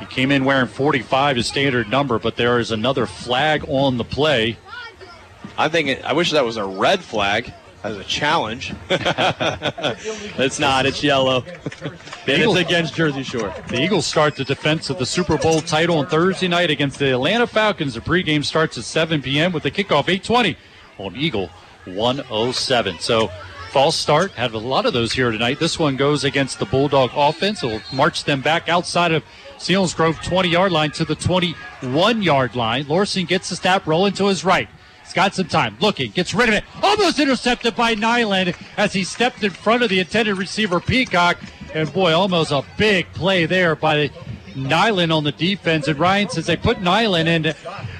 He came in wearing 45, his standard number, but there is another flag on the play. I think it, I wish that was a red flag as a challenge. it's not. It's yellow. and it's against Jersey Shore. The Eagles start the defense of the Super Bowl title on Thursday night against the Atlanta Falcons. The pregame starts at 7 p.m. with the kickoff 8:20 on Eagle 107. So false start. Had a lot of those here tonight. This one goes against the Bulldog offense. It'll march them back outside of Selinsgrove 20 yard line to the 21 yard line. Lorson gets the snap rolling to his right. He's got some time. Looking, gets rid of it. Almost intercepted by Nyland as he stepped in front of the intended receiver Peacock. And boy, almost a big play there by Nyland on the defense. And Ryan, since they put Nyland in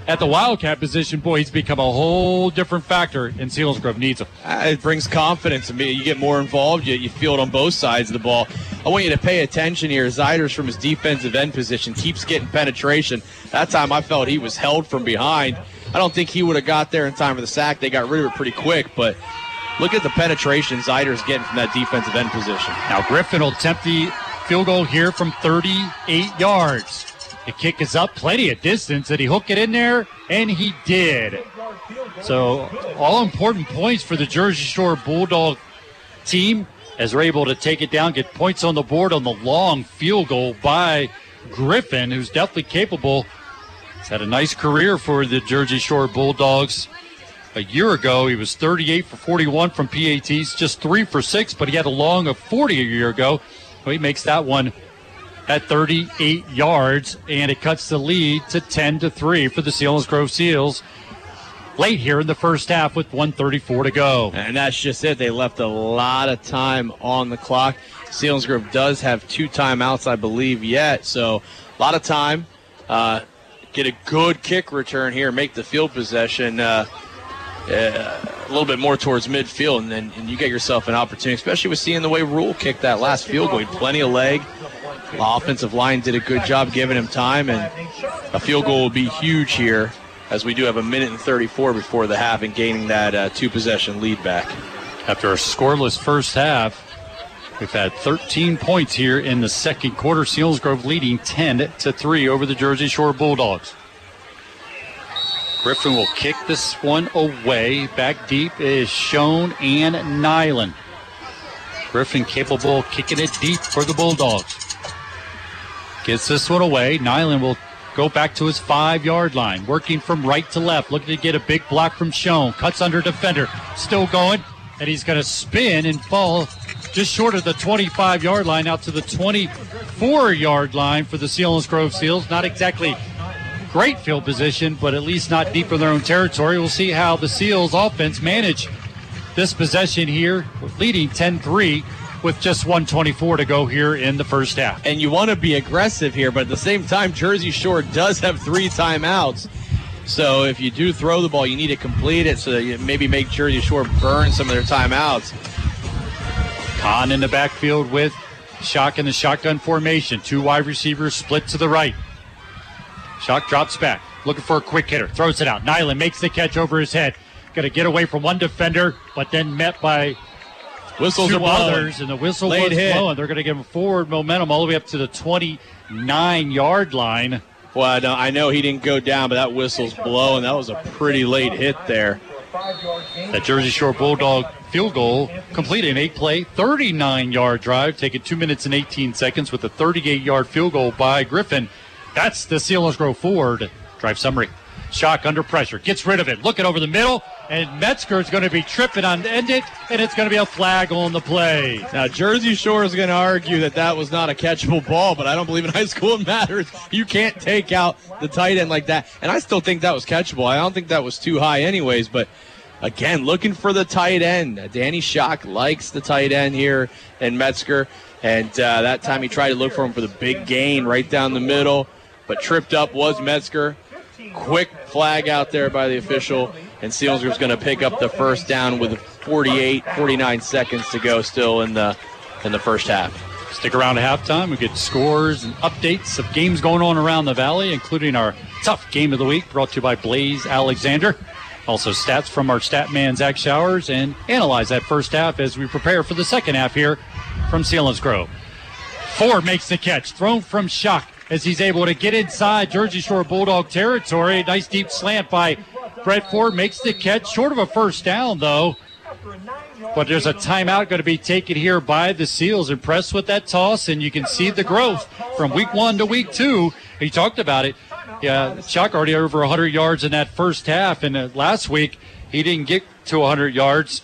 at the Wildcat position, boy, he's become a whole different factor, and Selinsgrove needs him. Uh, It brings confidence. I mean, you get more involved. You, you feel it on both sides of the ball. I want you to pay attention here. Zeiders from his defensive end position keeps getting penetration. That time I felt he was held from behind. I don't think he would have got there in time for the sack. They got rid of it pretty quick, but look at the penetration Zeiders getting from that defensive end position. Now Griffin will attempt the field goal here from 38 yards. The kick is up, plenty of distance. Did he hook it in there? And he did. So all important points for the Jersey Shore Bulldog team as they're able to take it down, get points on the board on the long field goal by Griffin, who's definitely capable. He's had a nice career for the Jersey Shore Bulldogs. A year ago, he was 38 for 41 from PATs, just three for six, but he had a long of 40 a year ago. He makes that one at 38 yards, and it cuts the lead to 10 to 3 for the Selinsgrove Seals. Late here in the first half with 134 to go. And that's just it. They left a lot of time on the clock. Selinsgrove does have two timeouts, I believe, yet. So a lot of time. Uh, get a good kick return here, make the field possession. Uh, uh, a little bit more towards midfield, and then and you get yourself an opportunity, especially with seeing the way Rule kicked that last field goal. Plenty of leg. The offensive line did a good job giving him time, and a field goal will be huge here, as we do have a minute and 34 before the half and gaining that uh, two possession lead back. After a scoreless first half, we've had 13 points here in the second quarter. Selinsgrove leading 10 to 3 over the Jersey Shore Bulldogs. Griffin will kick this one away. Back deep is Schoen and Nyland. Griffin capable kicking it deep for the Bulldogs. Gets this one away. Nyland will go back to his five yard line, working from right to left, looking to get a big block from Schoen. Cuts under defender. Still going, and he's going to spin and fall just short of the 25 yard line out to the 24 yard line for the Selinsgrove Seals. Not exactly great field position, but at least not deep in their own territory. We'll see how the Seals offense manage this possession here, leading 10 3 with just 124 to go here in the first half. And you want to be aggressive here, but at the same time, Jersey Shore does have three timeouts. So if you do throw the ball, you need to complete it so that you maybe make Jersey Shore burn some of their timeouts. Kahn in the backfield with Shock in the shotgun formation. Two wide receivers split to the right. Shock drops back, looking for a quick hitter, throws it out. Nyland makes the catch over his head. Going to get away from one defender, but then met by Whistles two others, and the whistle Late was hit. blowing. They're going to give him forward momentum all the way up to the 29 yard line. Well, I know, I know he didn't go down, but that whistle's blowing. That was a pretty late hit there. That Jersey Shore Bulldog field goal completed an eight play, 39 yard drive, taking two minutes and 18 seconds with a 38 yard field goal by Griffin. That's the Selinsgrove Ford drive summary. Shock under pressure, gets rid of it, looking over the middle, and Metzger is going to be tripping on end it, and it's going to be a flag on the play. Now, Jersey Shore is going to argue that that was not a catchable ball, but I don't believe in high school it matters. You can't take out the tight end like that. And I still think that was catchable. I don't think that was too high, anyways. But again, looking for the tight end. Uh, Danny Shock likes the tight end here in Metzger. And uh, that time he tried to look for him for the big gain right down the middle, but tripped up was Metzger. Quick flag out there by the official, and Selinsgrove's going to pick up the first down with 48, 49 seconds to go still in the in the first half. Stick around at halftime. We get scores and updates of games going on around the valley, including our tough game of the week brought to you by Blaze Alexander. Also, stats from our stat man, Zach Showers, and analyze that first half as we prepare for the second half here from Selinsgrove. Ford makes the catch, thrown from Shock as he's able to get inside Jersey Shore Bulldog territory. Nice deep slant by Brett Ford makes the catch, short of a first down though. But there's a timeout going to be taken here by the Seals. Impressed with that toss, and you can see the growth from week one to week two. He talked about it. Yeah, Shock already over 100 yards in that first half, and uh, last week he didn't get to 100 yards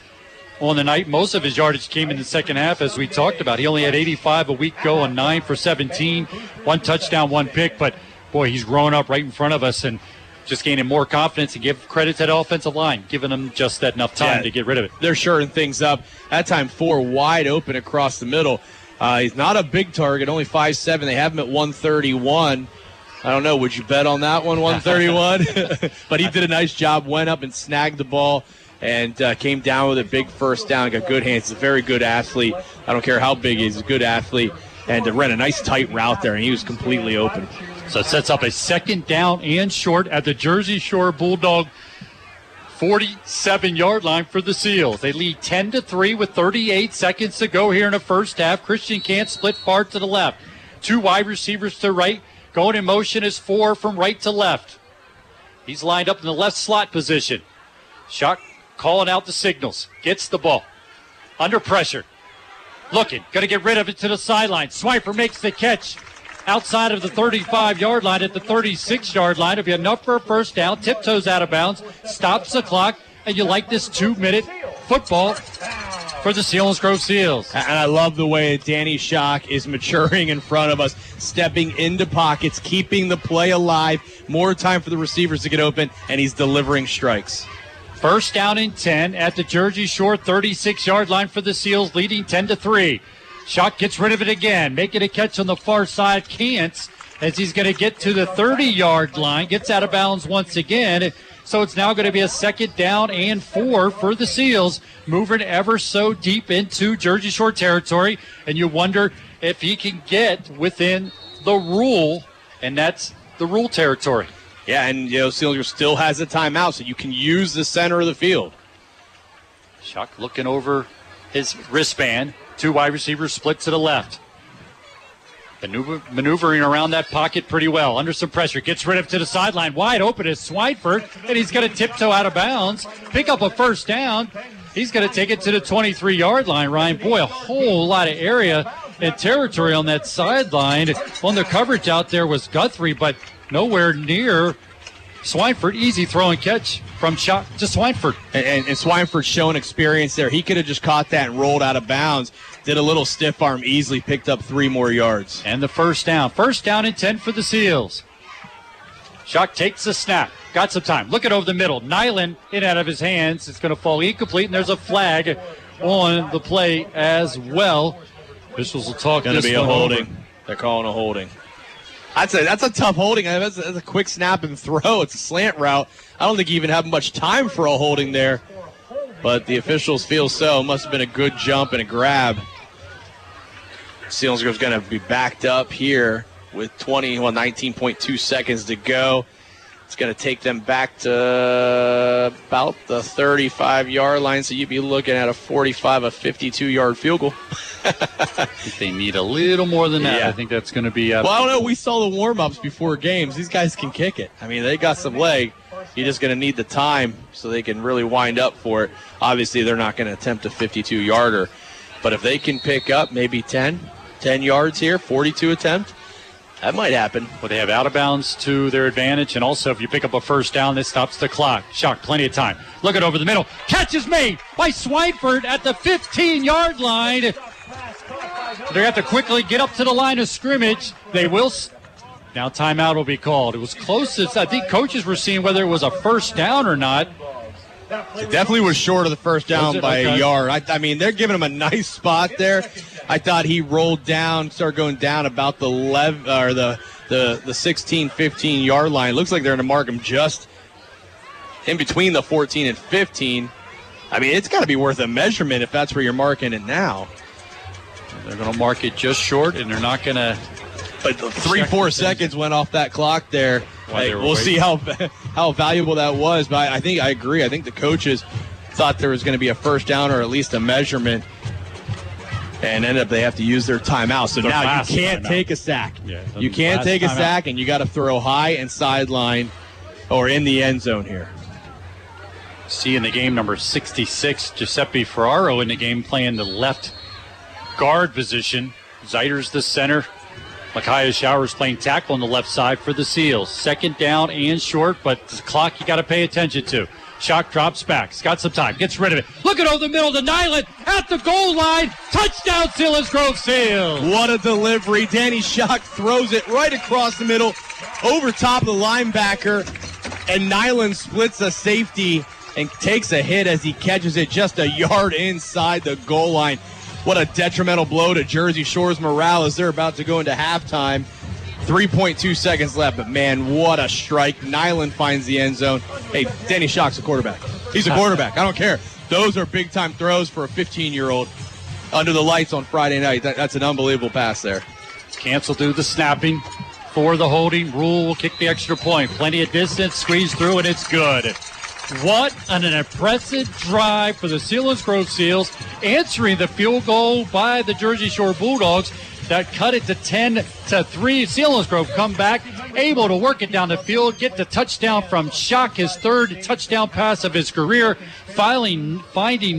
on the night. Most of his yardage came in the second half, as we talked about. He only had 85 a week ago and nine for 17, one touchdown, one pick. But boy, he's growing up right in front of us and just gaining more confidence. And give credit to the offensive line, giving them just that enough time Yeah. to get rid of it. They're shorting things up. That time, four wide open across the middle. Uh, he's not a big target, only five seven. They have him at 131. I don't know. Would you bet on that one, 131? but he did a nice job. Went up and snagged the ball and uh, came down with a big first down. Got good hands. He's a very good athlete. I don't care how big he is. He's a good athlete. And uh, ran a nice tight route there, and he was completely open. So it sets up a second down and short at the Jersey Shore Bulldog 47 yard line for the Seals. They lead 10 to 3 with 38 seconds to go here in the first half. Christian can't split far to the left. Two wide receivers to right. Going in motion is four from right to left. He's lined up in the left slot position. Shock calling out the signals. Gets the ball. Under pressure. Looking. Going to get rid of it to the sideline. Swiper makes the catch outside of the 35 yard line at the 36 yard line. It'll be enough for a first down. Tiptoes out of bounds. Stops the clock. And you like this two minute football for the Selinsgrove Seals. And I love the way Danny Shock is maturing in front of us, stepping into pockets, keeping the play alive. More time for the receivers to get open, and he's delivering strikes. First down and 10 at the Jersey Shore 36 yard line for the Seals, leading 10 to 3. Shock gets rid of it again, making a catch on the far side. Can't as he's going to get to the 30 yard line, gets out of bounds once again. So it's now going to be a second down and four for the Seals, moving ever so deep into Jersey Shore territory. And you wonder if he can get within the rule, and that's the rule territory. Yeah, and you know, Sealer still has a timeout, so you can use the center of the field. Shock looking over his wristband. Two wide receivers split to the left. Maneuver, maneuvering around that pocket pretty well. Under some pressure. Gets rid of to the sideline. Wide open is Swineford. And he's going to tiptoe out of bounds. Pick up a first down. He's going to take it to the 23 yard line, Ryan. Boy, a whole lot of area and territory on that sideline. On the coverage out there was Guthrie, but nowhere near Swineford. Easy throw and catch from shot to Swineford. And, and, and Swineford showing experience there. He could have just caught that and rolled out of bounds. Did a little stiff arm, easily picked up three more yards. And the first down. First down and 10 for the Seals. Shock takes the snap. Got some time. Look it over the middle. Nyland in out of his hands. It's going to fall incomplete, and there's a flag on the play as well. Officials will talk Going to be a holding. over. They're calling a holding. I'd say that's a tough holding. That's a, that's a quick snap and throw. It's a slant route. I don't think you even have much time for a holding there. But the officials feel so. Must have been a good jump and a grab. Selinsgrove's going to be backed up here with 20, well, 19.2 seconds to go. It's going to take them back to about the 35 yard line. So you'd be looking at a 45, a 52 yard field goal. they need a little more than that. Yeah. I think that's going to be. Uh, Well, I don't know. We saw the warm ups before games. These guys can kick it. I mean, they got some leg. You're just going to need the time so they can really wind up for it. Obviously, they're not going to attempt a 52 yarder. But if they can pick up maybe 10, 10 yards here, 42 attempt, that might happen. Well, they have out of bounds to their advantage, and also if you pick up a first down, this stops the clock. Shock, plenty of time. Looking over the middle. Catch is made by Swineford at the 15 yard line. They have to quickly get up to the line of scrimmage. They will. Now timeout will be called. It was close. As, I think coaches were seeing whether it was a first down or not. It definitely was short of the first down by a yard. I, I mean, they're giving him a nice spot there. I thought he rolled down, started going down about the 11 or the the the 16, 15 yard line. Looks like they're going to mark him just in between the 14 and 15. I mean, it's got to be worth a measurement if that's where you're marking it now. They're going to mark it just short, and they're not going to. But three, four the seconds went off that clock there. While Hey, they were we'll see how how valuable that was. But I think I agree. I think the coaches thought there was going to be a first down or at least a measurement, and end up they have to use their timeout. So Their now you can't timeout. take a sack. Yeah, you can't take a timeout. sack, and you got to throw high and sideline or in the end zone here. See in the game number 66, Giuseppe Ferraro in the game playing the left guard position. Zeiter's the center. Micaiah Showers playing tackle on the left side for the Seals. Second down and short, but the clock you got to pay attention to. Shock drops back. He's got some time. Gets rid of it. Look at over the middle to Nyland at the goal line. Touchdown, Selinsgrove Seals. What a delivery. Danny Shock throws it right across the middle, over top of the linebacker, and Nyland splits a safety and takes a hit as he catches it just a yard inside the goal line. What a detrimental blow to Jersey Shore's morale as they're about to go into halftime. 3.2 seconds left, but man, what a strike. Nyland finds the end zone. Hey, Danny Shock's a quarterback. He's a quarterback. I don't care. Those are big time throws for a 15 year old under the lights on Friday night. That, that's an unbelievable pass there. Cancel do the snapping for the holding. Rule will kick the extra point. Plenty of distance, squeeze through, and it's good. What an, impressive drive for the Selinsgrove Seals, answering the field goal by the Jersey Shore Bulldogs that cut it to 10 to 3. Selinsgrove come back, able to work it down the field, get the touchdown from Shock, his third touchdown pass of his career, finding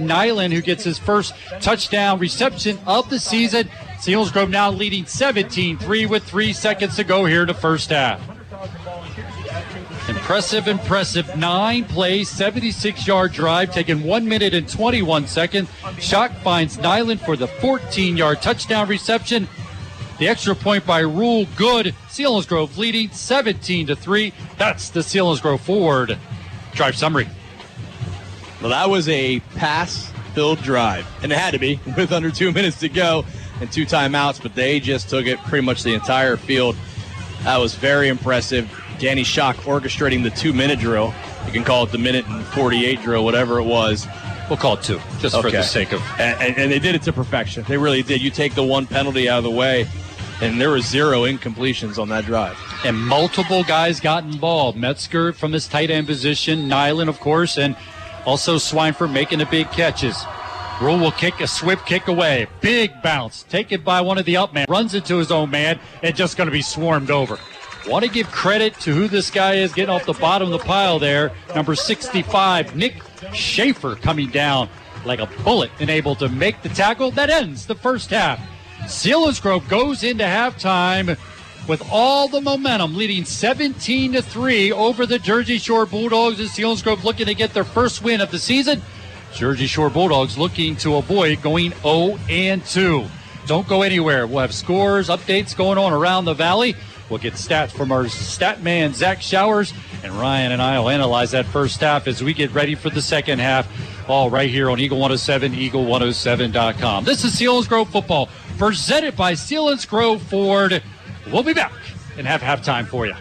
Nyland, who gets his first touchdown reception of the season. Selinsgrove now leading 17 3 with three seconds to go here the first half. Impressive, impressive. Nine plays, 76 yard drive, taking one minute and 21 seconds. Shock finds Nyland for the 14 yard touchdown reception. The extra point by Rule good. Selinsgrove leading 17 to 3. That's the Selinsgrove forward. Drive summary. Well, that was a pass filled drive, and it had to be with under two minutes to go and two timeouts, but they just took it pretty much the entire field. That was very impressive. Danny Shock orchestrating the two minute drill. You can call it the minute and 48 drill, whatever it was. We'll call it two, just for the sake of. And, and, and they did it to perfection. They really did. You take the one penalty out of the way, and there were zero incompletions on that drive. And multiple guys got involved. Metzger from his tight end position, Nyland, of course, and also Swineford making the big catches. Rule will kick a swift kick away. Big bounce. Taken by one of the up man. Runs into his own man and just going to be swarmed over. Want to give credit to who this guy is getting off the bottom of the pile there. Number 65, Nick Schaefer coming down like a bullet and able to make the tackle. That ends the first half. Selinsgrove goes into halftime with all the momentum, leading 17 to 3 over the Jersey Shore Bulldogs. And Grove looking to get their first win of the season. Jersey Shore Bulldogs looking to avoid going 0 and 2. Don't go anywhere. We'll have scores, updates going on around the valley. We'll get stats from our stat man, Zach Showers, and Ryan and I will analyze that first half as we get ready for the second half. All right here on Eagle 107, Eagle107.com. This is Selinsgrove football presented by Selinsgrove Ford. We'll be back and have halftime for you.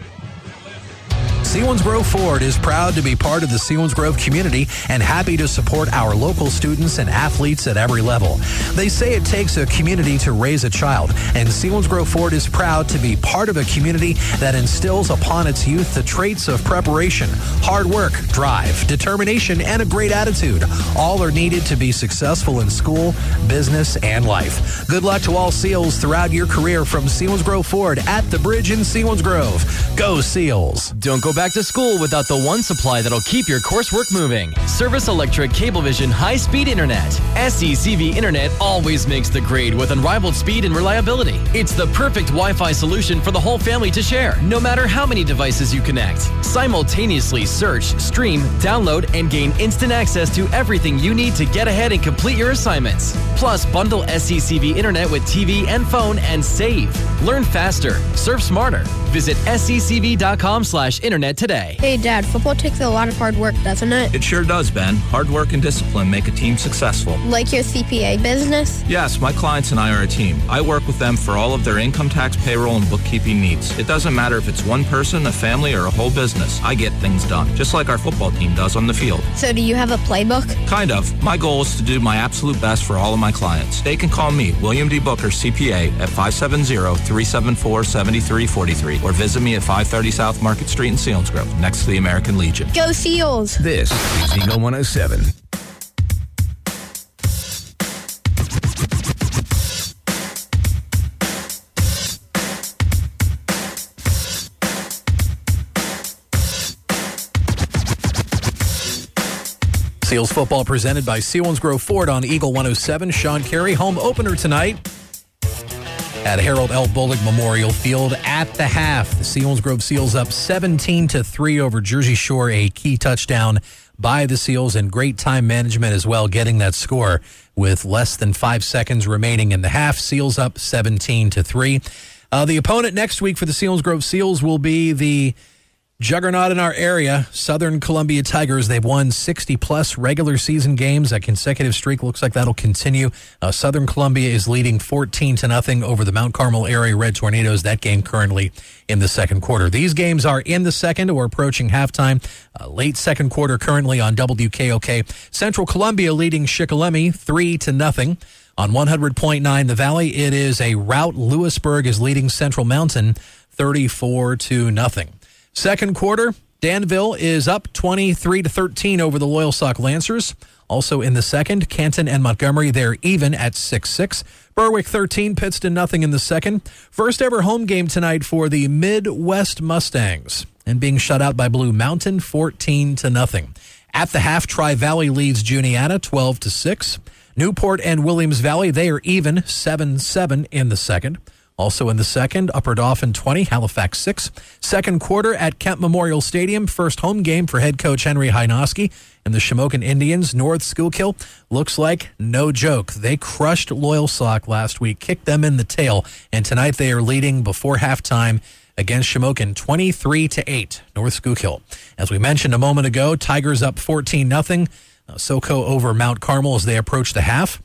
Selinsgrove Ford is proud to be part of the Selinsgrove community and happy to support our local students and athletes at every level. They say it takes a community to raise a child, and Selinsgrove Ford is proud to be part of a community that instills upon its youth the traits of preparation, hard work, drive, determination, and a great attitude. All are needed to be successful in school, business, and life. Good luck to all SEALs throughout your career from Selinsgrove Ford at the bridge in Selinsgrove. Go SEALs. Don't go back to school without the one supply that'll keep your coursework moving. Service Electric Cablevision High Speed Internet. SECV Internet always makes the grade with unrivaled speed and reliability. It's the perfect Wi Fi solution for the whole family to share, no matter how many devices you connect. Simultaneously search, stream, download, and gain instant access to everything you need to get ahead and complete your assignments. Plus, bundle SECV Internet with TV and phone and save. Learn faster, surf smarter. Visit secv.com slash internet today. Hey, Dad, football takes a lot of hard work, doesn't it? It sure does, Ben. Hard work and discipline make a team successful. Like your CPA business? Yes, my clients and I are a team. I work with them for all of their income tax, payroll, and bookkeeping needs. It doesn't matter if it's one person, a family, or a whole business. I get things done, just like our football team does on the field. So, do you have a playbook? Kind of. My goal is to do my absolute best for all of my clients. They can call me, William D. Booker, CPA, at 570-374-7343 or visit me at 530 South Market Street in Selinsgrove, next to the American Legion. Go Seals! This is Eagle 107. Seals football presented by Selinsgrove Ford on Eagle 107. Sean Carey, home opener tonight at Harold L. Bullock Memorial Field at the half. The Selinsgrove Seals up 17 to 3 over Jersey Shore, a key touchdown by the Seals and great time management as well, getting that score with less than five seconds remaining in the half. Seals up 17 to 3. Uh, the opponent next week for the Selinsgrove Seals will be the Juggernaut in our area, Southern Columbia Tigers. They've won 60 plus regular season games. A consecutive streak looks like that'll continue. Uh, Southern Columbia is leading 14 to nothing over the Mount Carmel area Red Tornadoes. That game currently in the second quarter. These games are in the second or approaching halftime. Uh, late second quarter currently on WKOK. Central Columbia leading Shikellamy 3 to nothing. On 100.9 The Valley, it is a rout. Lewisburg is leading Central Mountain 34 to nothing. Second quarter, Danville is up 23 to 13 over the Loyalsock Lancers. Also in the second, Canton and Montgomery, they're even at 6 6. Berwick 13, Pittston nothing in the second. First ever home game tonight for the Midd-West Mustangs. And being shut out by Blue Mountain 14 to nothing. At the half, Tri Valley leads Juniata 12 to 6. Newport and Williams Valley, they are even 7 7 in the second. Also in the second, Upper Dauphin 20, Halifax 6. Second quarter at Kemp Memorial Stadium, first home game for head coach Henry Hynoski and the Shamokin Indians. North Schuylkill looks like no joke. They crushed Loyalsock last week, kicked them in the tail, and tonight they are leading before halftime against Shamokin 23 to 8. North Schuylkill. As we mentioned a moment ago, Tigers up 14 nothing. Uh, SoCo over Mount Carmel as they approach the half.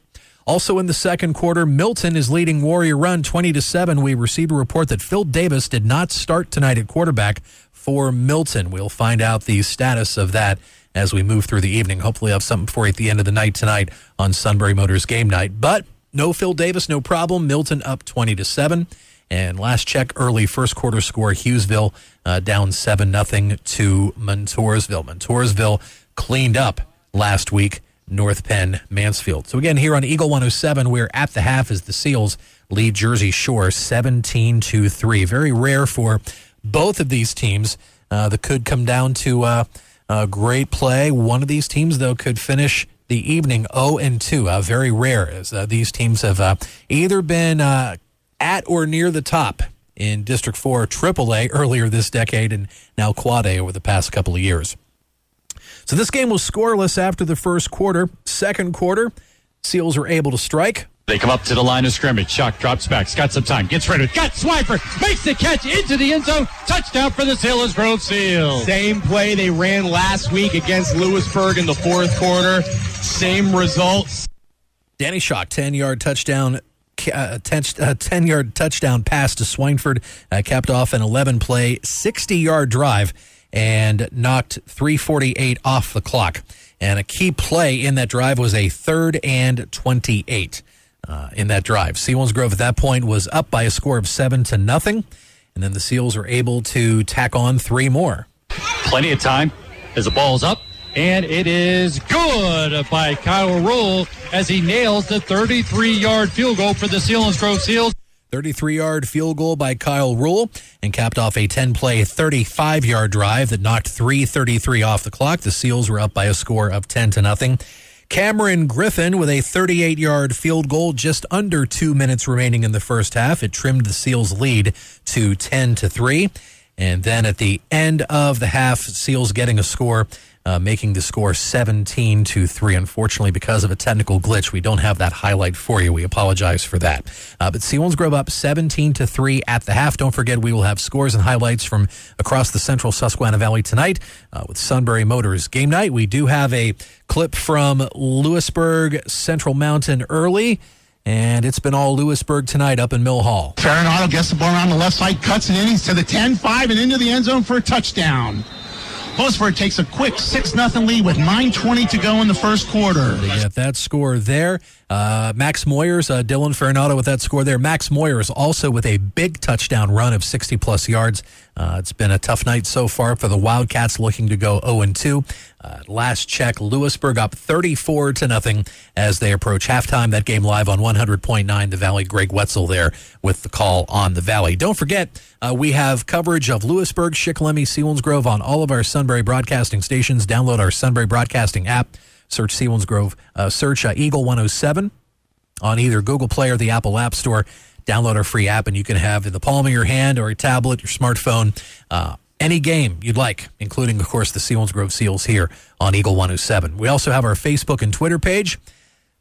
Also in the second quarter, Milton is leading Warrior Run 20 to 7. We received a report that Phil Davis did not start tonight at quarterback for Milton. We'll find out the status of that as we move through the evening. Hopefully, I'll have something for you at the end of the night tonight on Sunbury Motors game night. But no Phil Davis, no problem. Milton up 20 to 7. And last check, early first quarter score, Hughesville uh, down 7 nothing to Montoursville. Montoursville cleaned up last week, North Penn, Mansfield. So again, here on Eagle 107, we're at the half as the Seals lead Jersey Shore 17 to 3. Very rare for both of these teams uh, that could come down to uh, a great play. One of these teams, though, could finish the evening 0 and 2. Uh, very rare, as uh, these teams have uh, either been uh, at or near the top in District 4 AAA earlier this decade and now Quad A over the past couple of years. So this game was scoreless after the first quarter. Second quarter, Seals were able to strike. They come up to the line of scrimmage. Shock drops back. He's got some time. Gets ready. Got Swiper. Makes the catch into the end zone. Touchdown for the Selinsgrove Seals. Same play they ran last week against Lewisburg in the fourth quarter. Same results. Danny Shock, 10 yard touchdown. Uh, 10, uh, 10 yard touchdown pass to Swineford, uh, capped off an 11 play, 60 yard drive, and knocked 348 off the clock. And a key play in that drive was a third and 28 uh, in that drive. Selinsgrove at that point was up by a score of seven to nothing, and then the Seals were able to tack on three more. Plenty of time as the ball's up. And it is good by Kyle Rule as he nails the 33 yard field goal for the Sealands Grove Seals. 33 yard field goal by Kyle Rule and capped off a 10 play, 35 yard drive that knocked 333 off the clock. The Seals were up by a score of 10 to nothing. Cameron Griffin with a 38 yard field goal just under two minutes remaining in the first half. It trimmed the Seals lead to 10 to 3. And then at the end of the half, Seals getting a score, uh, making the score 17 to 3. Unfortunately, because of a technical glitch, we don't have that highlight for you. We apologize for that. Uh, but Selinsgrove up 17 to 3 at the half. Don't forget, we will have scores and highlights from across the central Susquehanna Valley tonight uh, with Sunbury Motors game night. We do have a clip from Lewisburg Central Mountain early. And it's been all Lewisburg tonight up in Mill Hall. Farinato gets the ball around the left side, cuts it in. He's to the 10 5 and into the end zone for a touchdown. Lewisburg takes a quick 6 0 lead with 9.20 to go in the first quarter. They get that score there. Uh, Max Moyers, uh, Dylan Farinato with that score there. Max Moyers also with a big touchdown run of 60 plus yards. Uh, it's been a tough night so far for the Wildcats looking to go 0 2. Uh, last check, Lewisburg up 34 to nothing as they approach halftime. That game live on 100.9 The Valley. Greg Wetzel there with the call on the Valley. Don't forget, uh, we have coverage of Lewisburg, Shikellamy, Selinsgrove on all of our Sunbury broadcasting stations. Download our Sunbury broadcasting app. Search Selinsgrove. Uh, search uh, Eagle 107 on either Google Play or the Apple App Store. Download our free app, and you can have in the palm of your hand or a tablet, your smartphone, uh, any game you'd like, including, of course, the Selinsgrove Seals here on Eagle 107. We also have our Facebook and Twitter page.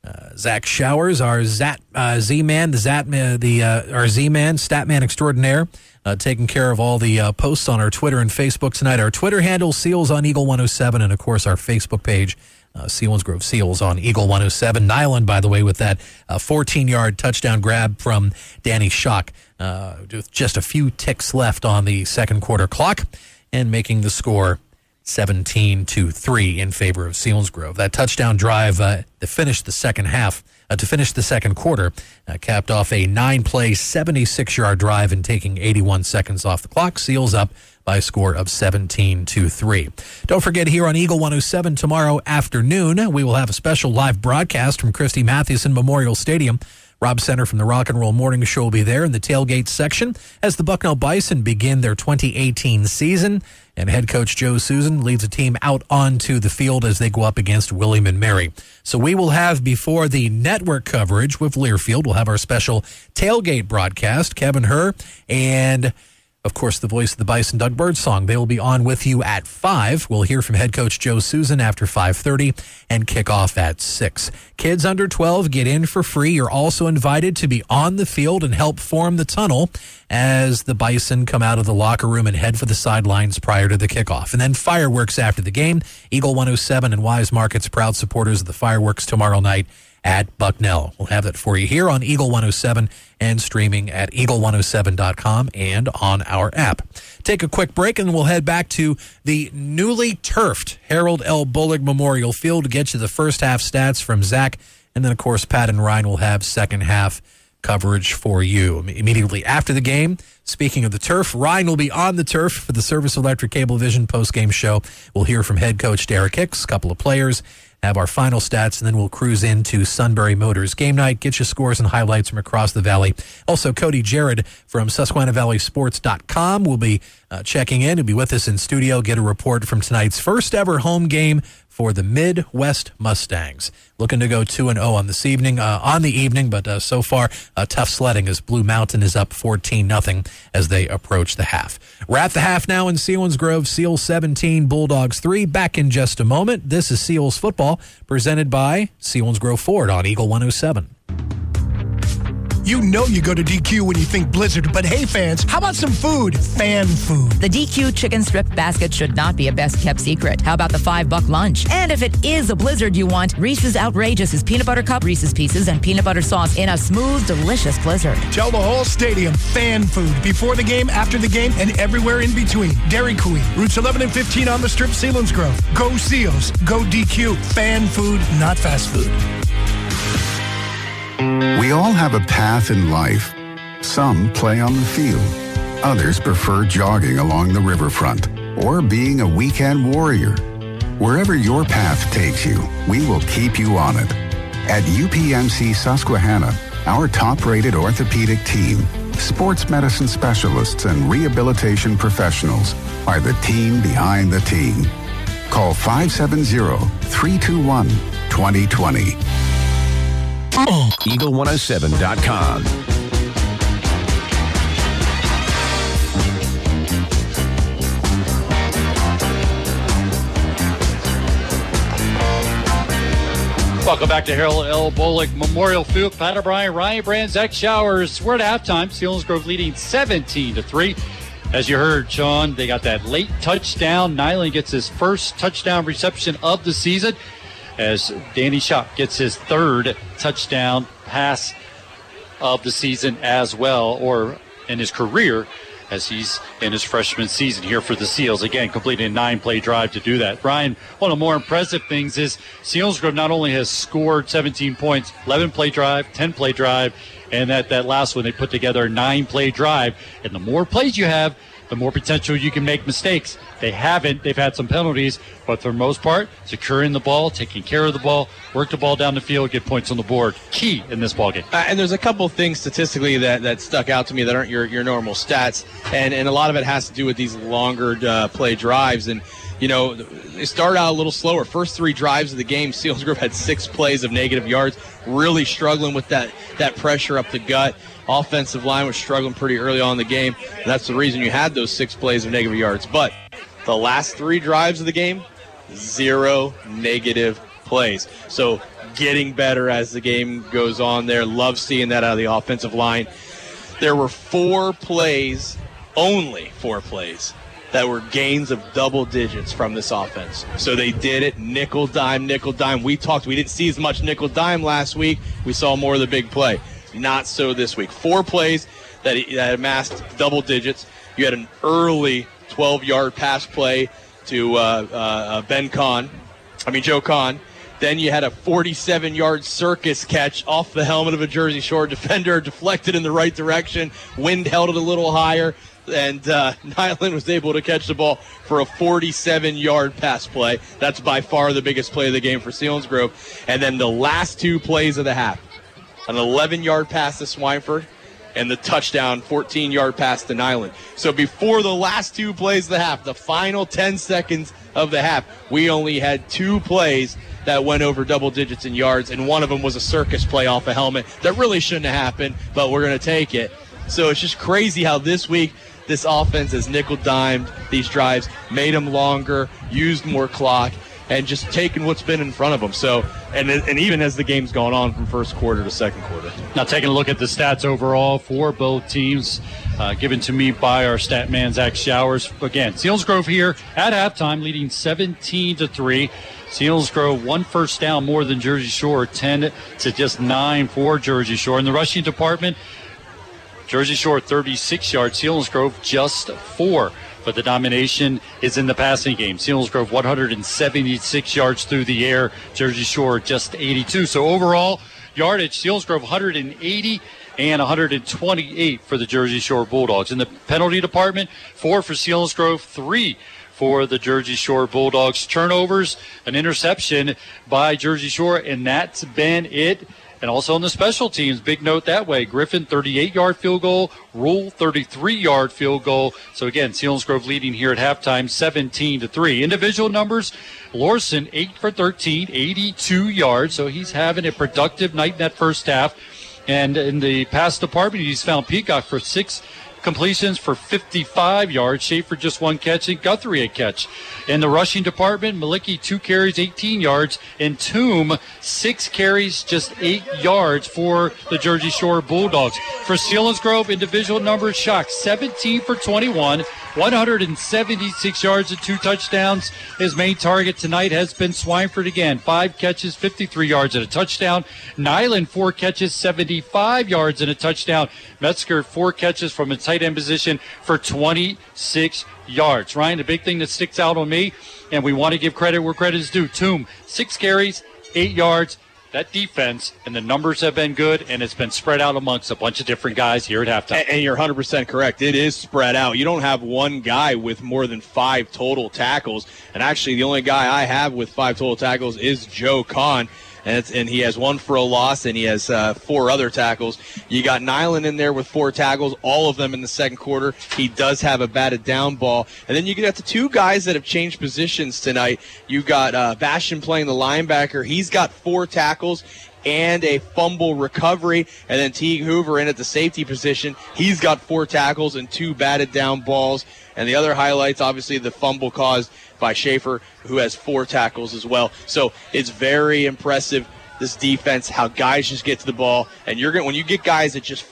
Uh, Zach Showers, our Zat, uh, Z-Man, the Zat, uh, the uh, our Z-Man, Statman extraordinaire, uh, taking care of all the uh, posts on our Twitter and Facebook tonight. Our Twitter handle, Seals on Eagle 107, and of course our Facebook page, uh, Selinsgrove Seals on Eagle 107. Nyland, by the way, with that 14 yard touchdown grab from Danny Shock, uh, with just a few ticks left on the second quarter clock, and making the score 17 to 3 in favor of Selinsgrove. That touchdown drive uh, that finished the second half, uh, to finish the second quarter, uh, capped off a nine play, 76 yard drive and taking 81 seconds off the clock. Seals up by a score of 17 to 3. Don't forget here on Eagle 107 tomorrow afternoon, we will have a special live broadcast from Christy Mathewson Memorial Stadium. Rob Center from the Rock and Roll Morning Show will be there in the tailgate section as the Bucknell Bison begin their 2018 season. And head coach Joe Susan leads a team out onto the field as they go up against William and Mary. So we will have before the network coverage with Learfield, we'll have our special tailgate broadcast. Kevin Herr and of course, the voice of the Bison Doug Birdsong. They will be on with you at 5. We'll hear from head coach Joe Susan after 5.30 and kick off at 6. Kids under 12 get in for free. You're also invited to be on the field and help form the tunnel as the Bison come out of the locker room and head for the sidelines prior to the kickoff. And then fireworks after the game. Eagle 107 and Weis Markets proud supporters of the fireworks tomorrow night at Bucknell. We'll have that for you here on Eagle 107 and streaming at eagle107.com and on our app. Take a quick break and we'll head back to the newly turfed Harold L. Bullock Memorial Field to get you the first half stats from Zach. And then, of course, Pat and Ryan will have second half coverage for you immediately after the game. Speaking of the turf, Ryan will be on the turf for the Service Electric Cablevision post-game show. We'll hear from head coach Derek Hicks, a couple of players, have our final stats, and then we'll cruise into Sunbury Motors game night, get you scores and highlights from across the valley. Also, Cody Jarrett from SusquehannaValleySports.com will be uh, checking in. He'll be with us in studio, get a report from tonight's first ever home game for the Midd-West Mustangs. Looking to go 2 and 0 on this evening, uh, on the evening, but uh, so far uh, tough sledding as Blue Mountain is up 14 nothing as they approach the half. We're at the half now in Selinsgrove, Seals 17, Bulldogs 3. Back in just a moment. This is Seals football presented by Selinsgrove Ford on Eagle 107. You know you go to DQ when you think Blizzard, but hey, fans, how about some food? Fan food. The DQ chicken strip basket should not be a best kept secret. How about the five buck lunch? And if it is a blizzard you want, Reese's Outrageous is peanut butter cup, Reese's pieces, and peanut butter sauce in a smooth, delicious blizzard. Tell the whole stadium fan food before the game, after the game, and everywhere in between. Dairy Queen, routes 11 and 15 on the strip, Selinsgrove. Go Seals, go DQ. Fan food, not fast food. We all have a path in life. Some play on the field. Others prefer jogging along the riverfront or being a weekend warrior. Wherever your path takes you, we will keep you on it. At UPMC Susquehanna, our top-rated orthopedic team, sports medicine specialists and rehabilitation professionals are the team behind the team. Call 570-321-2020. Eagle107.com. Welcome back to Harold L. Bullock Memorial Field. Pat O'Brien, Ryan Brandt, Zach Showers. We're at halftime. Selinsgrove leading 17 to 3. As you heard, Sean, they got that late touchdown. Nyland gets his first touchdown reception of the season as Danny Shock gets his third touchdown pass of the season as well, or in his career as he's in his freshman season here for the Seals. Again, completing a nine play drive to do that. Brian, one of the more impressive things is Selinsgrove not only has scored 17 points, 11 play drive, 10 play drive, and that, that last one they put together a nine play drive. And the more plays you have, the more potential you can make mistakes. They haven't. They've had some penalties, but for the most part, securing the ball, taking care of the ball, work the ball down the field, get points on the board. Key in this ballgame. Uh, and there's a couple things statistically that, that stuck out to me that aren't your, your normal stats, and, and a lot of it has to do with these longer uh, play drives. And you know, they start out a little slower. First three drives of the game, Selinsgrove had six plays of negative yards, really struggling with that that pressure up the gut. Offensive line was struggling pretty early on in the game. That's the reason you had those six plays of negative yards. But the last three drives of the game, zero negative plays. So getting better as the game goes on there. Love seeing that out of the offensive line. There were four plays, only four plays, that were gains of double digits from this offense. So they did it nickel dime, nickel dime. We talked, we didn't see as much nickel dime last week. We saw more of the big play. Not so this week. Four plays that, that amassed double digits. You had an early 12 yard pass play to uh, uh, Ben Kahn, I mean, Joe Kahn. Then you had a 47 yard circus catch off the helmet of a Jersey Shore defender, deflected in the right direction. Wind held it a little higher, and uh, Nyland was able to catch the ball for a 47 yard pass play. That's by far the biggest play of the game for Selinsgrove. And then the last two plays of the half an 11 yard pass to Swineford and the touchdown 14 yard pass to Nyland. So before the last two plays of the half, the final 10 seconds of the half, we only had two plays that went over double digits in yards, and one of them was a circus play off a helmet that really shouldn't have happened, but we're going to take it. So it's just crazy how this week this offense has nickel dimed these drives, made them longer, used more clock, and just taking what's been in front of them. So, and and even as the game's gone on from first quarter to second quarter. Now, taking a look at the stats overall for both teams, uh, given to me by our stat man Zach Showers. Again, Selinsgrove here at halftime, leading 17 to three. Selinsgrove one first down more than Jersey Shore, 10 to just 9 for Jersey Shore. In the rushing department, Jersey Shore 36 yards, Selinsgrove just four. But the domination is in the passing game. Selinsgrove 176 yards through the air, Jersey Shore just 82. So overall, yardage, Selinsgrove 180 and 128 for the Jersey Shore Bulldogs. In the penalty department, four for Selinsgrove, three for the Jersey Shore Bulldogs. Turnovers, an interception by Jersey Shore, and that's been it. And also on the special teams, big note that way. Griffin, 38 yard field goal. Rule, 33 yard field goal. So again, Selinsgrove leading here at halftime, 17 to 3. Individual numbers, Lorson, 8 for 13, 82 yards. So he's having a productive night in that first half. And in the pass department, he's found Peacock for six completions for 55 yards. Schaefer just one catch and Guthrie a catch. In the rushing department, Malicki two carries, 18 yards, and Toom six carries, just eight yards for the Jersey Shore Bulldogs. For Selinsgrove, individual numbers, Shock 17 for 21. 176 yards and two touchdowns. His main target tonight has been Swineford again. Five catches, 53 yards and a touchdown. Nyland, four catches, 75 yards and a touchdown. Metzger, four catches from a tight end position for 26 yards. Ryan, the big thing that sticks out on me, and we want to give credit where credit is due. Toom, six carries, eight yards. That defense and the numbers have been good, and it's been spread out amongst a bunch of different guys here at halftime. And, and you're 100% correct. It is spread out. You don't have one guy with more than five total tackles. And actually, the only guy I have with five total tackles is Joe Kahn. And, and he has one for a loss, and he has uh, four other tackles. You got Nyland in there with four tackles, all of them in the second quarter. He does have a batted down ball. And then you get the two guys that have changed positions tonight. You got uh, Bastion playing the linebacker. He's got four tackles and a fumble recovery. And then Teague Hoover in at the safety position. He's got four tackles and two batted down balls. And the other highlights, obviously, the fumble caused by Schaefer, who has four tackles as well. So it's very impressive, this defense, how guys just get to the ball. And you're going when you get guys that just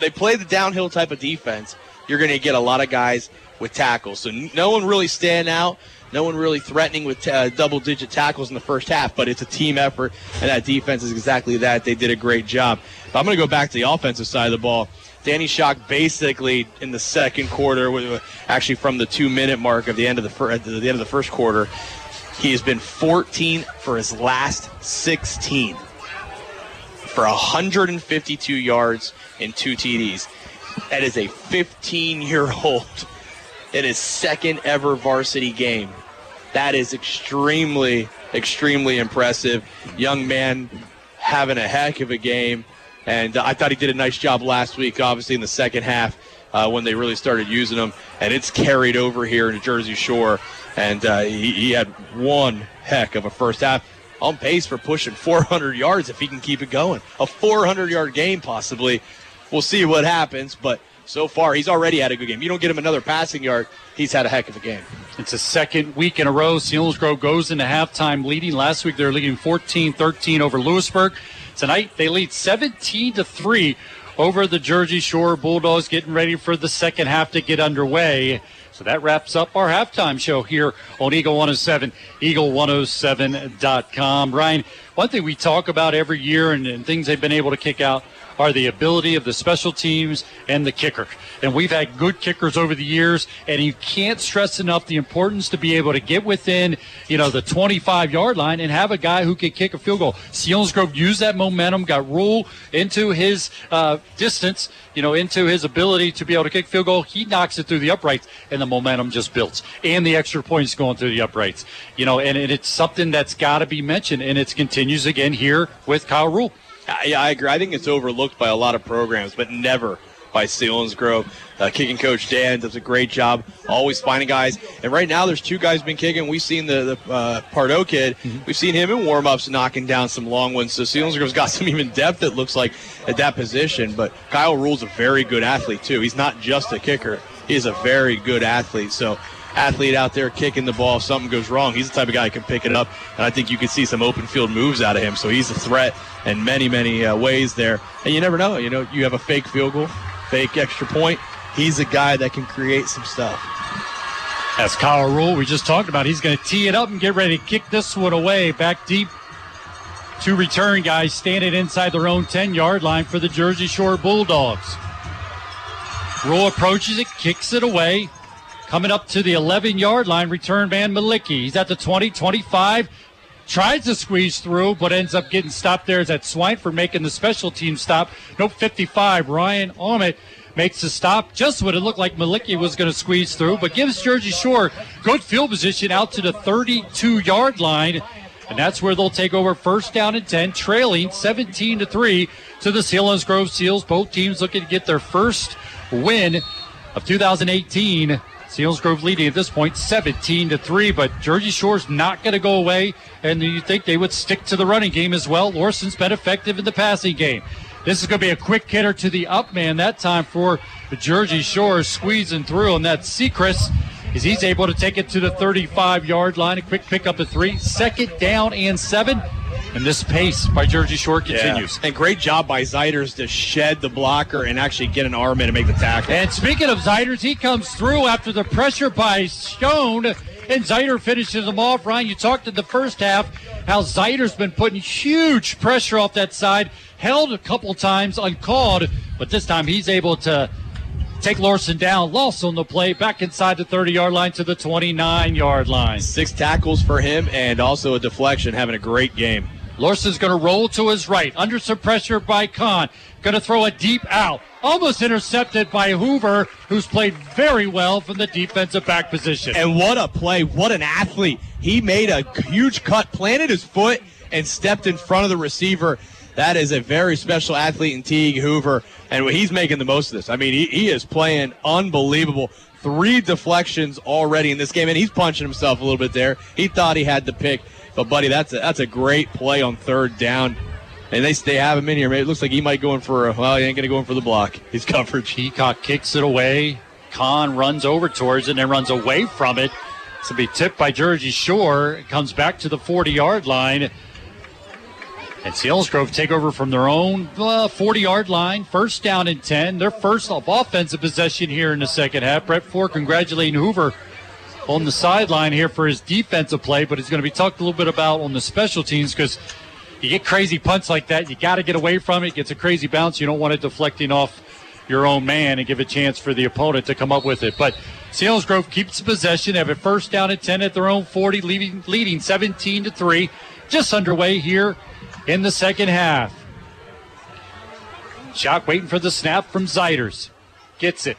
they play the downhill type of defense, you're going to get a lot of guys with tackles. So no one really stand out. No one really threatening with uh, double digit tackles in the first half, but it's a team effort, and that defense is exactly that. They did a great job. But I'm going to go back to the offensive side of the ball. Danny Shock basically in the second quarter, actually from the two minute mark of the end of the, fir- at the end of the first quarter, he has been 14 for his last 16 for 152 yards and two TDs. That is a 15 year old in his second ever varsity game. That is extremely, extremely impressive. Young man having a heck of a game. And uh, I thought he did a nice job last week, obviously, in the second half uh, when they really started using him. And it's carried over here in Jersey Shore. And uh, he, he had one heck of a first half. On pace for pushing 400 yards if he can keep it going. A 400 yard game, possibly. We'll see what happens, but so far he's already had a good game. You don't get him another passing yard, he's had a heck of a game. It's a second week in a row. Selinsgrove goes into halftime leading. Last week they were leading 14-13 over Lewisburg. Tonight they lead 17 to 3 over the Jersey Shore Bulldogs, getting ready for the second half to get underway. So that wraps up our halftime show here on Eagle 107, eagle107.com. Ryan, one thing we talk about every year and, and things they've been able to kick out are the ability of the special teams and the kicker. And we've had good kickers over the years, and you can't stress enough the importance to be able to get within, you know, the 25 yard line and have a guy who can kick a field goal. Selinsgrove used that momentum, got Rule into his uh, distance, you know, into his ability to be able to kick field goal. He knocks it through the uprights, and the momentum just builds. And the extra points going through the uprights, you know, and, and it's something that's got to be mentioned, and it continues again here with Kyle Rule. I, I agree. I think it's overlooked by a lot of programs, but never by Selinsgrove. Uh, kicking coach Dan does a great job, always finding guys. And right now, there's two guys been kicking. We've seen the, the uh, Pardo kid. We've seen him in warm-ups knocking down some long ones. So Selinsgrove's got some even depth. It looks like at that position. But Kyle Rule's a very good athlete too. He's not just a kicker. He's a very good athlete. So athlete out there kicking the ball. If something goes wrong, he's the type of guy who can pick it up. And I think you can see some open field moves out of him. So he's a threat in many, many uh, ways there. And you never know. You know, you have a fake field goal, fake extra point. He's a guy that can create some stuff. As Kyle Rule, we just talked about, he's going to tee it up and get ready to kick this one away. Back deep. Two return guys standing inside their own 10 yard line for the Jersey Shore Bulldogs. Rule approaches it, kicks it away. Coming up to the 11 yard line, return man Malicki. He's at the 20, 25. Tries to squeeze through, but ends up getting stopped there. Is that Swineford making the special team stop? Nope, 55. Ryan Ahmet makes the stop just what it looked like Malicki was going to squeeze through, but gives Jersey Shore good field position out to the 32 yard line. And that's where they'll take over first down and 10, trailing 17 to 3 to the Selinsgrove Seals. Both teams looking to get their first win of 2018. Selinsgrove leading at this point 17 to 3, but Jersey Shore's not going to go away, and you think they would stick to the running game as well. Lorson's been effective in the passing game. This is going to be a quick hitter to the up man that time for Jersey Shore, squeezing through, and that's Sechrist as he's able to take it to the 35 yard line. A quick pickup of three, second down and seven. And this pace by Jersey Shore continues. And great job by Zeiders to shed the blocker and actually get an arm in and make the tackle. And speaking of Zeiders, he comes through after the pressure by Stone, and Zeider finishes him off. Ryan, you talked in the first half how Zeider's been putting huge pressure off that side, held a couple times uncalled, but this time he's able to take Lorson down. Loss on the play, back inside the 30 yard line to the 29 yard line. Six tackles for him and also a deflection, having a great game. Lorson's going to roll to his right, under some pressure by Kahn. Going to throw a deep out. Almost intercepted by Hoover, who's played very well from the defensive back position. And what a play. What an athlete. He made a huge cut, planted his foot, and stepped in front of the receiver. That is a very special athlete in Teague Hoover, and he's making the most of this. I mean, he, he is playing unbelievable. Three deflections already in this game, and he's punching himself a little bit there. He thought he had the pick, but buddy, that's a, that's a great play on third down. And they they have him in here. It looks like he might go in for a well. He ain't to go in for the block. His coverage. Peacock kicks it away. Kahn runs over towards it and then runs away from it. It's to be tipped by Jersey Shore. Comes back to the 40 yard line. And Selinsgrove take over from their own 40 yard line. First down and 10. Their first of offensive possession here in the second half. Brett Ford congratulating Hoover on the sideline here for his defensive play, but he's going to be talked a little bit about on the special teams because you get crazy punts like that. You got to get away from it. it. Gets a crazy bounce. You don't want it deflecting off your own man and give a chance for the opponent to come up with it. But Selinsgrove keeps possession. Have a first down and 10 at their own 40, leading, leading 17 to 3. Just underway here in the second half. Shock waiting for the snap from Zeiders. Gets it.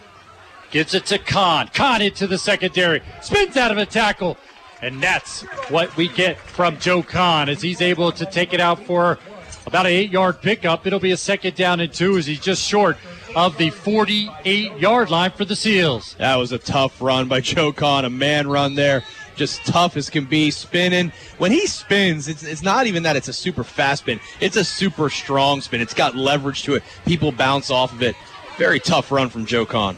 Gives it to Kahn. Kahn into the secondary. Spins out of a tackle. And that's what we get from Joe Kahn as he's able to take it out for about an eight yard pickup. It'll be a second down and two as he's just short of the 48 yard line for the Seals. That was a tough run by Joe Kahn, a man run there. Just tough as can be, spinning. When he spins, it's, it's not even that it's a super fast spin. It's a super strong spin. It's got leverage to it. People bounce off of it. Very tough run from Joe Kahn.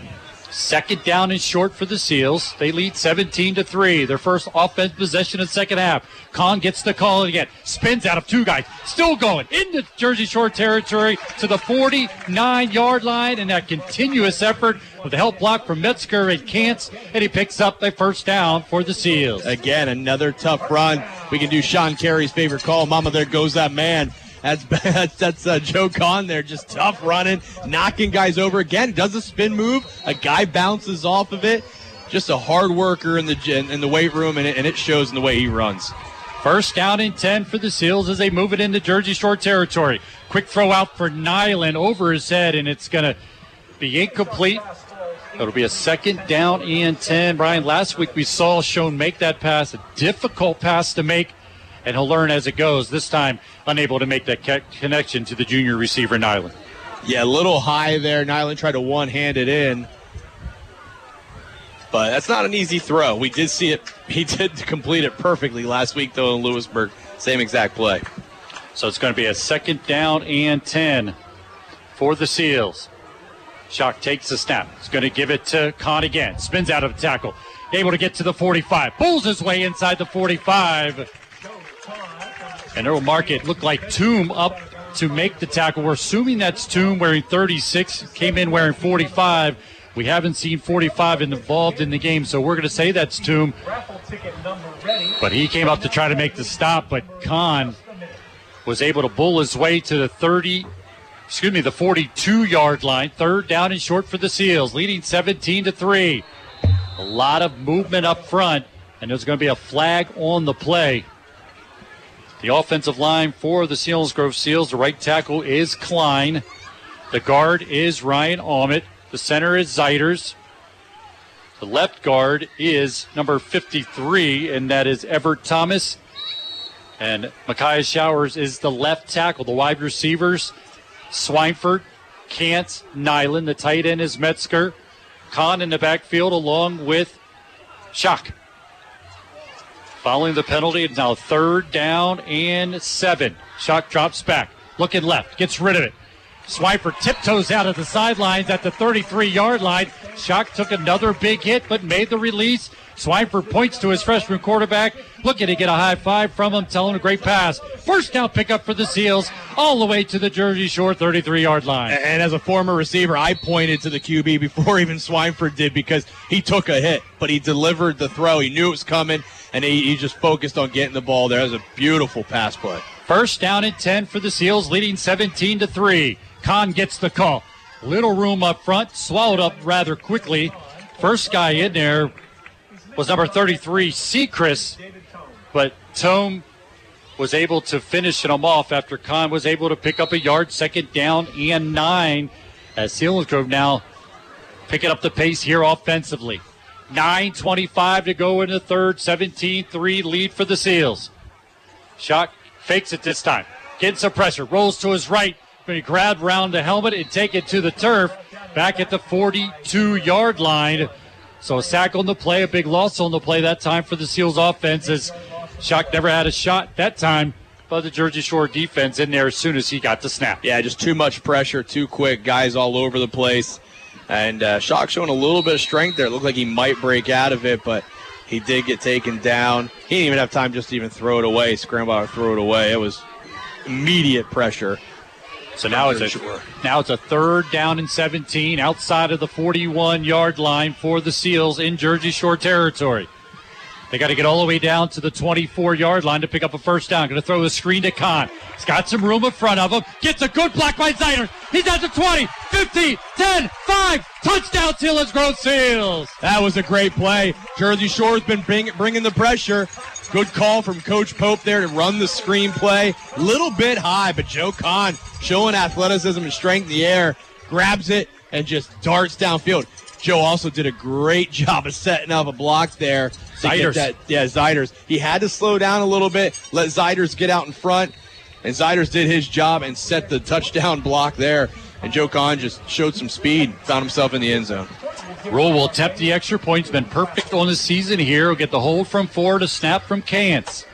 Second down and short for the Seals. They lead 17 to 3. Their first offense possession in second half. Kahn gets the call again. Spins out of two guys. Still going into Jersey Shore territory to the 49 yard line. And that continuous effort with the help block from Metzger and Kantz. And he picks up the first down for the Seals. Again, another tough run. We can do Sean Carey's favorite call. Mama, there goes that man. That's that's, that's uh, Joe Kahn there, just tough running, knocking guys over again. Does a spin move, a guy bounces off of it. Just a hard worker in the in, the weight room, and it, and it shows in the way he runs. First down and 10 for the Seals as they move it into Jersey Shore territory. Quick throw out for Nyland over his head, and it's going to be incomplete. It'll be a second down and 10. Brian, last week we saw Schoen make that pass, a difficult pass to make, and he'll learn as it goes. This time, unable to make that connection to the junior receiver, Nyland. Yeah, a little high there. Nyland tried to one hand it in. But that's not an easy throw. We did see it. He did complete it perfectly last week, though, in Lewisburg. Same exact play. So it's going to be a second down and 10 for the Seals. Shock takes the snap. He's going to give it to Kahn again. Spins out of the tackle. Able to get to the 45. Pulls his way inside the 45. And it'll mark it. Look like Toom up to make the tackle. We're assuming that's Toom wearing 36. Came in wearing 45. We haven't seen 45 involved in the game, so we're going to say that's Toom. But he came up to try to make the stop, but Kahn was able to bull his way to the 30, excuse me, the 42 yard line. Third down and short for the Seals, leading 17 to 3. A lot of movement up front, and there's going to be a flag on the play. The offensive line for the Selinsgrove Seals, the right tackle is Klein. The guard is Ryan Almett. The center is Zeiders. The left guard is number 53, and that is Everett Thomas. And Micaiah Showers is the left tackle. The wide receivers, Swineford, Kant, Nyland. The tight end is Metzger. Kahn in the backfield along with Shock. Following the penalty, it's now third down and seven. Shock drops back, looking left, gets rid of it. Swiper tiptoes out of the sidelines at the 33 yard line. Shock took another big hit, but made the release. Swiper points to his freshman quarterback, looking to get a high five from him, telling him a great pass. First down pickup for the Seals, all the way to the Jersey Shore 33 yard line. And as a former receiver, I pointed to the QB before even Swineford did because he took a hit, but he delivered the throw. He knew it was coming, and he, he just focused on getting the ball there. That was a beautiful pass play. First down and 10 for the Seals, leading 17 to 3. Kahn gets the call. Little room up front, swallowed up rather quickly. First guy in there was number 33, Sechrist, but Toom was able to finish him off after Kahn was able to pick up a yard, second down and nine, as Selinsgrove now picking up the pace here offensively. 9.25 to go in the third, 17 3 lead for the Seals. Shock fakes it this time. Gets some pressure. Rolls to his right. Going to grab round the helmet and take it to the turf. Back at the 42 yard line. So a sack on the play, a big loss on the play that time for the Seals offense as Shock never had a shot that time. But the Jersey Shore defense in there as soon as he got the snap. Yeah, just too much pressure, too quick. Guys all over the place. And uh, Shock showing a little bit of strength there. It looked like he might break out of it, but he did get taken down. He didn't even have time just to even throw it away, scramble out, throw it away. It was immediate pressure. So now it's a now it's a third down and 17 outside of the 41 yard line for the Seals in Jersey Shore territory. They got to get all the way down to the 24 yard line to pick up a first down. Going to throw the screen to Kahn. He's got some room in front of him. Gets a good block by Zeiders. He's at the 20, 15, 10, 5. Touchdown, Selinsgrove Seals. That was a great play. Jersey Shore's been bring, bringing the pressure. Good call from Coach Pope there to run the screen play. Little bit high, but Joe Kahn showing athleticism and strength in the air, grabs it and just darts downfield. Joe also did a great job of setting up a block there. Zeiders. That, yeah, Zeiders. He had to slow down a little bit, let Zeiders get out in front, and Zeiders did his job and set the touchdown block there. And Joe Kahn just showed some speed, found himself in the end zone. Rule will attempt the extra point. He's been perfect on the season here. He'll get the hold from four to snap from Kantz.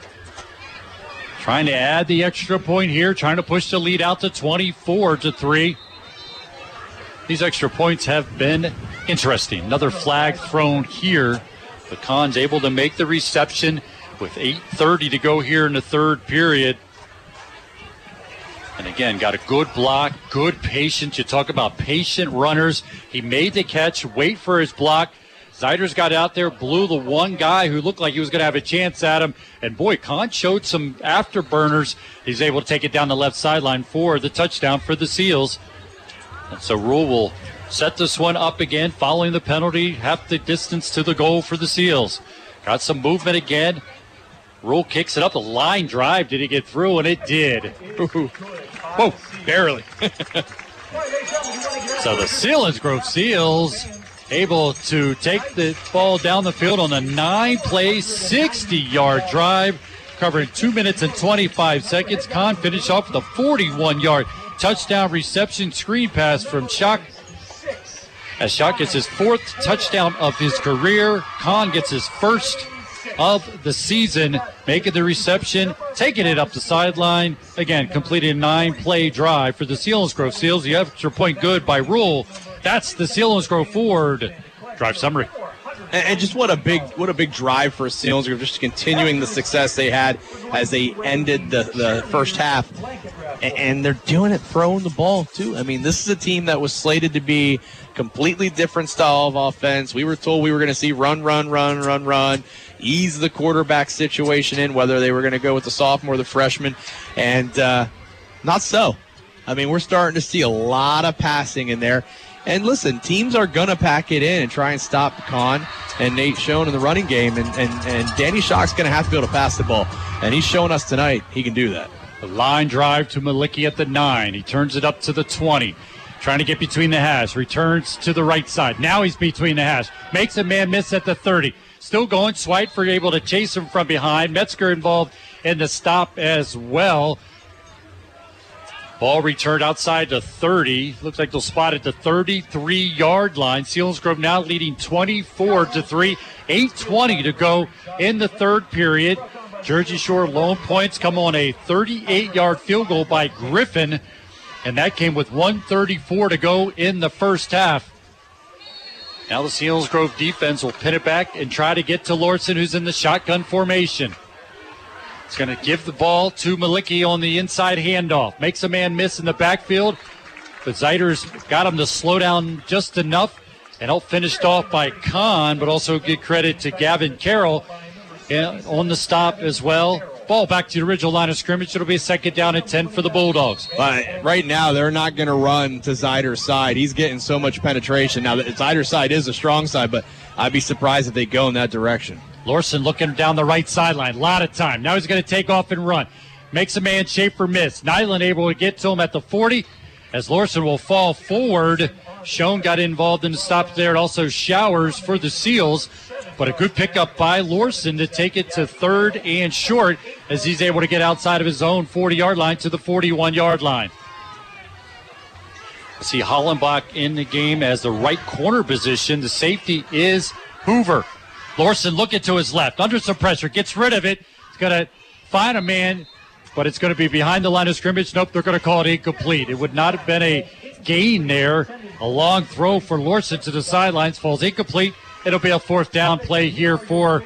Trying to add the extra point here, trying to push the lead out to 24 to 3. These extra points have been interesting. Another flag thrown here. The Kahn's able to make the reception with 8.30 to go here in the third period. And again, got a good block, good patience. You talk about patient runners. He made the catch, wait for his block. Zeiders got out there, blew the one guy who looked like he was going to have a chance at him. And boy, Kahn showed some afterburners. He's able to take it down the left sideline for the touchdown for the Seals. And so Rule will set this one up again, following the penalty, half the distance to the goal for the Seals. Got some movement again. Rule kicks it up. The line drive. Did he get through? And it did. Whoa, barely. so the Selinsgrove Seals able to take the ball down the field on a nine play, 60 yard drive, covering two minutes and 25 seconds. Kahn finished off with a 41 yard touchdown reception screen pass from Shock. As Shock gets his fourth touchdown of his career, Kahn gets his first of the season, making the reception, taking it up the sideline. Again, completing a nine play drive for the Selinsgrove Seals. The extra point good by Rule. That's the Selinsgrove Ford drive summary. And, just what a big what a big drive for Selinsgrove, just continuing the success they had as they ended the, the first half. And they're doing it throwing the ball, too. I mean, this is a team that was slated to be completely different style of offense. We were told we were going to see run, run, run, run, run, ease the quarterback situation in, whether they were going to go with the sophomore or the freshman. And uh, not so. I mean, we're starting to see a lot of passing in there. And listen, teams are going to pack it in and try and stop Kahn and Nate Schoen in the running game. And, and, and Danny Shock's going to have to be able to pass the ball. And he's showing us tonight he can do that. The line drive to Malicki at the nine. He turns it up to the 20. Trying to get between the hash. Returns to the right side. Now he's between the hash. Makes a man miss at the 30. Still going. Schweitzer able to chase him from behind. Metzger involved in the stop as well. Ball returned outside the 30. Looks like they'll spot at the 33 yard line. Selinsgrove now leading 24 to 3. 8.20 to go in the third period. Jersey Shore lone points come on a 38 yard field goal by Griffin. And that came with 134 to go in the first half. Now the Selinsgrove defense will pin it back and try to get to Lorson, who's in the shotgun formation. He's going to give the ball to Malicki on the inside handoff. Makes a man miss in the backfield, but Zeiders got him to slow down just enough and help finished off by Kahn, but also give credit to Gavin Carroll eh, on the stop as well. Ball back to the original line of scrimmage. It'll be a second down and 10 for the Bulldogs. But right now, they're not going to run to Zeider's side. He's getting so much penetration. Now, the Zeider's side is a strong side, but I'd be surprised if they go in that direction. Lorson looking down the right sideline. A lot of time. Now he's going to take off and run. Makes a man Schaefer miss. Nyland able to get to him at the 40 as Lorson will fall forward. Schoen got involved in the stop there. Also Showers for the Seals. But a good pickup by Lorson to take it to third and short as he's able to get outside of his own 40 yard line to the 41 yard line. See Hollenbach in the game as the right corner position. The safety is Hoover. Lorson looking to his left, under some pressure, gets rid of it. He's going to find a man, but it's going to be behind the line of scrimmage. Nope, they're going to call it incomplete. It would not have been a gain there. A long throw for Lorson to the sidelines falls incomplete. It'll be a fourth down play here for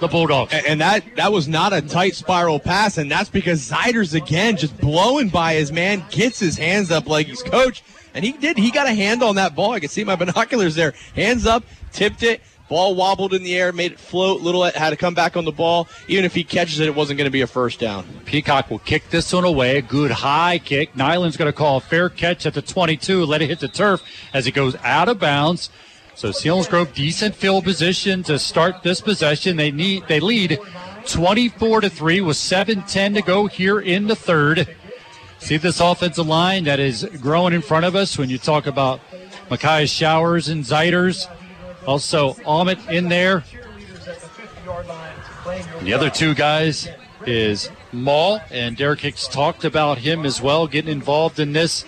the Bulldogs. And that that was not a tight spiral pass, and that's because Zeiders again just blowing by his man, gets his hands up like he's coach, and he did. He got a hand on that ball. I can see my binoculars there. Hands up, tipped it. Ball wobbled in the air, made it float. Little had to come back on the ball. Even if he catches it, it wasn't going to be a first down. Peacock will kick this one away. Good high kick. Nyland's going to call a fair catch at the 22. Let it hit the turf as it goes out of bounds. So Selinsgrove decent field position to start this possession. They need they lead 24 to 3 with 7:10 to go here in the third. See this offensive line that is growing in front of us when you talk about Makai Showers and Zeiders. Also Ahmet in there. The other two guys is Maul, and Derek Hicks talked about him as well, getting involved in this.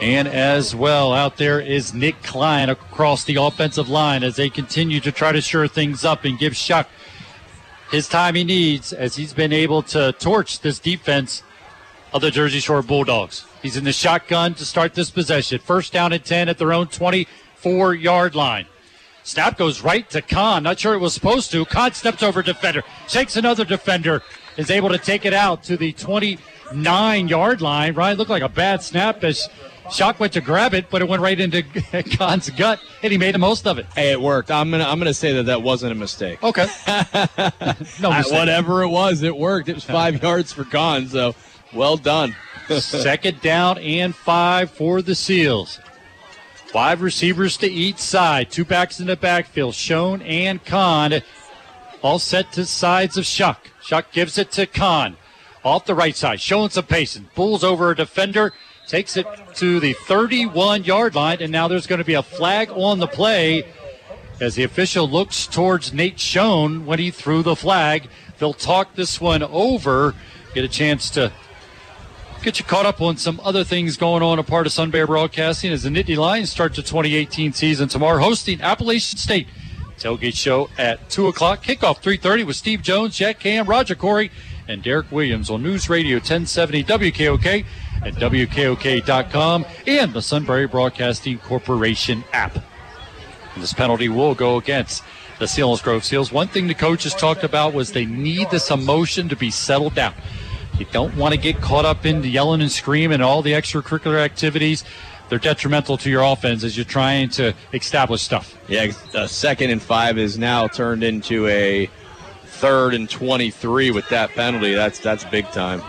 And as well, out there is Nick Klein across the offensive line as they continue to try to shore things up and give Shock his time he needs as he's been able to torch this defense of the Jersey Shore Bulldogs. He's in the shotgun to start this possession. First down and 10 at their own 24 yard line. Snap goes right to Kahn. Not sure it was supposed to. Kahn steps over defender, shakes another defender, is able to take it out to the 29 yard line. Ryan looked like a bad snap as Shock went to grab it, but it went right into Kahn's gut, and he made the most of it. Hey, it worked. I'm gonna I'm gonna say that that wasn't a mistake. Okay. no mistake. whatever it was, it worked. It was five yards for Kahn, so well done. Second down and five for the Seals. Five receivers to each side. Two backs in the backfield. Schoen and Kahn. All set to sides of Shock. Shock gives it to Kahn. Off the right side. Showing some patience. pulls over a defender. Takes it to the 31 yard line. And now there's going to be a flag on the play as the official looks towards Nate Schoen when he threw the flag. They'll talk this one over. Get a chance to get you caught up on some other things going on a part of Sunbury Broadcasting as the Nittany Lions start the 2018 season tomorrow, hosting Appalachian State. Tailgate show at 2 o'clock. Kickoff 3.30 with Steve Jones, Jack Ham, Roger Corey, and Derek Williams on News Radio 1070 WKOK at WKOK.com and the Sunbury Broadcasting Corporation app. And this penalty will go against the Selinsgrove Seals. One thing the coaches talked about was they need this emotion to be settled down. You don't want to get caught up in the yelling and screaming and all the extracurricular activities. They're detrimental to your offense as you're trying to establish stuff. Yeah, uh, second and five is now turned into a third and 23 with that penalty. That's that's big time.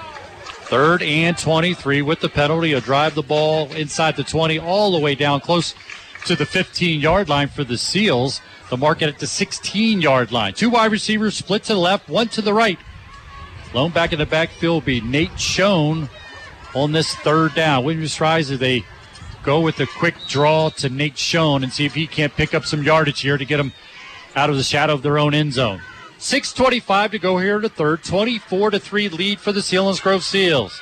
Third and 23 with the penalty. You'll drive the ball inside the 20 all the way down close to the 15 yard line for the Seals. The mark at the 16 yard line. Two wide receivers split to the left, one to the right. Lone back in the backfield be Nate Schoen on this third down. Williams tries as they go with a quick draw to Nate Schoen and see if he can't pick up some yardage here to get them out of the shadow of their own end zone. 6.25 to go here in the third. 24 to 3 lead for the Selinsgrove Seals.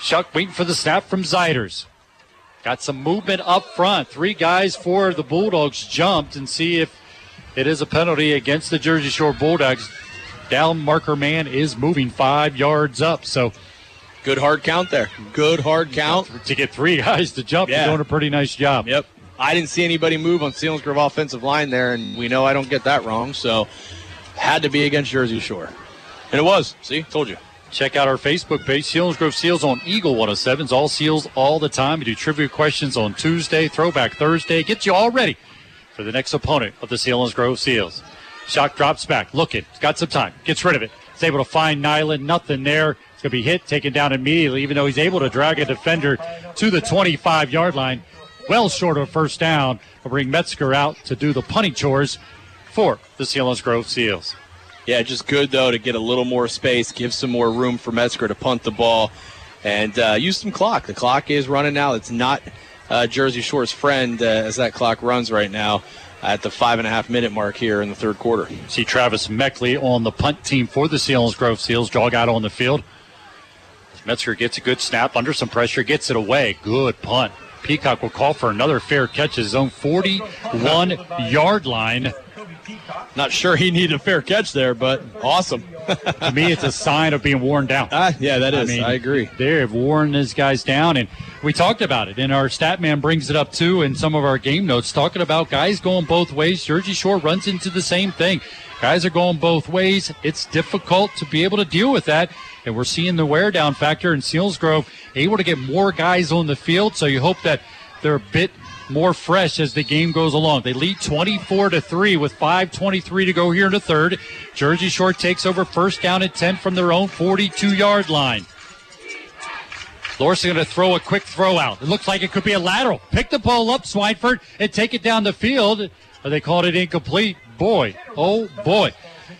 Shock waiting for the snap from Zeiders. Got some movement up front. Three guys for the Bulldogs jumped and see if it is a penalty against the Jersey Shore Bulldogs. Down marker man is moving five yards up. So Good hard count there. Good hard count. to get three guys to jump, Yeah. you're doing a pretty nice job. Yep. I didn't see anybody move on Selinsgrove offensive line there, and we know I don't get that wrong, so had to be against Jersey Shore. And it was. See, told you. Check out our Facebook page, Selinsgrove Seals on Eagle 107s. All seals all the time. We do trivia questions on Tuesday, Throwback Thursday. Get you all ready for the next opponent of the Selinsgrove Seals. Shock drops back, looking, He's got some time, gets rid of it. He's able to find Nyland, nothing there. It's going to be hit, taken down immediately, even though he's able to drag a defender to the 25 yard line. Well short of first down. Will bring Metzger out to do the punting chores for the Selinsgrove Seals. Yeah, just good though to get a little more space, give some more room for Metzger to punt the ball, and uh, use some clock. The clock is running now. It's not uh, Jersey Shore's friend uh, as that clock runs right now at the five and a half minute mark here in the third quarter. See Travis Meckley on the punt team for the Selinsgrove Seals. Jog out on the field. Metzger gets a good snap under some pressure, gets it away. Good punt. Peacock will call for another fair catch his own 41 yard line. Not sure he needed a fair catch there, but awesome. to me, it's a sign of being worn down. Ah, yeah, that is. I agree. They have worn these guys down, and we talked about it. And our stat man brings it up too in some of our game notes, talking about guys going both ways. Jersey Shore runs into the same thing. Guys are going both ways. It's difficult to be able to deal with that. And we're seeing the wear down factor in Selinsgrove able to get more guys on the field. So you hope that they're a bit more fresh as the game goes along. They lead 24 to 3 with 5:23 to go here in the third. Jersey Shore takes over first down and 10 from their own 42-yard line. Lorson going to throw a quick throw out. It looks like it could be a lateral. Pick the ball up, Swineford, and take it down the field. They called it incomplete. Boy, oh boy.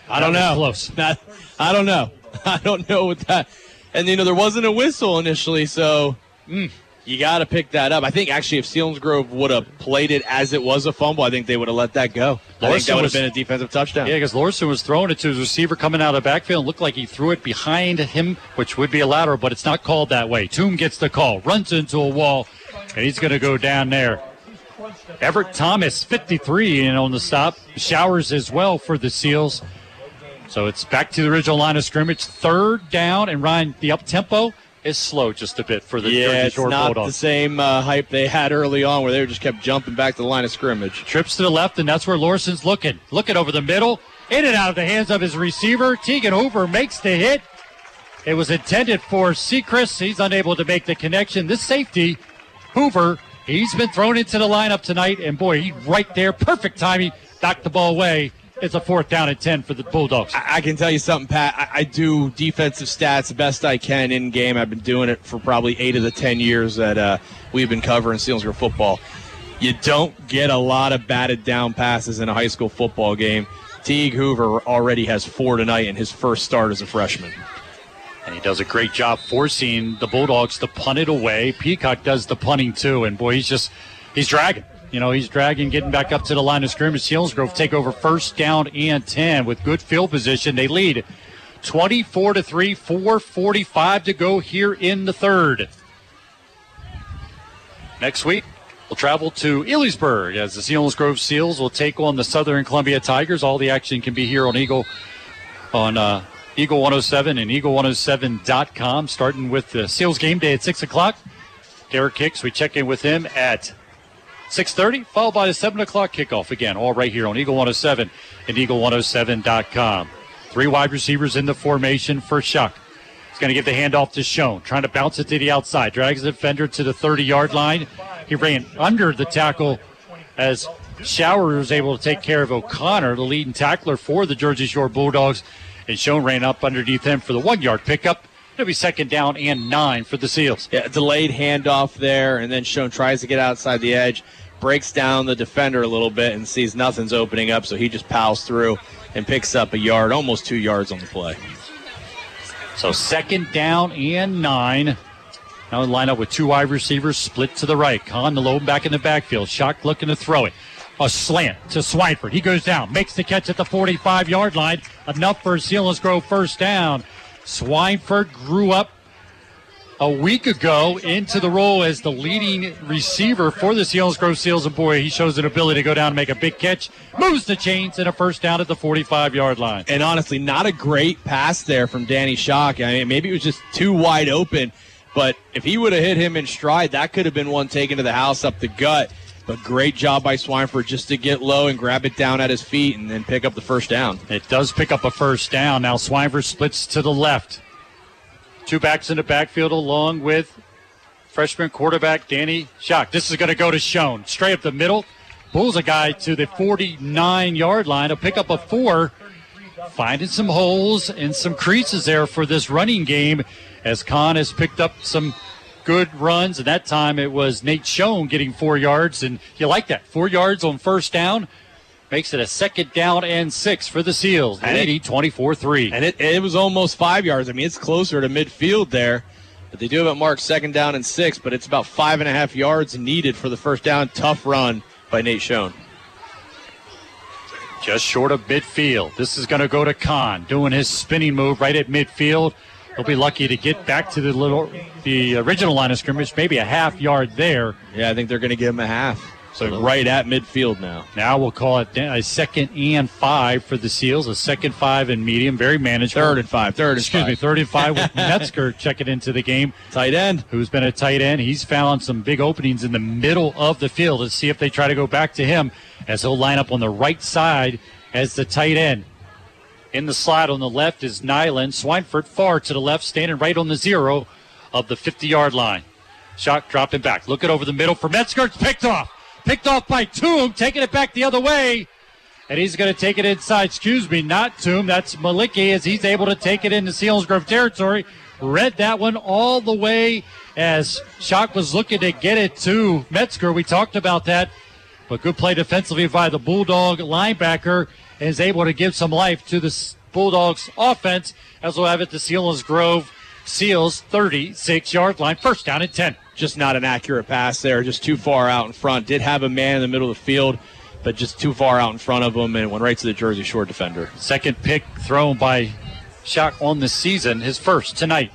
I don't know. Close. That, I don't know. I don't know what that. And you know there wasn't a whistle initially, so mm, you got to pick that up. I think actually if Selinsgrove would have played it as it was a fumble, I think they would have let that go. I think that would have was- been a defensive touchdown. Yeah, because Lorson was throwing it to his receiver coming out of the backfield. It looked like he threw it behind him, which would be a lateral, but it's not called that way. Toom gets the call, runs into a wall, and he's going to go down there. Everett Thomas, 53, in on the stop. Showers as well for the Seals. So it's back to the original line of scrimmage. Third down, and Ryan, the up tempo is slow just a bit for the yeah, Jersey it's Shore not Bulldogs. the same uh, hype they had early on, where they just kept jumping back to the line of scrimmage. Trips to the left, and that's where Lorson's looking. Looking over the middle, in and out of the hands of his receiver. Tegan Hoover makes the hit. It was intended for Sechrist. He's unable to make the connection. This safety, Hoover, he's been thrown into the lineup tonight, and boy, he's right there. Perfect timing. Knocked the ball away. It's a fourth down and 10 for the Bulldogs. I, I can tell you something, Pat. I, I do defensive stats the best I can in game. I've been doing it for probably eight of the ten years that uh, we've been covering Selinsgrove football. You don't get a lot of batted down passes in a high school football game. Teague Hoover already has four tonight in his first start as a freshman. And he does a great job forcing the Bulldogs to punt it away. Peacock does the punting too, and boy, he's just he's dragging. You know, he's dragging, getting back up to the line of scrimmage. Selinsgrove take over first down and ten with good field position. They lead 24 to 3, 445 to go here in the third. Next week, we'll travel to Elysburg as the Selinsgrove Seals will take on the Southern Columbia Tigers. All the action can be here on Eagle on uh, Eagle 107 and Eagle107.com, starting with the Seals game day at 6 o'clock. Derek Hicks, we check in with him at 6.30, followed by the 7 o'clock kickoff again, all right here on Eagle 107 and Eagle107.com. Three wide receivers in the formation for Shock. He's going to give the handoff to Schoen, trying to bounce it to the outside. Drags the defender to the 30 yard line. He ran under the tackle as Shower was able to take care of O'Connor, the leading tackler for the Jersey Shore Bulldogs. And Schoen ran up underneath him for the one yard pickup. It'll be second down and nine for the Seals. Yeah, delayed handoff there, and then Schoen tries to get outside the edge, breaks down the defender a little bit, and sees nothing's opening up, so he just pals through and picks up a yard, almost two yards on the play. So second down and nine. Now in line up with two wide receivers split to the right. Kahn the low back in the backfield. Shock looking to throw it. A slant to Swineford. He goes down, makes the catch at the 45 yard line. Enough for Selinsgrove first down. Swineford grew up a week ago into the role as the leading receiver for the Selinsgrove Seals. And boy, he shows an ability to go down and make a big catch, moves the chains, and a first down at the 45 yard line. And honestly, not a great pass there from Danny Shock. I mean, maybe it was just too wide open, but if he would have hit him in stride, that could have been one taken to the house up the gut. But great job by Swineford just to get low and grab it down at his feet and then pick up the first down. It does pick up a first down. Now Swineford splits to the left. Two backs in the backfield along with freshman quarterback Danny Shock. This is going to go to Schoen. Straight up the middle. Pulls a guy to the 49 yard line. A pick up a four. Finding some holes and some creases there for this running game as Kahn has picked up some good runs. And that time it was Nate Schoen getting four yards. And you like that. Four yards on first down. Makes it a second down and six for the Seals. Leading 24 3. And it, it was almost five yards. I mean, it's closer to midfield there. But they do have it marked second down and six, but it's about five and a half yards needed for the first down. Tough run by Nate Schoen. just short of midfield. This is going to go to Kahn, doing his spinning move right at midfield. He'll be lucky to get back to the little, the original line of scrimmage, maybe a half yard there. Yeah, I think they're going to give him a half. So right at midfield now. Now we'll call it a second and five for the Seals. A second five and medium, very manageable. Third and five. Third and Excuse five. me, third and five with Metzger checking into the game. Tight end. Who's been a tight end. He's found some big openings in the middle of the field. Let's see if they try to go back to him as he'll line up on the right side as the tight end. In the slot on the left is Nyland. Swineford far to the left, standing right on the zero of the 50 yard line. Shock dropping back. Looking over the middle for Metzger. Picked off. Picked off by Toom, taking it back the other way. And he's going to take it inside. Excuse me, not Toom. That's Maliki as he's able to take it into Selinsgrove territory. Read that one all the way as Shock was looking to get it to Metzger. We talked about that. But good play defensively by the Bulldog linebacker and is able to give some life to the Bulldogs offense as we'll have it to Selinsgrove Seals 36 yard line. First down at 10. Just not an accurate pass there, just too far out in front. Did have a man in the middle of the field, but just too far out in front of him and went right to the Jersey Shore defender. Second pick thrown by Shock on the season, his first tonight.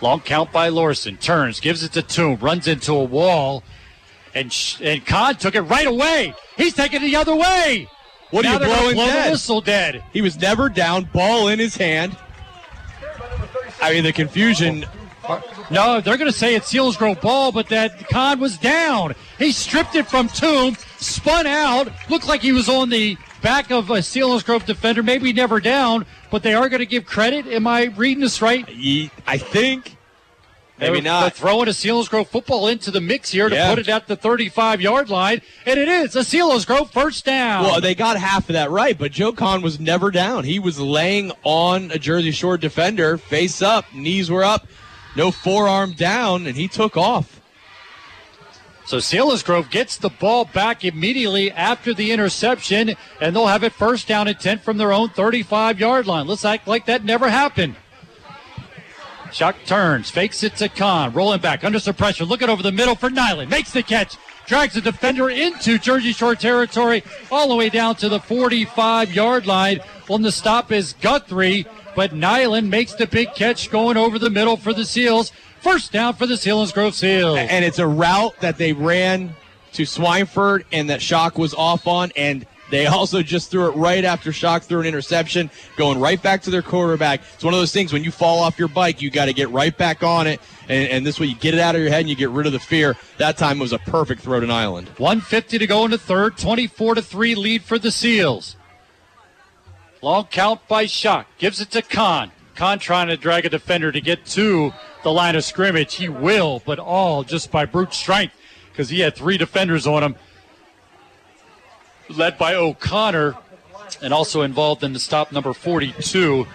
Long count by Lorson. Turns, gives it to Toom, runs into a wall, and sh- and Kahn took it right away. He's taking it the other way. What are Now you they're gonna blowing blow dead? whistle dead. He was never down, ball in his hand. I mean, the confusion. No, they're going to say it's Selinsgrove ball, but that Kahn was down. He stripped it from Toom, spun out, looked like he was on the back of a Selinsgrove defender, maybe never down, but they are going to give credit. Am I reading this right? I think. Maybe They're- not. They're throwing a Selinsgrove football into the mix here to Yeah. put it at the 35 yard line, and it is a Selinsgrove first down. Well, they got half of that right, but Joe Kahn was never down. He was laying on a Jersey Shore defender, face up, knees were up, no forearm down, and he took off. So Selinsgrove gets the ball back immediately after the interception, and they'll have it first down and 10 from their own 35 yard line. Let's act like that never happened. Shock turns, fakes it to Kahn, rolling back under some pressure, looking over the middle for Nyland, makes the catch, drags the defender into Jersey Shore territory, all the way down to the 45 yard line. On the stop is Guthrie, but Nyland makes the big catch going over the middle for the Seals. First down for the Selinsgrove Seals. And it's a route that they ran to Swineford and that Shock was off on, and they also just threw it right after Shock threw an interception, going right back to their quarterback. It's one of those things when you fall off your bike, you got to get right back on it, and, and this way you get it out of your head and you get rid of the fear. That time was a perfect throw to Nyland. 150 to go in the third, 24 to 3 lead for the Seals. Long count by Shock. Gives it to Kahn. Kahn trying to drag a defender to get to the line of scrimmage. He will, but all just by brute strength because he had three defenders on him. Led by O'Connor and also involved in the stop number 42.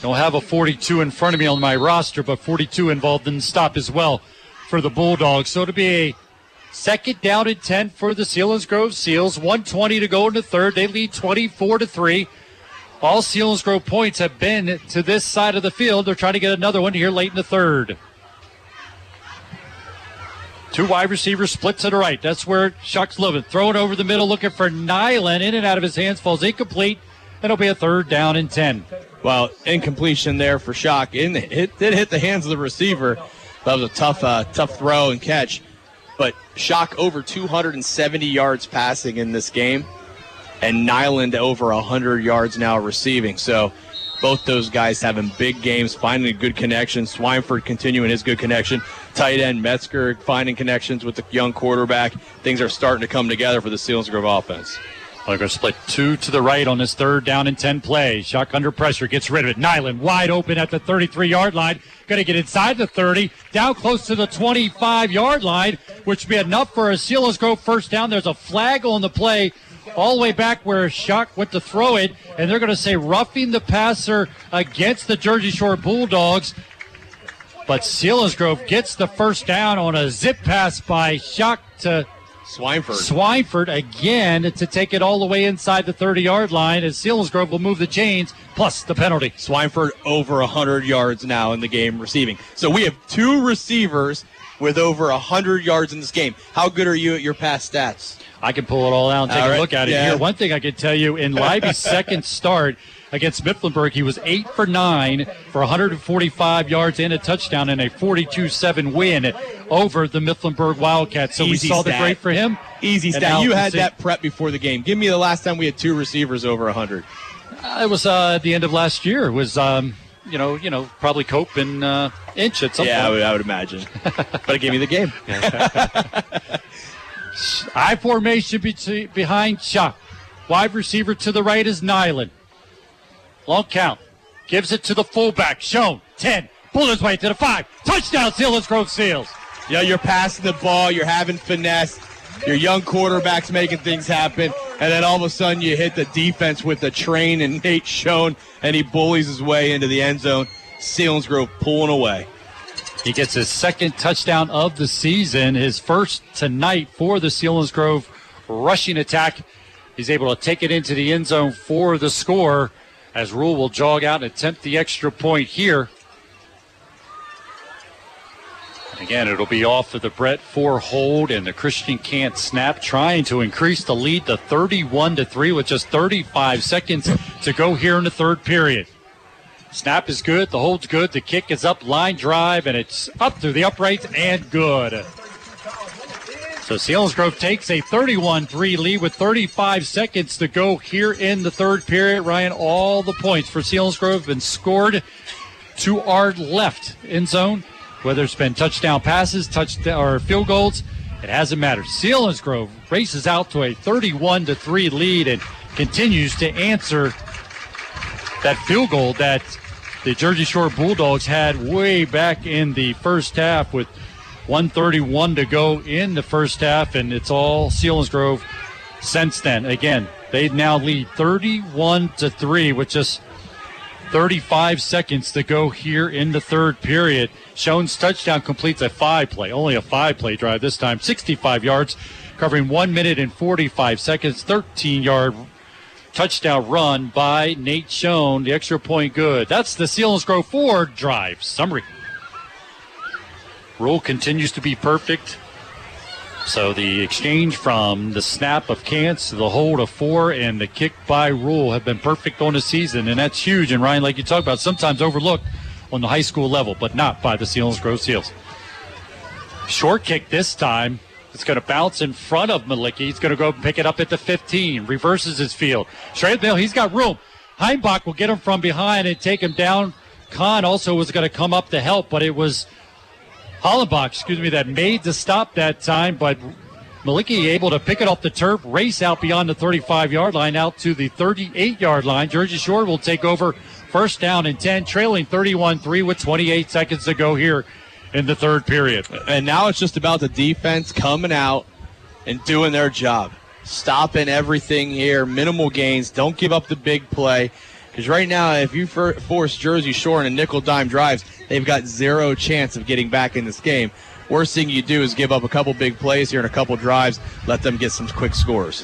Don't have a 42 in front of me on my roster, but 42 involved in the stop as well for the Bulldogs. So to be a second down and 10 for the Selinsgrove Seals. 120 to go in the third. They lead 24 to 3. All Selinsgrove points have been to this side of the field. They're trying to get another one here late in the third. Two wide receivers split to the right. That's where Shock's living. Throw it over the middle, looking for Nyland. In and out of his hands, falls incomplete. It'll be a third down and 10. Well, incompletion there for Shock. In it did hit the hands of the receiver. That was a tough, uh, tough throw and catch. But Shock over 270 yards passing in this game, and Nyland over 100 yards now receiving. So both those guys having big games, finding a good connection. Swineford continuing his good connection. Tight end Metzger finding connections with the young quarterback. Things are starting to come together for the Selinsgrove offense. They're going to split two to the right on this third down and 10 play. Shock under pressure, gets rid of it. Nyland wide open at the 33 yard line. Going to get inside the 30, down close to the 25 yard line, which would be enough for a Selinsgrove first down. There's a flag on the play all the way back where Shock went to throw it, and they're going to say roughing the passer against the Jersey Shore Bulldogs. But Sealands gets the first down on a zip pass by Shock to Swineford. Swineford again to take it all the way inside the 30 yard line as Sealands will move the chains plus the penalty. Swineford over 100 yards now in the game receiving. So we have two receivers with over 100 yards in this game. How good are you at your past stats? I can pull it all out and take All a look at it yeah. here. One thing I can tell you in Libby's second start against Mifflinburg, he was eight for nine for 145 yards and a touchdown in a 42-7 win over the Mifflinburg Wildcats. So we Easy saw the stat. great for him. Easy stat. You had that prep before the game. Give me the last time we had two receivers over 100. Uh, It was uh, at the end of last year. It was, um, you know, you know, probably Cope and uh, Inch at some Yeah, I point. would, I would imagine. but it gave me the game. I formation be- behind Shock. Wide receiver to the right is Nyland. Long count. Gives it to the fullback. Schoen. 10. Pull his way to the 5. Touchdown, Selinsgrove Seals. Yeah, you're passing the ball, you're having finesse, your young quarterback's making things happen, and then all of a sudden you hit the defense with the train and Nate Schoen, and he bullies his way into the end zone. Selinsgrove pulling away. He gets his second touchdown of the season, his first tonight for the Selinsgrove rushing attack. He's able to take it into the end zone for the score as Rule will jog out and attempt the extra point here. Again, it'll be off of the Brett Four hold and the Christian can't snap, trying to increase the lead to 31 to 3 with just 35 seconds to go here in the third period. Snap is good, the hold's good, the kick is up, line drive, and it's up through the uprights and good. So Selinsgrove takes a 31 3 lead with 35 seconds to go here in the third period. Ryan, all the points for Selinsgrove have been scored to our left in zone. Whether it's been touchdown passes, touchdown or field goals, it hasn't mattered. Selinsgrove races out to a 31 to 3 lead and continues to answer that field goal that the Jersey Shore Bulldogs had way back in the first half with 131 to go in the first half, and it's all Selinsgrove since then. Again, they now lead 31 to 3 with just 35 seconds to go here in the third period. Schoen's touchdown completes a five play, only a five play drive this time, 65 yards, covering one minute and 45 seconds, 13 yard touchdown run by Nate Schoen. The extra point good. That's the Selinsgrove Ford drive summary. Rule continues to be perfect. So the exchange from the snap of Cants to the hold of four and the kick by Rule have been perfect on the season, and that's huge. And Ryan, like you talked about, sometimes overlooked on the high school level, but not by the Selinsgrove Seals. Short kick this time. It's going to bounce in front of Malicki. He's going to go pick it up at the 15. Reverses his field. Straight middle. He's got room. Heimbach will get him from behind and take him down. Kahn also was going to come up to help, but it was Hollenbach, excuse me, that made the stop that time, but Maliki able to pick it off the turf, race out beyond the 35 yard line, out to the 38 yard line. Jersey Shore will take over first down and 10, trailing 31 3 with 28 seconds to go here in the third period. And now it's just about the defense coming out and doing their job. Stopping everything here, minimal gains. Don't give up the big play. Because right now, if you for- force Jersey Shore in a nickel dime drives, they've got zero chance of getting back in this game. Worst thing you do is give up a couple big plays here and a couple drives, let them get some quick scores.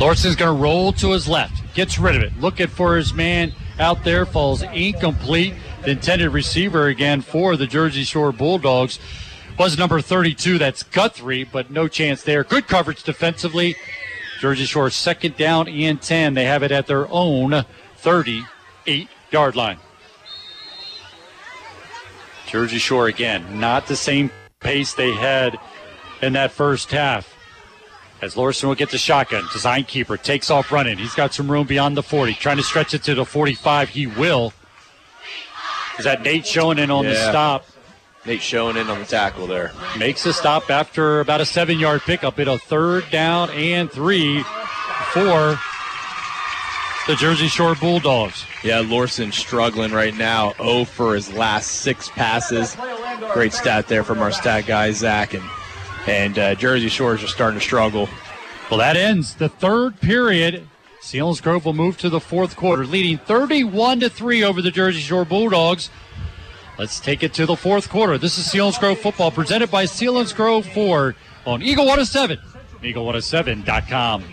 Lorson's going to roll to his left, gets rid of it, looking for his man out there, falls incomplete. The intended receiver again for the Jersey Shore Bulldogs was number 32. That's Guthrie, but no chance there. Good coverage defensively. Jersey Shore second down and 10. They have it at their own 38 yard line. Jersey Shore again, not the same pace they had in that first half. As Lorson will get the shotgun, design keeper takes off running. He's got some room beyond the 40, trying to stretch it to the 45. He will. Is that Nate Schoen in on the stop? Nate Schoen in on the tackle there. Makes a stop after about a seven yard pickup. It a third down and three for the Jersey Shore Bulldogs. Yeah, Lorson struggling right now. 0 for his last six passes. Great stat there from our stat guy, Zach. And, and uh, Jersey Shores are starting to struggle. Well, that ends the third period. Selinsgrove will move to the fourth quarter, leading 31 to 3 over the Jersey Shore Bulldogs. Let's take it to the fourth quarter. This is Selinsgrove football presented by Selinsgrove Ford on Eagle 107, eagle107.com.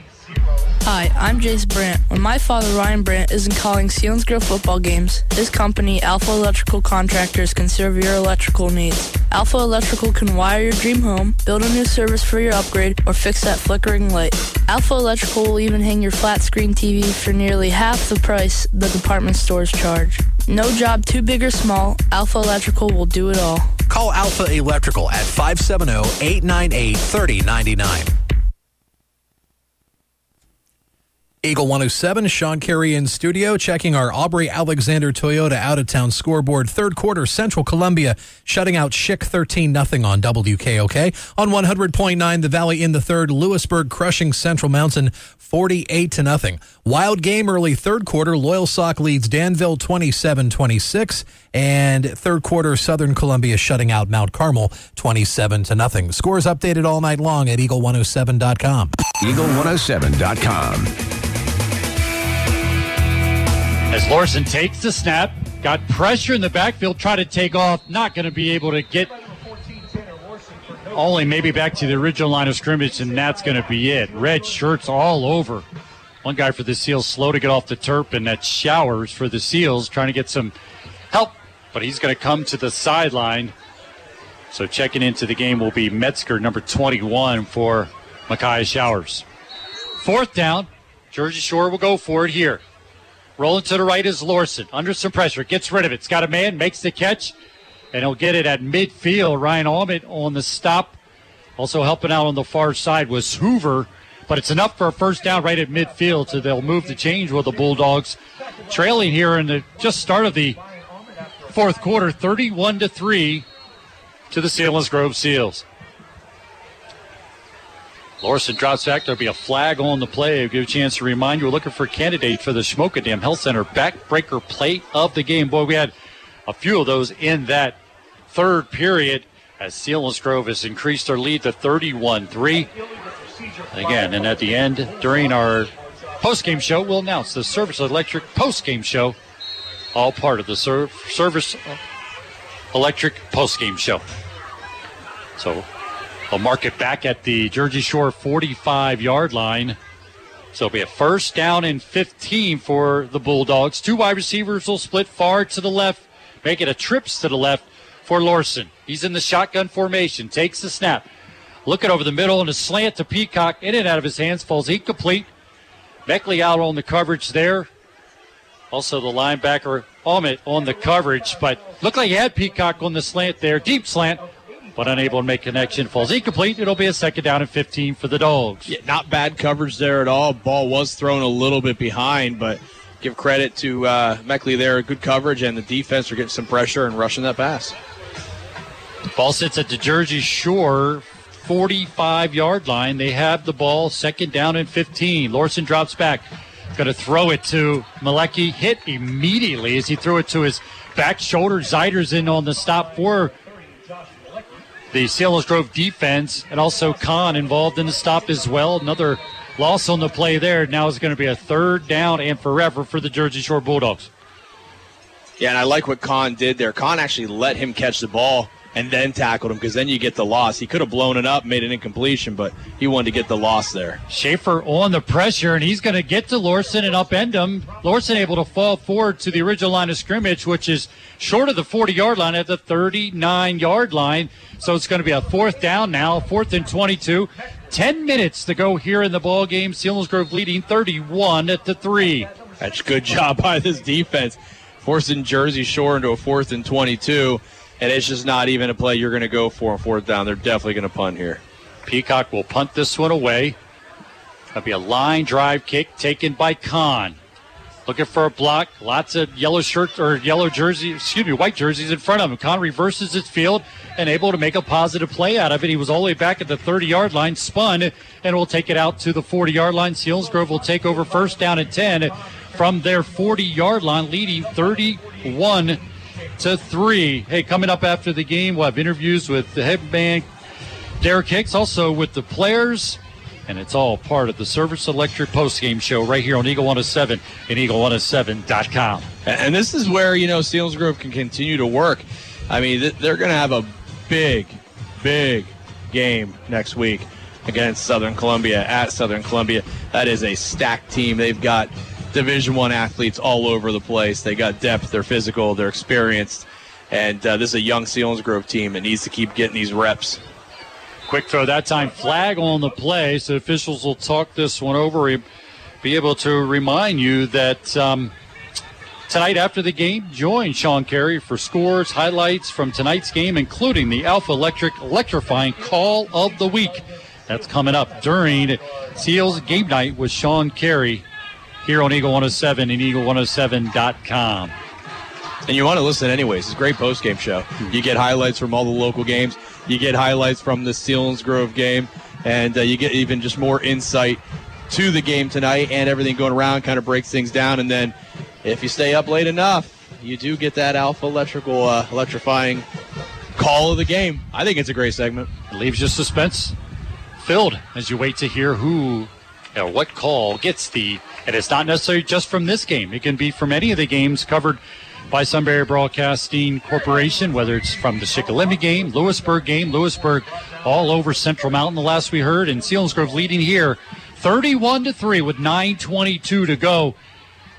Hi, I'm Jace Brandt. When my father Ryan Brandt isn't calling Selinsgrove football games, his company Alpha Electrical Contractors can serve your electrical needs. Alpha Electrical can wire your dream home, build a new service for your upgrade, or fix that flickering light. Alpha Electrical will even hang your flat screen TV for nearly half the price the department stores charge. No job too big or small, Alpha Electrical will do it all. Call Alpha Electrical at 570 898 3099. Eagle 107, Sean Carey in studio, checking our Aubrey Alexander Toyota out of town scoreboard. Third quarter, Central Columbia shutting out Schick 13 0 on WKOK. On 100.9, the Valley in the third, Lewisburg crushing Central Mountain 48 to nothing. Wild game early third quarter, Loyalsock leads Danville 27 26. And third quarter, Southern Columbia shutting out Mount Carmel 27 to nothing. Scores updated all night long at eagle107.com. Eagle107.com. As Lorson takes the snap, got pressure in the backfield, try to take off, not going to be able to get only maybe back to the original line of scrimmage, and that's going to be it. Red shirts all over. One guy for the Seals slow to get off the turf, and that Showers for the Seals trying to get some help, but he's going to come to the sideline. So checking into the game will be Metzger, number 21 for Micaiah Showers. Fourth down, Jersey Shore will go for it here. Rolling to the right is Lorson. Under some pressure. Gets rid of it. It's got a man. Makes the catch. And he'll get it at midfield. Ryan Almond on the stop. Also helping out on the far side was Hoover. But it's enough for a first down right at midfield. So they'll move the change with the Bulldogs. Trailing here in the just start of the fourth quarter. 31 to 3 to the Selinsgrove Seals. Lorson drops back. There'll be a flag on the play. I'll give you a chance to remind you we're looking for a candidate for the Shamokin Dam Health Center backbreaker play of the game. Boy, we had a few of those in that third period as Selinsgrove has increased their lead to 31 3. Again, and at the end, during our post-game show, we'll announce the Service Electric post-game show, all part of the Service Electric post-game show. So They'll mark it back at the Jersey Shore 45 yard line. So it'll be a first down and 15 for the Bulldogs. Two wide receivers will split far to the left, make it a trips to the left for Lorson. He's in the shotgun formation, takes the snap. Looking over the middle and a slant to Peacock, in and out of his hands, falls incomplete. Meckley out on the coverage there. Also the linebacker Ahmet on the coverage, but looked like he had Peacock on the slant there, deep slant, but unable to make connection. Falls incomplete. It'll be a second down and 15 for the Dogs. Yeah, not bad coverage there at all. Ball was thrown a little bit behind, but give credit to uh, Meckley there. Good coverage, and the defense are getting some pressure and rushing that pass. Ball sits at the Jersey Shore 45 yard line. They have the ball, second down and 15. Lorson drops back. Going to throw it to Malecki. Hit immediately as he threw it to his back shoulder. Zeiders in on the stop for the Selinsgrove defense, and also Kahn involved in the stop as well. Another loss on the play there. Now it's going to be a third down and forever for the Jersey Shore Bulldogs. Yeah, and I like what Kahn did there. Kahn actually let him catch the ball and then tackled him because then you get the loss. He could have blown it up, made an incompletion, but he wanted to get the loss there. Schaefer on the pressure, and he's going to get to Lorson and upend him. Lorson able to fall forward to the original line of scrimmage, which is short of the 40 yard line at the 39 yard line. So it's going to be a fourth down now, fourth and 22. 10 minutes to go here in the ball game. Selinsgrove leading 31 at the 3. That's good job by this defense. Forcing Jersey Shore into a fourth and 22, and it's just not even a play you're going to go for on fourth down. They're definitely going to punt here. Peacock will punt this one away. That'll be a line drive kick taken by Kahn. Looking for a block. Lots of yellow shirts or yellow jerseys, excuse me, white jerseys in front of him. Kahn reverses his field and able to make a positive play out of it. He was all the way back at the 30 yard line, spun, and will take it out to the 40 yard line. Selinsgrove will take over first down at 10 from their 40 yard line, leading 31 to 3. Hey, coming up after the game, we'll have interviews with the head man, Derek Hicks, also with the players. And it's all part of the Service Electric postgame show right here on Eagle 107 and Eagle107.com. And this is where, you know, Selinsgrove can continue to work. I mean, th- they're going to have a big, big game next week against Southern Columbia at Southern Columbia. That is a stacked team. They've got Division One athletes all over the place. They got depth. They're physical. They're experienced. And uh, this is a young Selinsgrove team that needs to keep getting these reps. Quick throw that time. Flag on the play. So officials will talk this one over. Be able to remind you that um, tonight after the game, join Sean Carey for scores, highlights from tonight's game, including the Alpha Electric electrifying call of the week. That's coming up during Seals game night with Sean Carey here on Eagle 107 and Eagle107.com. And you want to listen anyways. It's a great post game show. You get highlights from all the local games. You get highlights from the Selinsgrove game, and uh, you get even just more insight to the game tonight and everything going around. Kind of breaks things down, and then if you stay up late enough, you do get that Alpha Electrical uh, electrifying call of the game. I think it's a great segment. It leaves you suspense filled as you wait to hear who or what call gets the. And it's not necessarily just from this game. It can be from any of the games covered by Sunbury Broadcasting Corporation, whether it's from the Shikellamy game, Lewisburg game, Lewisburg all over Central Mountain. The last we heard, and Grove, leading here, 31 to three with 9:22 to go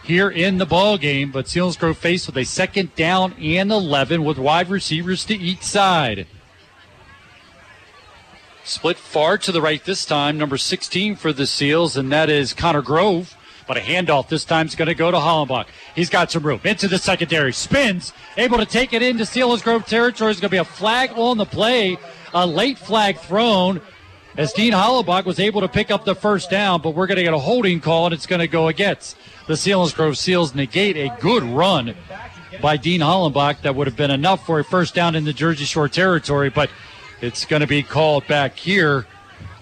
here in the ball game. But Selinsgrove faced with a second down and 11 with wide receivers to each side. Split far to the right this time, number 16 for the Seals, and that is Connor Grove. But a handoff this time is going to go to Hollenbach. He's got some room. Into the secondary. Spins. Able to take it into Selinsgrove territory. There's going to be a flag on the play. A late flag thrown as Dean Hollenbach was able to pick up the first down, but we're going to get a holding call, and it's going to go against the Selinsgrove Seals. Negate a good run by Dean Hollenbach that would have been enough for a first down in the Jersey Shore territory, but it's going to be called back here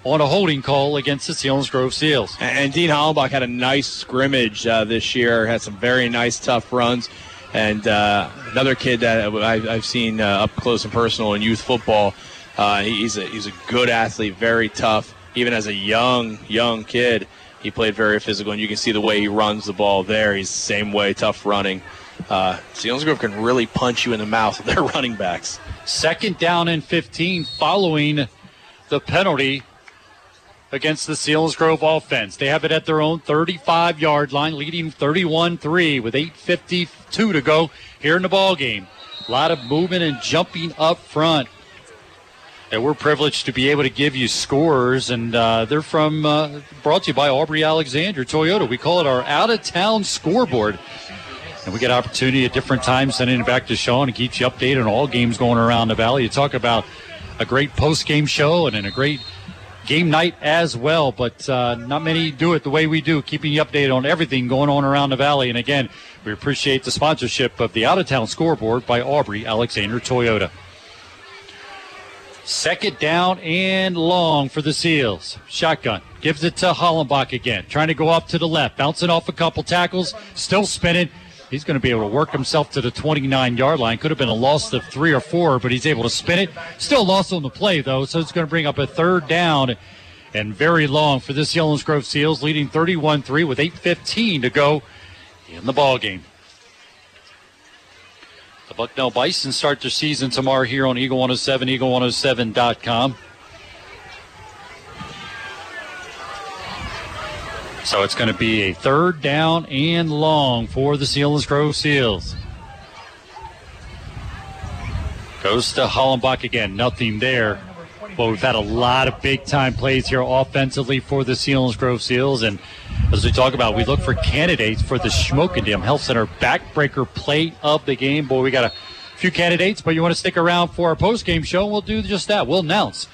on a holding call against the Seals Grove Seals. And Dean Hollenbach had a nice scrimmage uh, this year, had some very nice, tough runs. And uh, another kid that I've seen uh, up close and personal in youth football, uh, he's, a, he's a good athlete, very tough. Even as a young, young kid, he played very physical, and you can see the way he runs the ball there. He's the same way, tough running. Uh, Selinsgrove can really punch you in the mouth with their running backs. Second down and 15 following the penalty against the Selinsgrove offense. They have it at their own 35 yard line, leading 31 3 with 8.52 to go here in the ball game. A lot of movement and jumping up front. And we're privileged to be able to give you scores, and uh, they're from uh, brought to you by Aubrey Alexander Toyota. We call it our out of town scoreboard. And we get opportunity at different times sending it back to Sean and keeps you updated on all games going around the valley. You talk about a great post game show and a great game night as well, but uh, not many do it the way we do, keeping you updated on everything going on around the valley. And again, we appreciate the sponsorship of the Out of Town Scoreboard by Aubrey Alexander Toyota. Second down and long for the Seals. Shotgun. Gives it to Hollenbach again. Trying to go up to the left. Bouncing off a couple tackles. Still spinning. He's going to be able to work himself to the 29 yard line. Could have been a loss of three or four, but he's able to spin it. Still lost on the play, though, so it's going to bring up a third down and very long for this Selinsgrove Seals, leading 31 3 with 8.15 to go in the ball game. The Bucknell Bison start their season tomorrow here on Eagle 107, eagle107.com. So it's going to be a third down and long for the Selinsgrove Seals. Goes to Hollenbach again. Nothing there. Well, we've had a lot of big time plays here offensively for the Selinsgrove Seals. And as we talk about, we look for candidates for the Shamokin Dam Health Center backbreaker play of the game. Boy, we got a few candidates, but you want to stick around for our post game show, and we'll do just that. We'll announce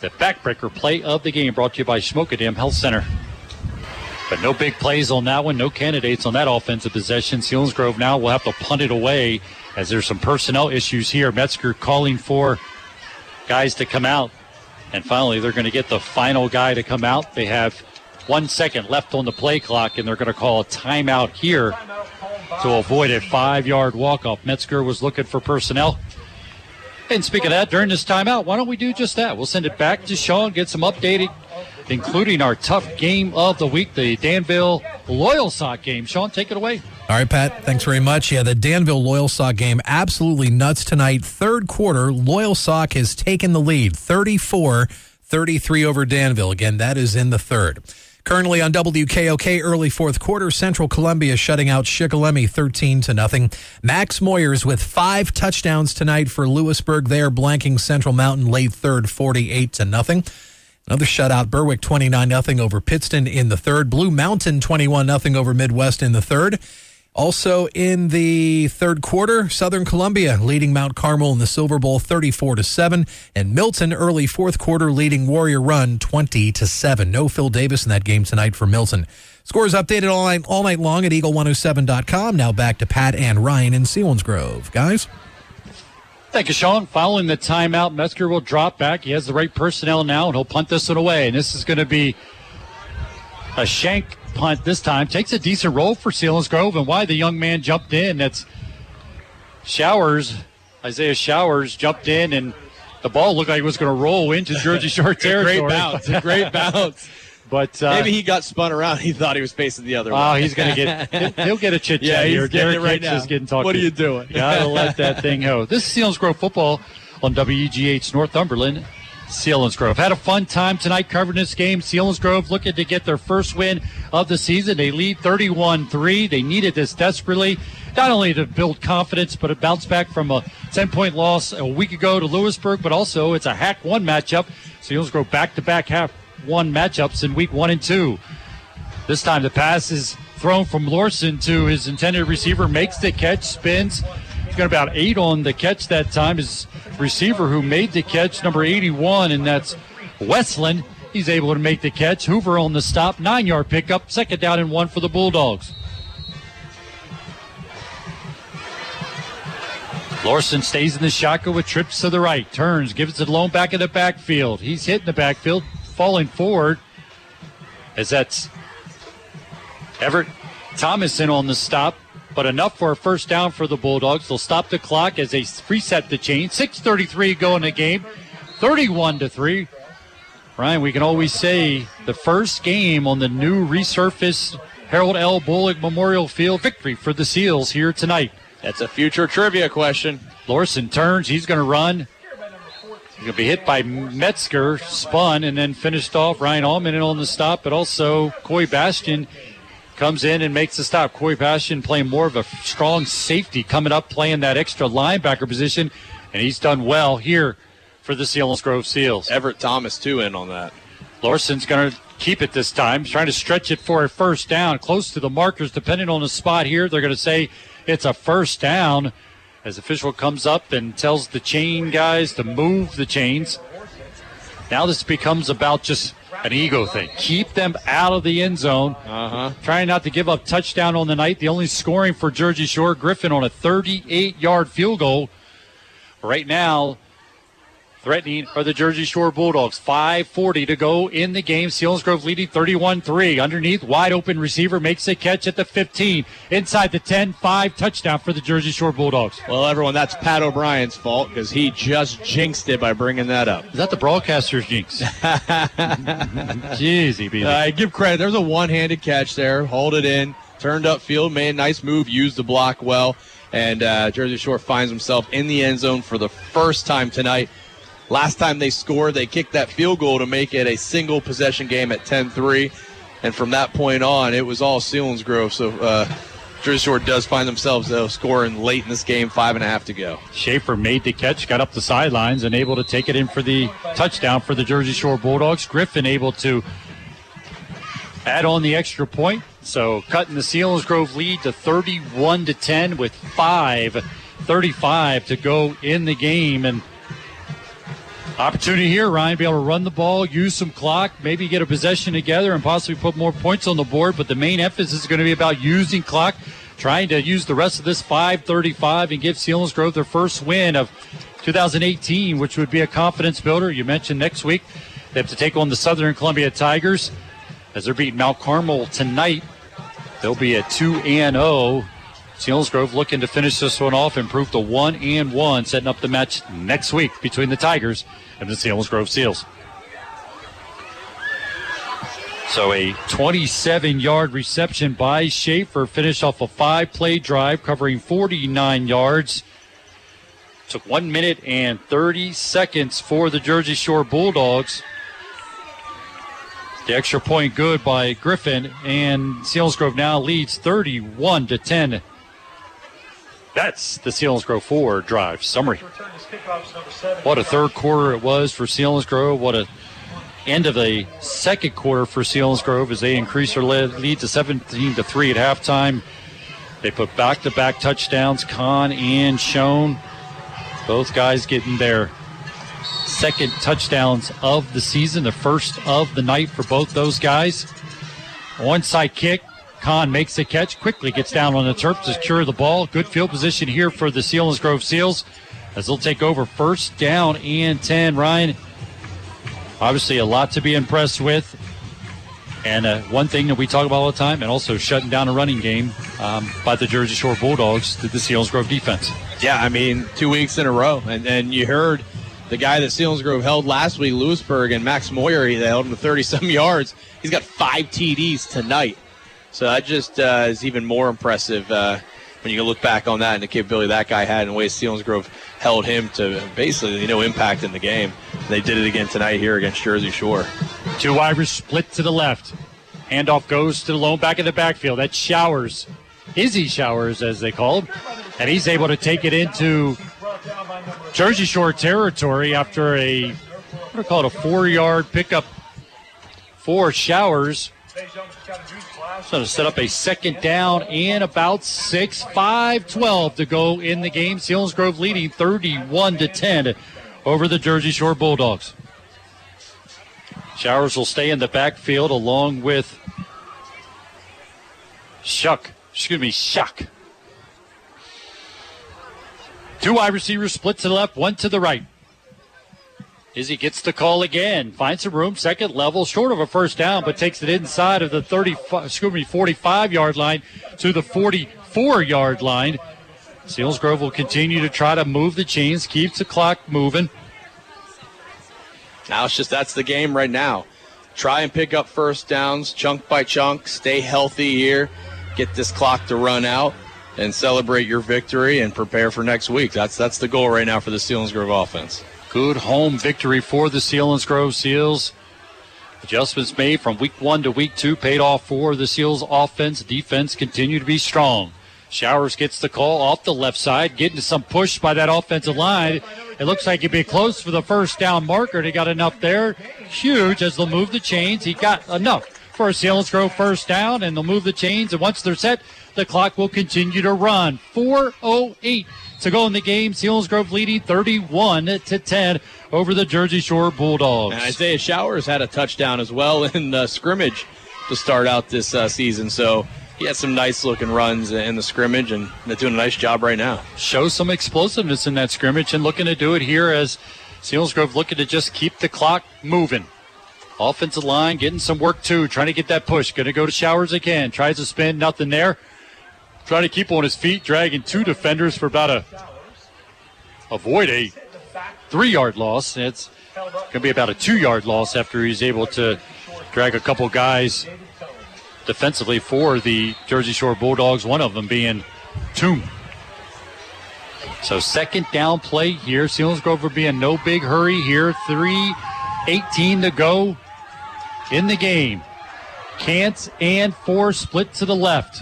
the backbreaker play of the game brought to you by Shamokin Dam Health Center. But no big plays on that one, no candidates on that offensive possession. Selinsgrove now will have to punt it away as there's some personnel issues here. Metzger calling for guys to come out. And finally, they're going to get the final guy to come out. They have one second left on the play clock, and they're going to call a timeout here to avoid a five yard walk off. Metzger was looking for personnel. And speaking of that, during this timeout, why don't we do just that? We'll send it back to Sean, get some updated, including our tough game of the week, the Danville Loyalsock game. Sean, take it away. All right, Pat, thanks very much. Yeah, the Danville Loyalsock game, absolutely nuts tonight. Third quarter, Loyalsock has taken the lead 34 33 over Danville. Again, that is in the third. Currently on WKOK, early fourth quarter, Central Columbia shutting out Shikellamy 13 to nothing. Max Moyers with five touchdowns tonight for Lewisburg. They are blanking Central Mountain late third 48 to nothing. Another shutout, Berwick 29 0 over Pittston in the third. Blue Mountain 21 0 over Midd-West in the third. Also in the third quarter, Southern Columbia leading Mount Carmel in the Silver Bowl 34 to 7 and Milton early fourth quarter leading Warrior Run 20 to 7. No Phil Davis in that game tonight for Milton. Scores updated all night, all night long at eagle107.com. Now back to Pat and Ryan in Selinsgrove. Guys? Thank you, Sean. Following the timeout, Metzger will drop back. He has the right personnel now, and he'll punt this one away. And this is going to be a shank punt this time. Takes a decent roll for Selinsgrove, and why the young man jumped in. That's Showers. Isaiah Showers jumped in, and the ball looked like it was going to roll into Jersey Shore territory. Great bounce. Great bounce. But uh, Maybe he got spun around. He thought he was facing the other way. Oh, he's going to get. he'll- get a chit chat Yeah, here. Derek right Hicks now. is getting talked. What are you doing? Gotta let that thing go. This is Selinsgrove football on WEGH Northumberland. Selinsgrove had a fun time tonight covering this game. Selinsgrove looking to get their first win of the season. They lead 31-3. They needed this desperately, not only to build confidence, but to bounce back from a 10-point loss a week ago to Lewisburg, but also it's a HAC-I matchup. Selinsgrove back-to-back half one matchups in week one and two. This time the pass is thrown from Lorson to his intended receiver, makes the catch, spins. He's got about eight on the catch that time. His receiver who made the catch, number 81, and that's Westland. He's able to make the catch. Hoover on the stop, nine yard pickup, second down and one for the Bulldogs. Lorson stays in the shotgun with trips to the right, turns, gives it to Lone back in the backfield. He's hitting the backfield, falling forward as that's Everett Thomason on the stop, but enough for a first down for the Bulldogs. They'll stop the clock as they reset the chain. 6:33 go in the game, 31 to three. Ryan, we can always say the first game on the new resurfaced Harold L. Bullock Memorial Field victory for the Seals here tonight. That's a future trivia question. Lorson turns. He's going to run. To be hit by Metzger, spun, and then finished off. Ryan Allman in on the stop, but also Coy Bastion comes in and makes the stop. Coy Bastion playing more of a strong safety, coming up playing that extra linebacker position, and he's done well here for the Selinsgrove Seals. Everett Thomas, too, in on that. Lorson's going to keep it this time, he's trying to stretch it for a first down, close to the markers, depending on the spot here. They're going to say it's a first down as official comes up and tells the chain guys to move the chains. Now this becomes about just an ego thing. Keep them out of the end zone. Uh-huh. Trying not to give up touchdown on the night. The only scoring for Jersey Shore Griffin on a 38 yard field goal. Right now, Threatening are the Jersey Shore Bulldogs. 5.40 to go in the game. Selinsgrove leading 31 3. Underneath, wide open receiver makes a catch at the 15. Inside the 10 5 touchdown for the Jersey Shore Bulldogs. Well, everyone, that's Pat O'Brien's fault because he just jinxed it by bringing that up. Is that the broadcaster's jinx? Jeez, he beat. I give credit. There's a one-handed catch there. Hold it in. Turned up field, made a nice move, used the block well, and uh, Jersey Shore finds himself in the end zone for the first time tonight. Last time they scored, they kicked that field goal to make it a single possession game at 10-3, and from that point on, it was all Selinsgrove. So uh, Jersey Shore does find themselves though scoring late in this game, five and a half to go. Schaefer made the catch, got up the sidelines, and able to take it in for the touchdown for the Jersey Shore Bulldogs. Griffin able to add on the extra point. So cutting the Selinsgrove lead to 31 to 10 with 5:35 to go in the game and opportunity here Ryan be able to run the ball, use some clock, maybe get a possession together and possibly put more points on the board, but the main emphasis is going to be about using clock, trying to use the rest of this 5:35 and give Selinsgrove their first win of 2018, which would be a confidence builder. You mentioned next week they have to take on the Southern Columbia Tigers as they're beating Mount Carmel tonight. They'll be at 2 and 0. Grove looking to finish this one off, improve to 1 and 1, setting up the match next week between the Tigers and the grove Seals. So a 27 yard reception by Schaefer finished off a five play drive covering 49 yards. Took one minute and 30 seconds for the Jersey Shore Bulldogs. The extra point good by Griffin, and Selinsgrove now leads 31 to 10. That's the Selinsgrove four drive summary. What a third quarter it was for Selinsgrove. What a end of the second quarter for Selinsgrove as they increase their lead to 17 to 3 at halftime. They put back to back touchdowns, Kahn and Schoen. Both guys getting their second touchdowns of the season, the first of the night for both those guys. Onside kick. Kahn makes the catch, quickly gets down on the turf to secure the ball. Good field position here for the Selinsgrove Seals as they'll take over first down and 10. Ryan, obviously a lot to be impressed with. And uh, one thing that we talk about all the time, and also shutting down a running game um, by the Jersey Shore Bulldogs the Selinsgrove defense. Yeah, I mean, two weeks in a row. And, and you heard the guy that Seals Selinsgrove held last week, Lewisburg, and Max Moyer, they held him to 30 some yards. He's got five TDs tonight. So that just uh, is even more impressive uh, when you look back on that and the capability that guy had and the way Selinsgrove held him to basically no impact in the game. They did it again tonight here against Jersey Shore. Two wide split to the left. Handoff goes to the lone back in the backfield. That's Showers. Izzy Showers, as they call him. And he's able to take it into Jersey Shore territory after a, what do I call it, a four yard pickup for Showers. So to set up a second down and about six, five, 12 to go in the game. Selinsgrove leading 31 to 10 over the Jersey Shore Bulldogs. Showers will stay in the backfield along with Shuck. Excuse me, Shuck. Two wide receivers split to the left, one to the right. Izzy gets the call again, finds some room, second level, short of a first down, but takes it inside of the 30, excuse me, 45 yard line to the 44 yard line. Selinsgrove will continue to try to move the chains, keeps the clock moving. Now it's just that's the game right now. Try and pick up first downs, chunk by chunk, stay healthy here, get this clock to run out, and celebrate your victory and prepare for next week. That's that's the goal right now for the Selinsgrove offense. Good home victory for the Selinsgrove Seals. Adjustments made from week one to week two paid off for the Seals offense. Defense continue to be strong. Showers gets the call off the left side, getting some push by that offensive line. It looks like he'd be close for the first down marker. He got enough there. Huge as they'll move the chains. He got enough for a grove first down, and they'll move the chains. And once they're set, the clock will continue to run. 4.08 to go in the game. Selinsgrove leading 31 to 10 over the Jersey Shore Bulldogs. And Isaiah Showers had a touchdown as well in the scrimmage to start out this uh, season. So he had some nice looking runs in the scrimmage, and they're doing a nice job right now. Show some explosiveness in that scrimmage and looking to do it here as Selinsgrove looking to just keep the clock moving. Offensive line getting some work too, trying to get that push. Going to go to Showers again. Tries to spin, nothing there. Trying to keep on his feet, dragging two defenders for about a avoid a three yard loss. It's going to be about a two yard loss after he's able to drag a couple guys defensively for the Jersey Shore Bulldogs, one of them being Toom. So second down play here. Selinsgrove will be in no big hurry here. 3.18 to go in the game. Cants and four split to the left.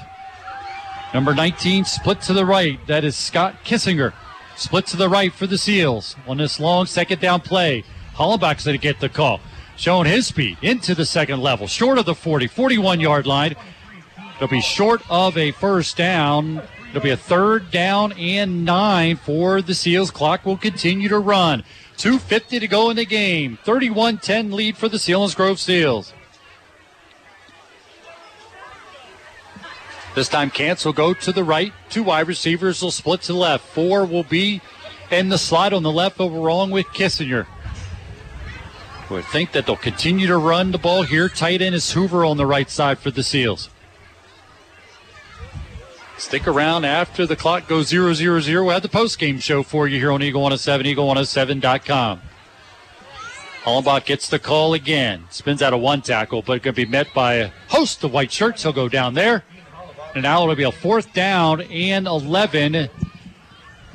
Number 19 split to the right. That is Scott Kissinger. Split to the right for the Seals on this long second down play. Hollenbach's going to get the call. Showing his speed into the second level. Short of the 40, 41 yard line. It'll be short of a first down. It'll be a third down and nine for the Seals. Clock will continue to run. 2.50 to go in the game. 31 10 lead for the Selinsgrove Seals. This time, Cants will go to the right. Two wide receivers will split to the left. Four will be in the slot on the left, over along with Kissinger. We think that they'll continue to run the ball here. Tight end is Hoover on the right side for the Seals. Stick around after the clock goes 0 0 0. We'll have the post game show for you here on Eagle 107, eagle107.com. Hollenbach gets the call again. Spins out a one tackle, but going to be met by a host of white shirts. He'll go down there. And now it'll be a fourth down and 11. You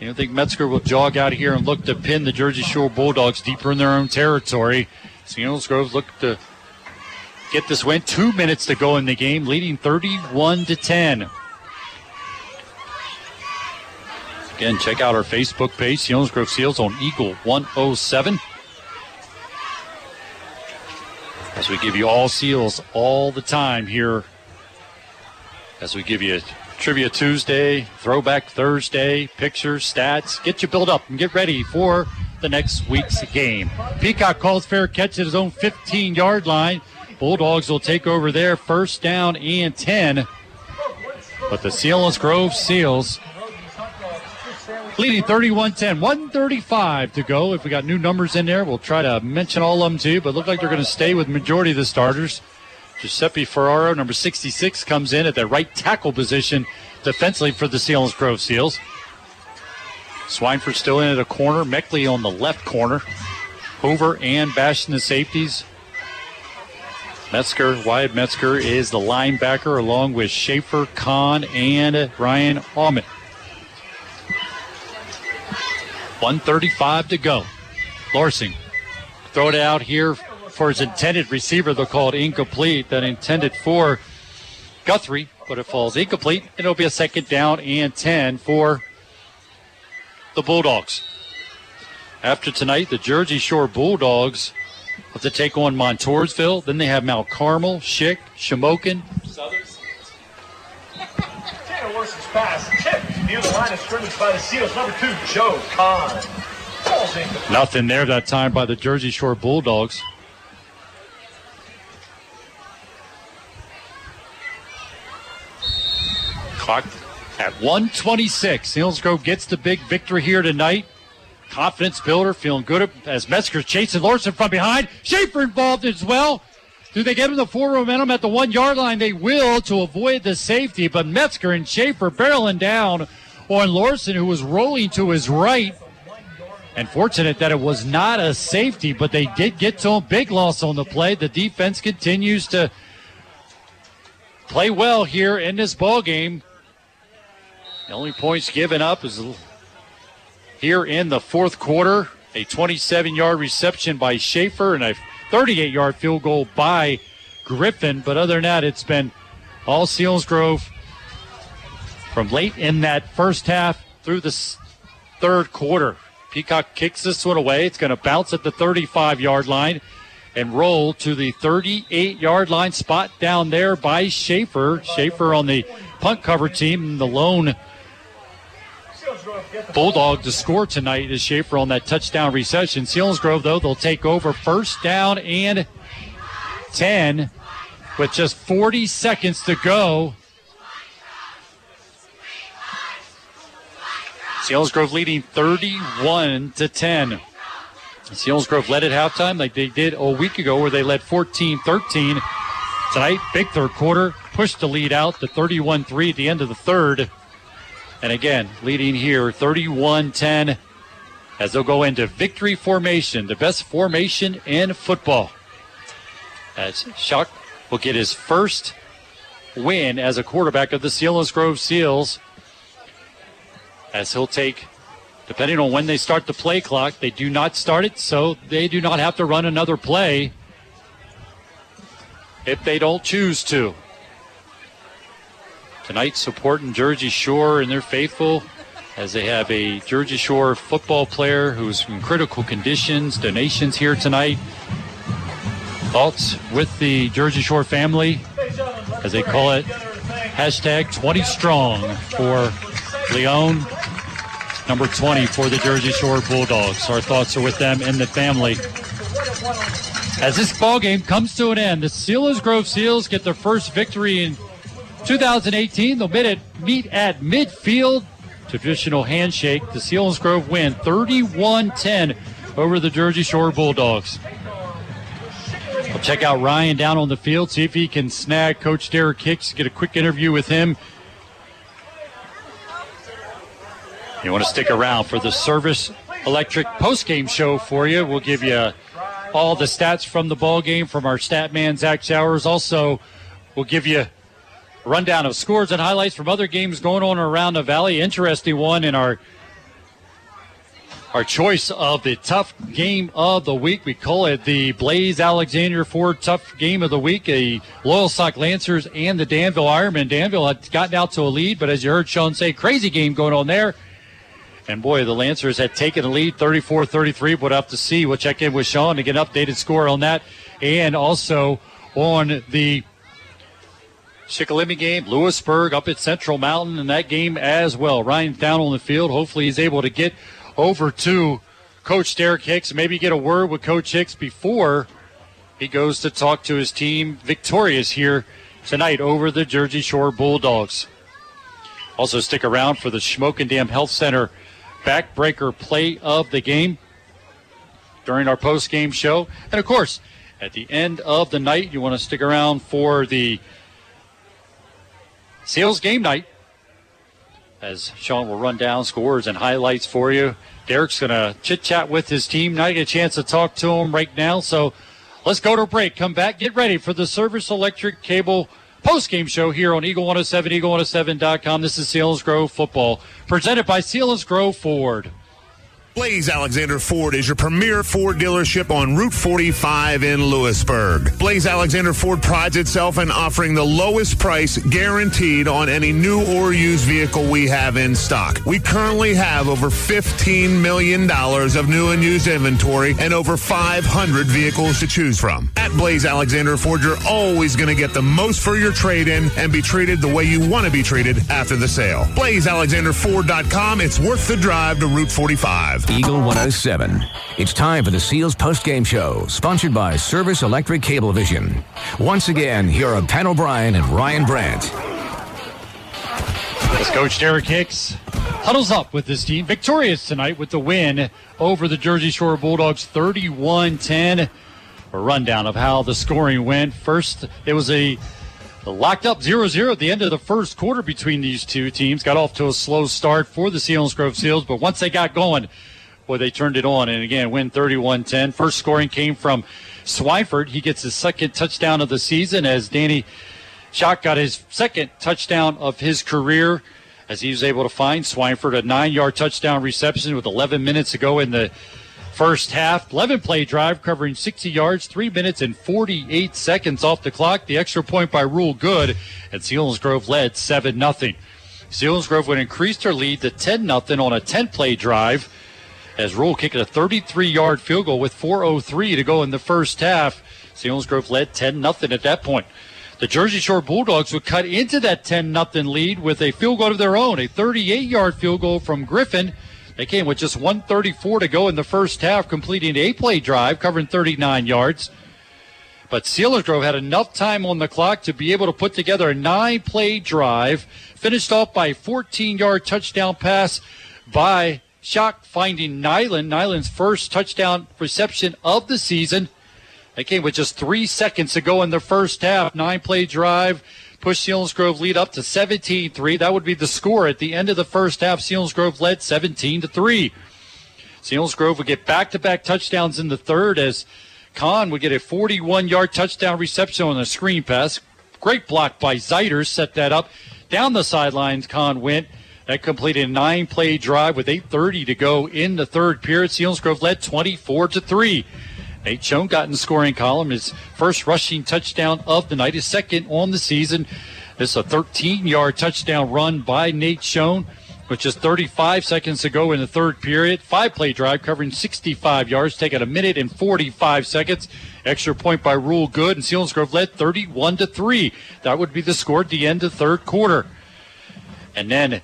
don't think Metzger will jog out here and look to pin the Jersey Shore Bulldogs deeper in their own territory. Selinsgrove look to get this win. Two minutes to go in the game, leading 31 to 10. Again, check out our Facebook page, Selinsgrove Seals on Eagle 107. As we give you all seals all the time here as we give you Trivia Tuesday, Throwback Thursday, pictures, stats. Get you built up and get ready for the next week's game. Peacock calls fair catch at his own 15 yard line. Bulldogs will take over there, first down and 10. But the Selinsgrove Seals leading 31 10. 135 to go. If we got new numbers in there, we'll try to mention all of them to you, but look like they're going to stay with majority of the starters. Giuseppe Ferraro, number 66, comes in at the right tackle position defensively for the Selinsgrove Seals. Swineford still in at a corner. Meckley on the left corner. Hoover and Bastion the safeties. Metzger, Wyatt Metzger is the linebacker along with Schaefer, Kahn, and Ryan Almond. 135 to go. Lorson throw it out here for his intended receiver. They'll call it incomplete. That intended for Guthrie, but it falls incomplete. And it'll be a second down and 10 for the Bulldogs. After tonight, the Jersey Shore Bulldogs have to take on Montoursville. Then they have Mount Carmel, Schick, Shamokin. Tanner pass tipped near the line of scrimmage by the Seals. Number two, Joe Kahn. Nothing there that time by the Jersey Shore Bulldogs. Clock at 126. Selinsgrove gets the big victory here tonight. Confidence builder, feeling good as Metzger's chasing Lorson from behind. Schaefer involved as well. Do they get him the forward momentum at the one yard line? They will to avoid the safety, but Metzger and Schaefer barreling down on Lorson, who was rolling to his right. And fortunate that it was not a safety, but they did get to him. Big loss on the play. The defense continues to play well here in this ball game. The only points given up is here in the fourth quarter. A 27 yard reception by Schaefer and a 38 yard field goal by Griffin. But other than that, it's been all Selinsgrove from late in that first half through the third quarter. Peacock kicks this one away. It's going to bounce at the 35 yard line and roll to the 38 yard line spot down there by Schaefer. Schaefer on the punt cover team, the lone Bulldog to score tonight is Schaefer on that touchdown reception. Selinsgrove, though, they'll take over first down and 10 with just 40 seconds to go. Selinsgrove leading 31 to 10. Selinsgrove led at halftime like they did a week ago where they led 14 13. Tonight, big third quarter, pushed the lead out to 31 3 at the end of the third. And again, leading here 31 10 as they'll go into victory formation, the best formation in football. As Shock will get his first win as a quarterback of the Selinsgrove Seals. As he'll take, depending on when they start the play clock, they do not start it, so they do not have to run another play if they don't choose to. Tonight, supporting Jersey Shore and their faithful as they have a Jersey Shore football player who's in critical conditions. Donations here tonight. Thoughts with the Jersey Shore family, as they call it, hashtag 20 strong for Leon, number 20 for the Jersey Shore Bulldogs. Our thoughts are with them and the family. As this ball game comes to an end, the Selinsgrove Seals get their first victory in 2018. They'll meet at, meet at midfield. Traditional handshake. The Selinsgrove win 31 10 over the Jersey Shore Bulldogs. We'll check out Ryan down on the field, see if he can snag Coach Derek Hicks, get a quick interview with him. You want to stick around for the Service Electric postgame show for you. We'll give you all the stats from the ball game from our stat man, Zach Showers. Also, we'll give you rundown of scores and highlights from other games going on around the valley. Interesting one in our our choice of the tough game of the week. We call it the Blaze Alexander Ford Tough Game of the Week. A Loyalsock Lancers and the Danville Ironman. Danville had gotten out to a lead, but as you heard Sean say, crazy game going on there. And boy, the Lancers had taken the lead 34 33. We'll have to see. We'll check in with Sean to get an updated score on that. And also on the Shikellamy game, Lewisburg up at Central Mountain in that game as well. Ryan down on the field. Hopefully he's able to get over to Coach Derek Hicks. Maybe get a word with Coach Hicks before he goes to talk to his team victorious here tonight over the Jersey Shore Bulldogs. Also stick around for the Shamokin Dam Health Center backbreaker play of the game during our post-game show. And of course, at the end of the night, you want to stick around for the Seals game night as Sean will run down scores and highlights for you. Derek's going to chit chat with his team. Not get a chance to talk to him right now. So let's go to a break. Come back. Get ready for the Service Electric Cable post game show here on Eagle 107, Eagle107.com. This is Selinsgrove Football, presented by Selinsgrove Ford. Blaze Alexander Ford is your premier Ford dealership on Route 45 in Lewisburg. Blaze Alexander Ford prides itself in offering the lowest price guaranteed on any new or used vehicle we have in stock. We currently have over $15 million of new and used inventory and over 500 vehicles to choose from. At Blaze Alexander Ford, you're always going to get the most for your trade in and be treated the way you want to be treated after the sale. BlazeAlexanderFord.com. It's worth the drive to Route 45. Eagle 107. It's time for the Seals post game show, sponsored by Service Electric Cablevision. Once again, here are Pat O'Brien and Ryan Brandt. As Coach Derek Hicks huddles up with his team, victorious tonight with the win over the Jersey Shore Bulldogs 31 10. A rundown of how the scoring went. First, it was a locked up 0 0 at the end of the first quarter between these two teams. Got off to a slow start for the Selinsgrove Seals, but once they got going, boy, they turned it on. And again, win 31 10. First scoring came from Swineford. He gets his second touchdown of the season as Danny Shock got his second touchdown of his career as he was able to find Swineford a nine yard touchdown reception with 11 minutes to go in the first half. 11 play drive covering 60 yards, 3 minutes and 48 seconds off the clock. The extra point by Rule Good, and Selinsgrove led 7 0. Selinsgrove would increase their lead to 10 0 on a 10 play drive as Rule kicked a 33 yard field goal with 4.03 to go in the first half. Selinsgrove led 10 0 at that point. The Jersey Shore Bulldogs would cut into that 10 0 lead with a field goal of their own, a 38 yard field goal from Griffin. They came with just 134 to go in the first half, completing eight play drive covering 39 yards. But Selinsgrove had enough time on the clock to be able to put together a nine play drive, finished off by a 14 yard touchdown pass by Shock finding Nyland. Nyland's first touchdown reception of the season. That came with just three seconds to go in the first half. Nine play drive. Pushed Grove lead up to 17 3. That would be the score at the end of the first half. Selinsgrove led 17 to 3. Grove would get back to back touchdowns in the third as Kahn would get a 41 yard touchdown reception on a screen pass. Great block by Zeiders set that up. Down the sidelines, Kahn went. That completed a nine play drive with 8.30 to go in the third period. Selinsgrove led 24 to 3. Nate Schoen got in scoring column. His first rushing touchdown of the night, his second on the season. Is a 13 yard touchdown run by Nate Schoen with just 35 seconds to go in the third period. Five play drive covering 65 yards, taking a minute and 45 seconds. Extra point by Rule Good, and Selinsgrove led 31 to 3. That would be the score at the end of the third quarter. And then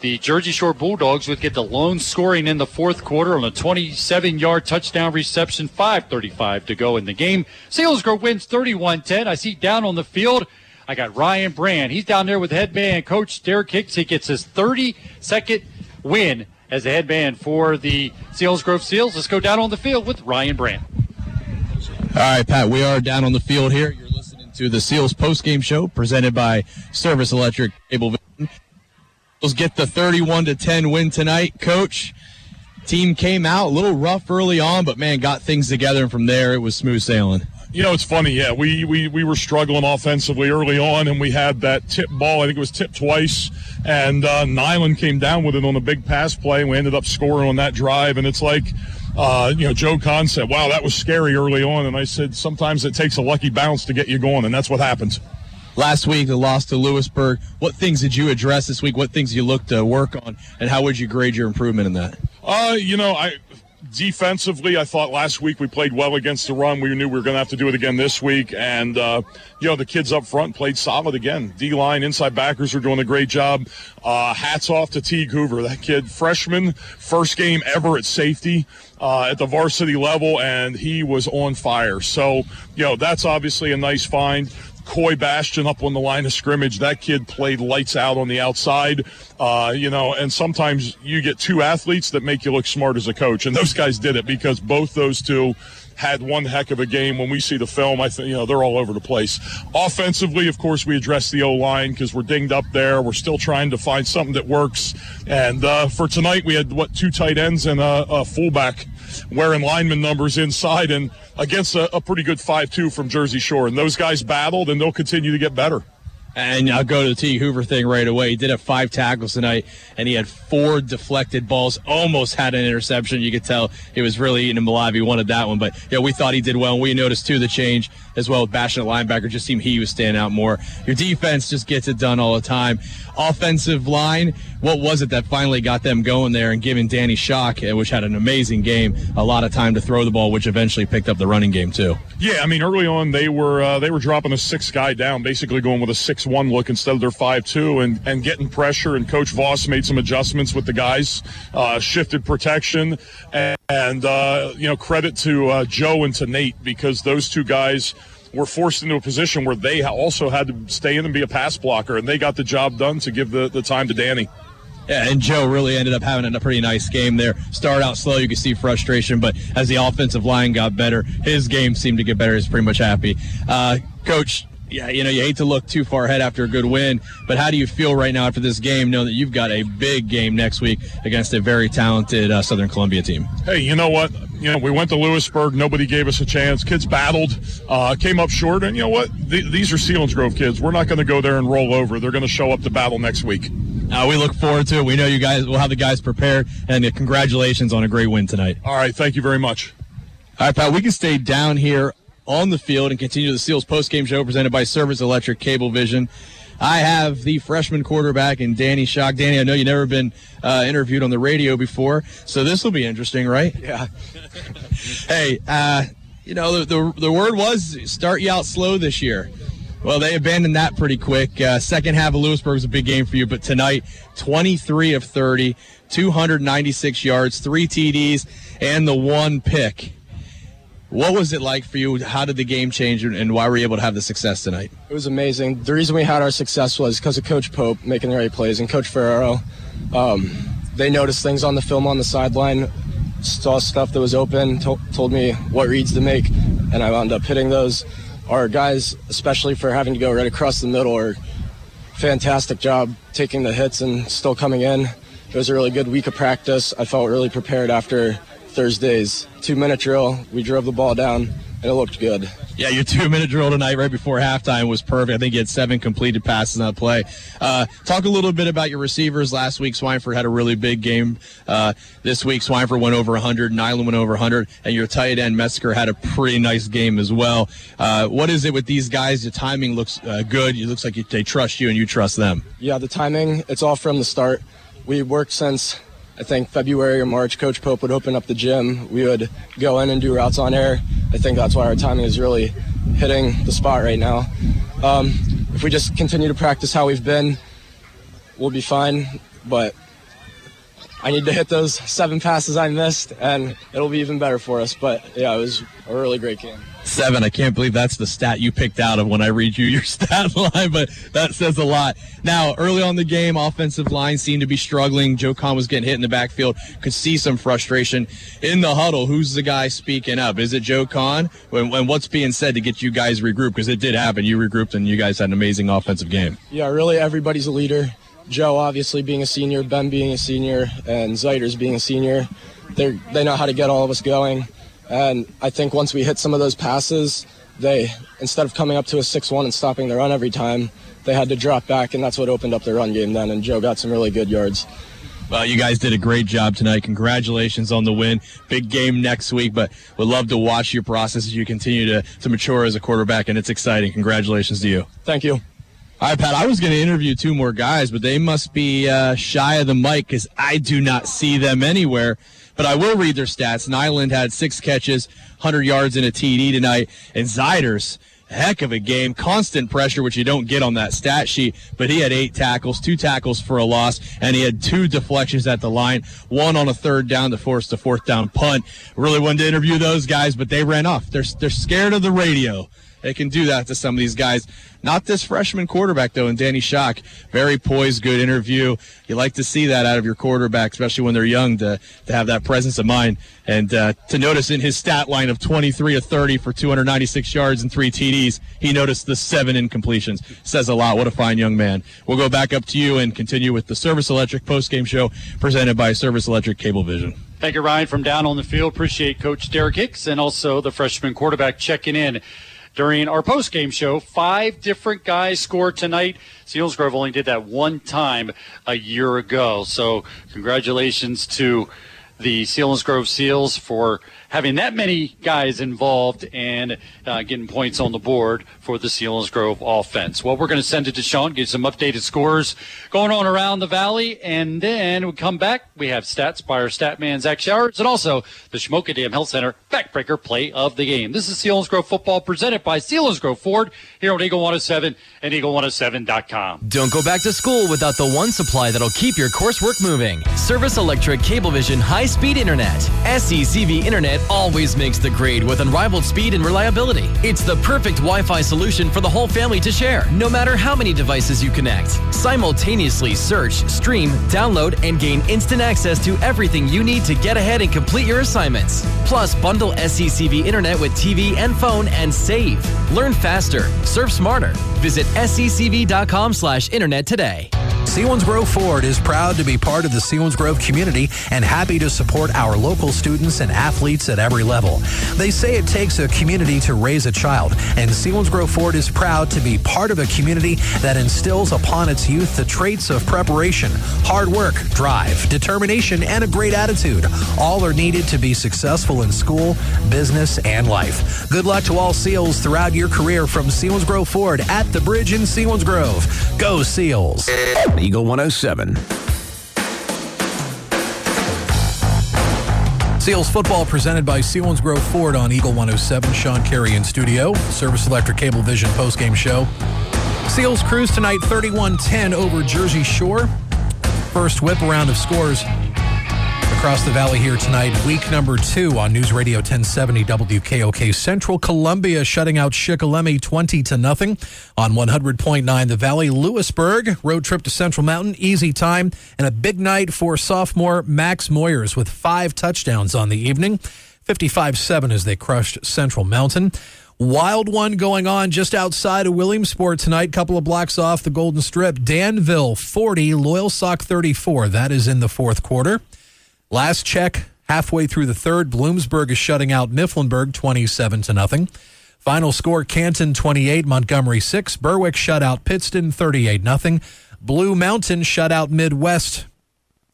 the Jersey Shore Bulldogs would get the lone scoring in the fourth quarter on a 27 yard touchdown reception, 5.35 to go in the game. Selinsgrove wins 31 10. I see down on the field. I got Ryan Brandt. He's down there with headband coach Derek Hicks. He gets his 32nd win as a headband for the Selinsgrove Seals. Let's go down on the field with Ryan Brandt. All right, Pat, we are down on the field here. You're listening to the Seals postgame show presented by Service Electric Cable Seals get the 31 to 10 win tonight, coach. Team came out a little rough early on, but man, got things together, and from there it was smooth sailing. You know, it's funny. Yeah, we, we we were struggling offensively early on, and we had that tip ball. I think it was tipped twice, and uh, came down with it on a big pass play, and we ended up scoring on that drive. And it's like, uh, you know, Joe Kahn said, "Wow, that was scary early on," and I said, "Sometimes it takes a lucky bounce to get you going, and that's what happens." Last week, the loss to Lewisburg. What things did you address this week? What things you look to work on, and how would you grade your improvement in that? Uh, you know, I defensively, I thought last week we played well against the run. We knew we were going to have to do it again this week, and uh, you know the kids up front played solid again. D line, inside backers are doing a great job. Uh, hats off to Teague Hoover, that kid, freshman, first game ever at safety. Uh, at the varsity level, and he was on fire. So, you know, that's obviously a nice find. Coy Bastion up on the line of scrimmage. That kid played lights out on the outside. Uh, you know, and sometimes you get two athletes that make you look smart as a coach, and those guys did it because both those two had one heck of a game. When we see the film, I think you know they're all over the place. Offensively, of course, we address the O line because we're dinged up there. We're still trying to find something that works. And uh, for tonight, we had what two tight ends and a, a fullback wearing lineman numbers inside, and against a, a pretty good five-two from Jersey Shore. And those guys battled, and they'll continue to get better. And I'll go to the T. Hoover thing right away. He did have five tackles tonight, and he had four deflected balls. Almost had an interception. You could tell he was really eating him alive. He wanted that one, but yeah, we thought he did well. And we noticed too the change as well with Bashing linebacker. Just seemed he was standing out more. Your defense just gets it done all the time. Offensive line, what was it that finally got them going there and giving Danny Shock, uh, which had an amazing game, a lot of time to throw the ball, which eventually picked up the running game too. Yeah, I mean, early on they were uh, they were dropping a six guy down, basically going with a six one look instead of their five two, and and getting pressure. And Coach Voss made some adjustments with the guys, uh, shifted protection, and, and uh, you know credit to uh, Joe and to Nate because those two guys were forced into a position where they also had to stay in and be a pass blocker, and they got the job done to give the, the time to Danny. Yeah, and Joe really ended up having a pretty nice game there. Started out slow, you could see frustration, but as the offensive line got better, his game seemed to get better. He's pretty much happy. Uh, Coach, yeah, you know, you hate to look too far ahead after a good win, but how do you feel right now after this game, knowing that you've got a big game next week against a very talented uh, Southern Columbia team? Hey, you know what? You know, we went to Lewisburg. Nobody gave us a chance. Kids battled, uh, came up short, and you know what? Th- these are Selinsgrove kids. We're not going to go there and roll over. They're going to show up to battle next week. Uh, we look forward to it. We know you guys will have the guys prepared, and congratulations on a great win tonight. All right, thank you very much. All right, Pat, we can stay down here on the field and continue the Seals postgame show presented by Service Electric Cable Vision. I have the freshman quarterback and Danny Shock. Danny, I know you've never been uh, interviewed on the radio before, so this will be interesting, right? Yeah. hey, uh, you know, the, the, the word was start you out slow this year. Well, they abandoned that pretty quick. Uh, second half of Lewisburg was a big game for you, but tonight, 23 of 30, 296 yards, three TDs, and the one pick. What was it like for you? How did the game change, and why were you able to have the success tonight? It was amazing. The reason we had our success was because of Coach Pope making the right plays and Coach Ferraro. Um, they noticed things on the film on the sideline, saw stuff that was open, to- told me what reads to make, and I wound up hitting those. Our guys, especially for having to go right across the middle, are fantastic job taking the hits and still coming in. It was a really good week of practice. I felt really prepared after Thursday's two minute drill. We drove the ball down and it looked good. Yeah, your two minute drill tonight right before halftime was perfect. I think you had seven completed passes on that play. Uh, talk a little bit about your receivers. Last week, Swineford had a really big game. Uh, this week, Swineford went over 100, Nyland went over 100, and your tight end, Metzger, had a pretty nice game as well. Uh, what is it with these guys? The timing looks uh, good. It looks like you, they trust you and you trust them. Yeah, the timing, it's all from the start. We worked since I think February or March. Coach Pope would open up the gym. We would go in and do routes on air. I think that's why our timing is really hitting the spot right now. Um, if we just continue to practice how we've been, we'll be fine. But I need to hit those seven passes I missed, and it'll be even better for us. But yeah, it was a really great game. Seven. I can't believe that's the stat you picked out of when I read you your stat line, but that says a lot. Now, early on the game, offensive line seemed to be struggling. Joe Kahn was getting hit in the backfield. Could see some frustration in the huddle. Who's the guy speaking up? Is it Joe Kahn? And, and what's being said to get you guys regrouped? Because it did happen. You regrouped and you guys had an amazing offensive game. Yeah, really, everybody's a leader. Joe, obviously, being a senior, Ben being a senior, and Zeiders being a senior. They they know how to get all of us going. And I think once we hit some of those passes, they instead of coming up to a six-one and stopping the run every time, they had to drop back, and that's what opened up the run game then. And Joe got some really good yards. Well, you guys did a great job tonight. Congratulations on the win. Big game next week, but would love to watch your process as you continue to, to mature as a quarterback, and it's exciting. Congratulations to you. Thank you. All right, Pat, I was going to interview two more guys, but they must be uh, shy of the mic because I do not see them anywhere. But I will read their stats. Nyland had six catches, 100 yards, and a TD tonight. And Zeiders, heck of a game. Constant pressure, which you don't get on that stat sheet. But he had eight tackles, two tackles for a loss, and he had two deflections at the line, one on a third down to force the fourth down punt. Really wanted to interview those guys, but they ran off. They're, they're scared of the radio. They can do that to some of these guys. Not this freshman quarterback, though, and Danny Shock. Very poised, good interview. You like to see that out of your quarterback, especially when they're young, to, to have that presence of mind. And uh, to notice in his stat line of 23 of 30 for 296 yards and three TDs, he noticed the seven incompletions. Says a lot. What a fine young man. We'll go back up to you and continue with the Service Electric postgame show presented by Service Electric Cablevision. Thank you, Ryan, from down on the field. Appreciate Coach Derek Hicks and also the freshman quarterback checking in during our post-game show. Five different guys scored tonight. Selinsgrove only did that one time a year ago. So congratulations to the Selinsgrove Seals for having that many guys involved and uh, getting points on the board for the Selinsgrove offense. Well, we're going to send it to Sean, get some updated scores going on around the valley, and then we come back. We have stats by our stat man Zach Showers, and also the Shamokin Dam Health Center backbreaker play of the game. This is Selinsgrove football presented by Selinsgrove Ford here on Eagle 107 and Eagle107.com. Don't go back to school without the one supply that'll keep your coursework moving. Service Electric Cablevision High Speed Internet. SECV Internet always makes the grade with unrivaled speed and reliability. It's the perfect Wi Fi solution for the whole family to share, no matter how many devices you connect. Simultaneously search, stream, download, and gain instant access to everything you need to get ahead and complete your assignments. Plus, bundle SECV Internet with TV and phone and save. Learn faster, surf smarter. Visit secv.com slash internet today. Selinsgrove Ford is proud to be part of the Selinsgrove community and happy to support our local students and athletes at every level. They say it takes a community to raise a child, and Selinsgrove Ford is proud to be part of a community that instills upon its youth the traits of preparation, hard work, drive, determination, and a great attitude. All are needed to be successful in school, business, and life. Good luck to all SEALs throughout your career from Selinsgrove Ford at the bridge in Selinsgrove. Go SEALs! Eagle 107. Seals football presented by Selinsgrove Ford on Eagle 107. Sean Carey in studio. Service Electric Cable Vision postgame show. Seals cruise tonight 31 10 over Jersey Shore. First whip around of scores across the valley here tonight. Week number two on News Radio 1070 WKOK. Central Columbia shutting out Shikellamy 20 to nothing on 100.9 The Valley. Lewisburg road trip to Central Mountain, easy time, and a big night for sophomore Max Moyers with five touchdowns on the evening. 55-7 as they crushed Central Mountain. Wild one going on just outside of Williamsport tonight, couple of blocks off the Golden Strip. Danville 40, Loyalsock 34. That is in the fourth quarter. Last check, halfway through the third, Bloomsburg is shutting out Mifflinburg 27 to nothing. Final score Canton 28, Montgomery 6. Berwick shut out Pittston 38 nothing. Blue Mountain shut out Midd-West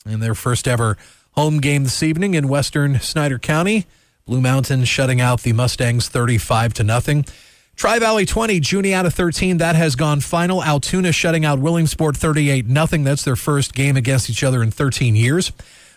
in their first ever home game this evening in western Snyder County. Blue Mountain shutting out the Mustangs 35 to nothing. Tri Valley 20, Juniata 13. That has gone final. Altoona shutting out Williamsport 38 nothing. That's their first game against each other in 13 years.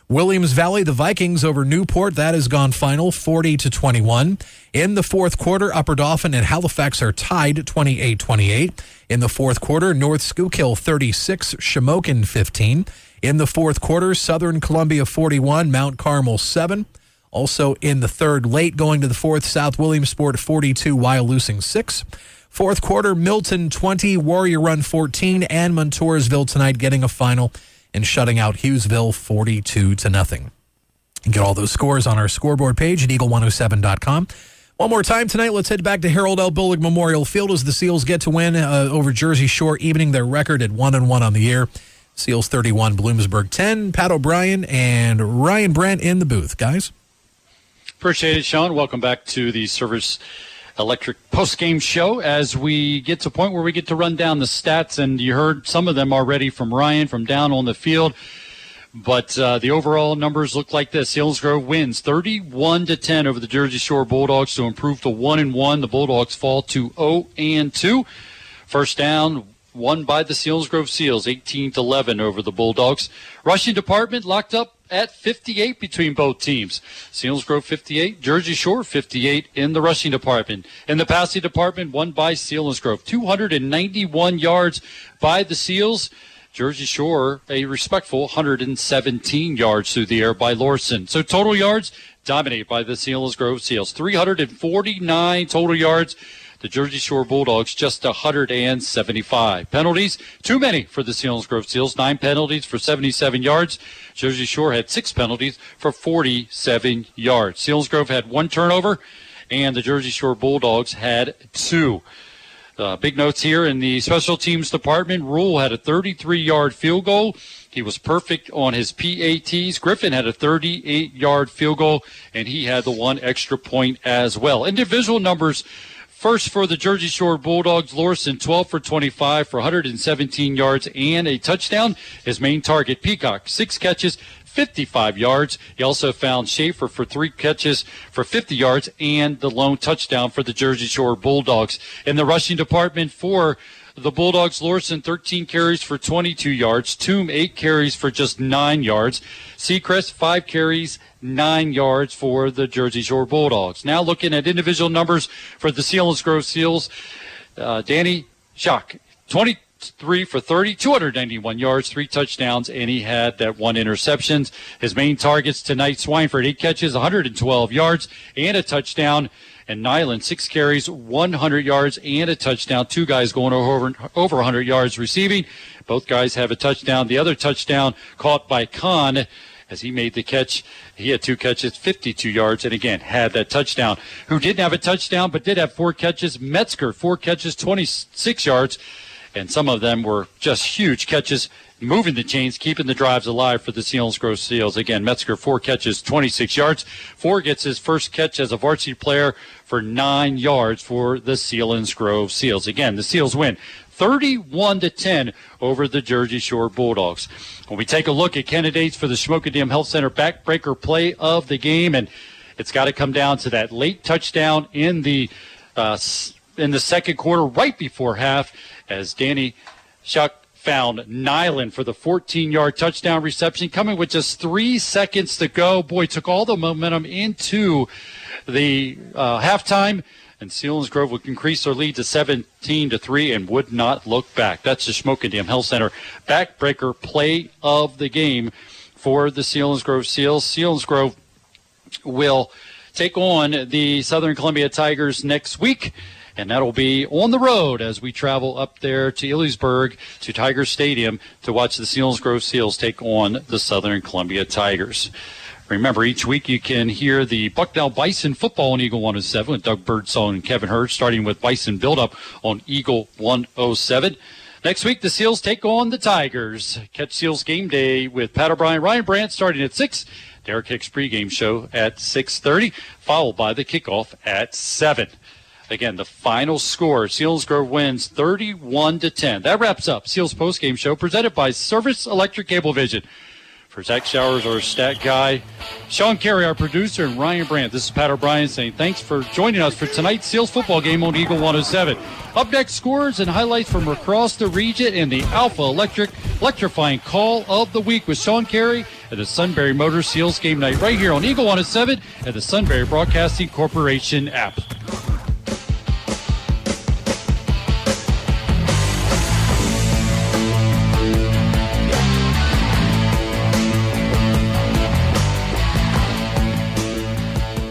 Williams Valley, the Vikings over Newport. That has gone final 40 to 21. In the fourth quarter, Upper Dauphin and Halifax are tied 28 28. In the fourth quarter, North Schuylkill 36, Shamokin 15. In the fourth quarter, Southern Columbia 41, Mount Carmel 7. Also in the third, late going to the fourth, South Williamsport 42, Wyalusing 6. Fourth quarter, Milton 20, Warrior Run 14, and Montoursville tonight getting a final and shutting out Hughesville 42 to nothing. You get all those scores on our scoreboard page at eagle107.com. One more time tonight, let's head back to Harold L. Bullock Memorial Field as the Seals get to win uh, over Jersey Shore, evening their record at 1 and 1 on the year. Seals 31, Bloomsburg 10. Pat O'Brien and Ryan Brandt in the booth. Guys? Appreciate it, Sean. Welcome back to the Service Electric post-game show as we get to a point where we get to run down the stats, and you heard some of them already from Ryan from down on the field. But uh, the overall numbers look like this: Selinsgrove wins 31 to 10 over the Jersey Shore Bulldogs to improve to one and one. The Bulldogs fall to 0 and 2. First down, won by the Selinsgrove Seals, 18 to 11 over the Bulldogs. Rushing department locked up at 58 between both teams. Selinsgrove 58, Jersey Shore 58 in the rushing department. In the passing department, won by Selinsgrove. 291 yards by the Seals. Jersey Shore, a respectful 117 yards through the air by Lorson. So total yards dominated by the Selinsgrove Seals, 349 total yards. The Jersey Shore Bulldogs just 175. Penalties, too many for the Selinsgrove Seals. Nine penalties for 77 yards. Jersey Shore had six penalties for 47 yards. Selinsgrove had one turnover, and the Jersey Shore Bulldogs had two. Uh, big notes here in the special teams department. Rule had a 33 yard field goal. He was perfect on his PATs. Griffin had a 38 yard field goal, and he had the one extra point as well. Individual numbers First for the Jersey Shore Bulldogs, Lorson 12 for 25 for 117 yards and a touchdown. His main target, Peacock, six catches, 55 yards. He also found Schaefer for three catches for 50 yards and the lone touchdown for the Jersey Shore Bulldogs. In the rushing department for the Bulldogs, Lorson 13 carries for 22 yards. Toom 8 carries for just 9 yards. Sechrist 5 carries, 9 yards for the Jersey Shore Bulldogs. Now looking at individual numbers for the Selinsgrove Seals. Uh, Danny Shock, 23 for 30, 291 yards, 3 touchdowns, and he had that one interception. His main targets tonight, Swineford, 8 catches, 112 yards, and a touchdown and Nyland, six carries, 100 yards, and a touchdown. Two guys going over, over 100 yards receiving. Both guys have a touchdown. The other touchdown caught by Kahn as he made the catch. He had two catches, 52 yards, and again had that touchdown. Who didn't have a touchdown but did have four catches? Metzger, four catches, 26 yards, and some of them were just huge catches moving the chains, keeping the drives alive for the Selinsgrove Seals. Again, Metzger, four catches, 26 yards. Four gets his first catch as a varsity player for nine yards for the Selinsgrove Seals. Again, the Seals win 31 to 10 over the Jersey Shore Bulldogs. When we take a look at candidates for the Shamokin Dam Health Center backbreaker play of the game, and it's got to come down to that late touchdown in the uh, in the second quarter, right before half, as Danny Shock found Nyland for the 14 yard touchdown reception, coming with just three seconds to go. Boy, took all the momentum into the uh, halftime. And Selinsgrove would increase their lead to 17 to 3 and would not look back. That's the Shamokin Dam Health Center backbreaker play of the game for the Selinsgrove Seals. Selinsgrove will take on the Southern Columbia Tigers next week. And that'll be on the road as we travel up there to Elysburg to Tiger Stadium to watch the Selinsgrove Seals take on the Southern Columbia Tigers. Remember, each week you can hear the Bucknell Bison football on Eagle 107 with Doug Birdsong and Kevin Hurd, starting with Bison Build-Up on Eagle 107. Next week, the Seals take on the Tigers. Catch Seals game day with Pat O'Brien, Ryan Brandt starting at 6. Derek Hicks pregame show at 6.30, followed by the kickoff at 7. Again, the final score, Sealsgrove wins 31 to 10. That wraps up Seals postgame show presented by Service Electric Cablevision. For Zach Showers, our stat guy, Sean Carey, our producer, and Ryan Brandt. This is Pat O'Brien saying thanks for joining us for tonight's Seals football game on Eagle 107. Up next, scores and highlights from across the region and the Alpha Electric electrifying call of the week with Sean Carey and the Sunbury Motor Seals game night right here on Eagle 107 and the Sunbury Broadcasting Corporation app.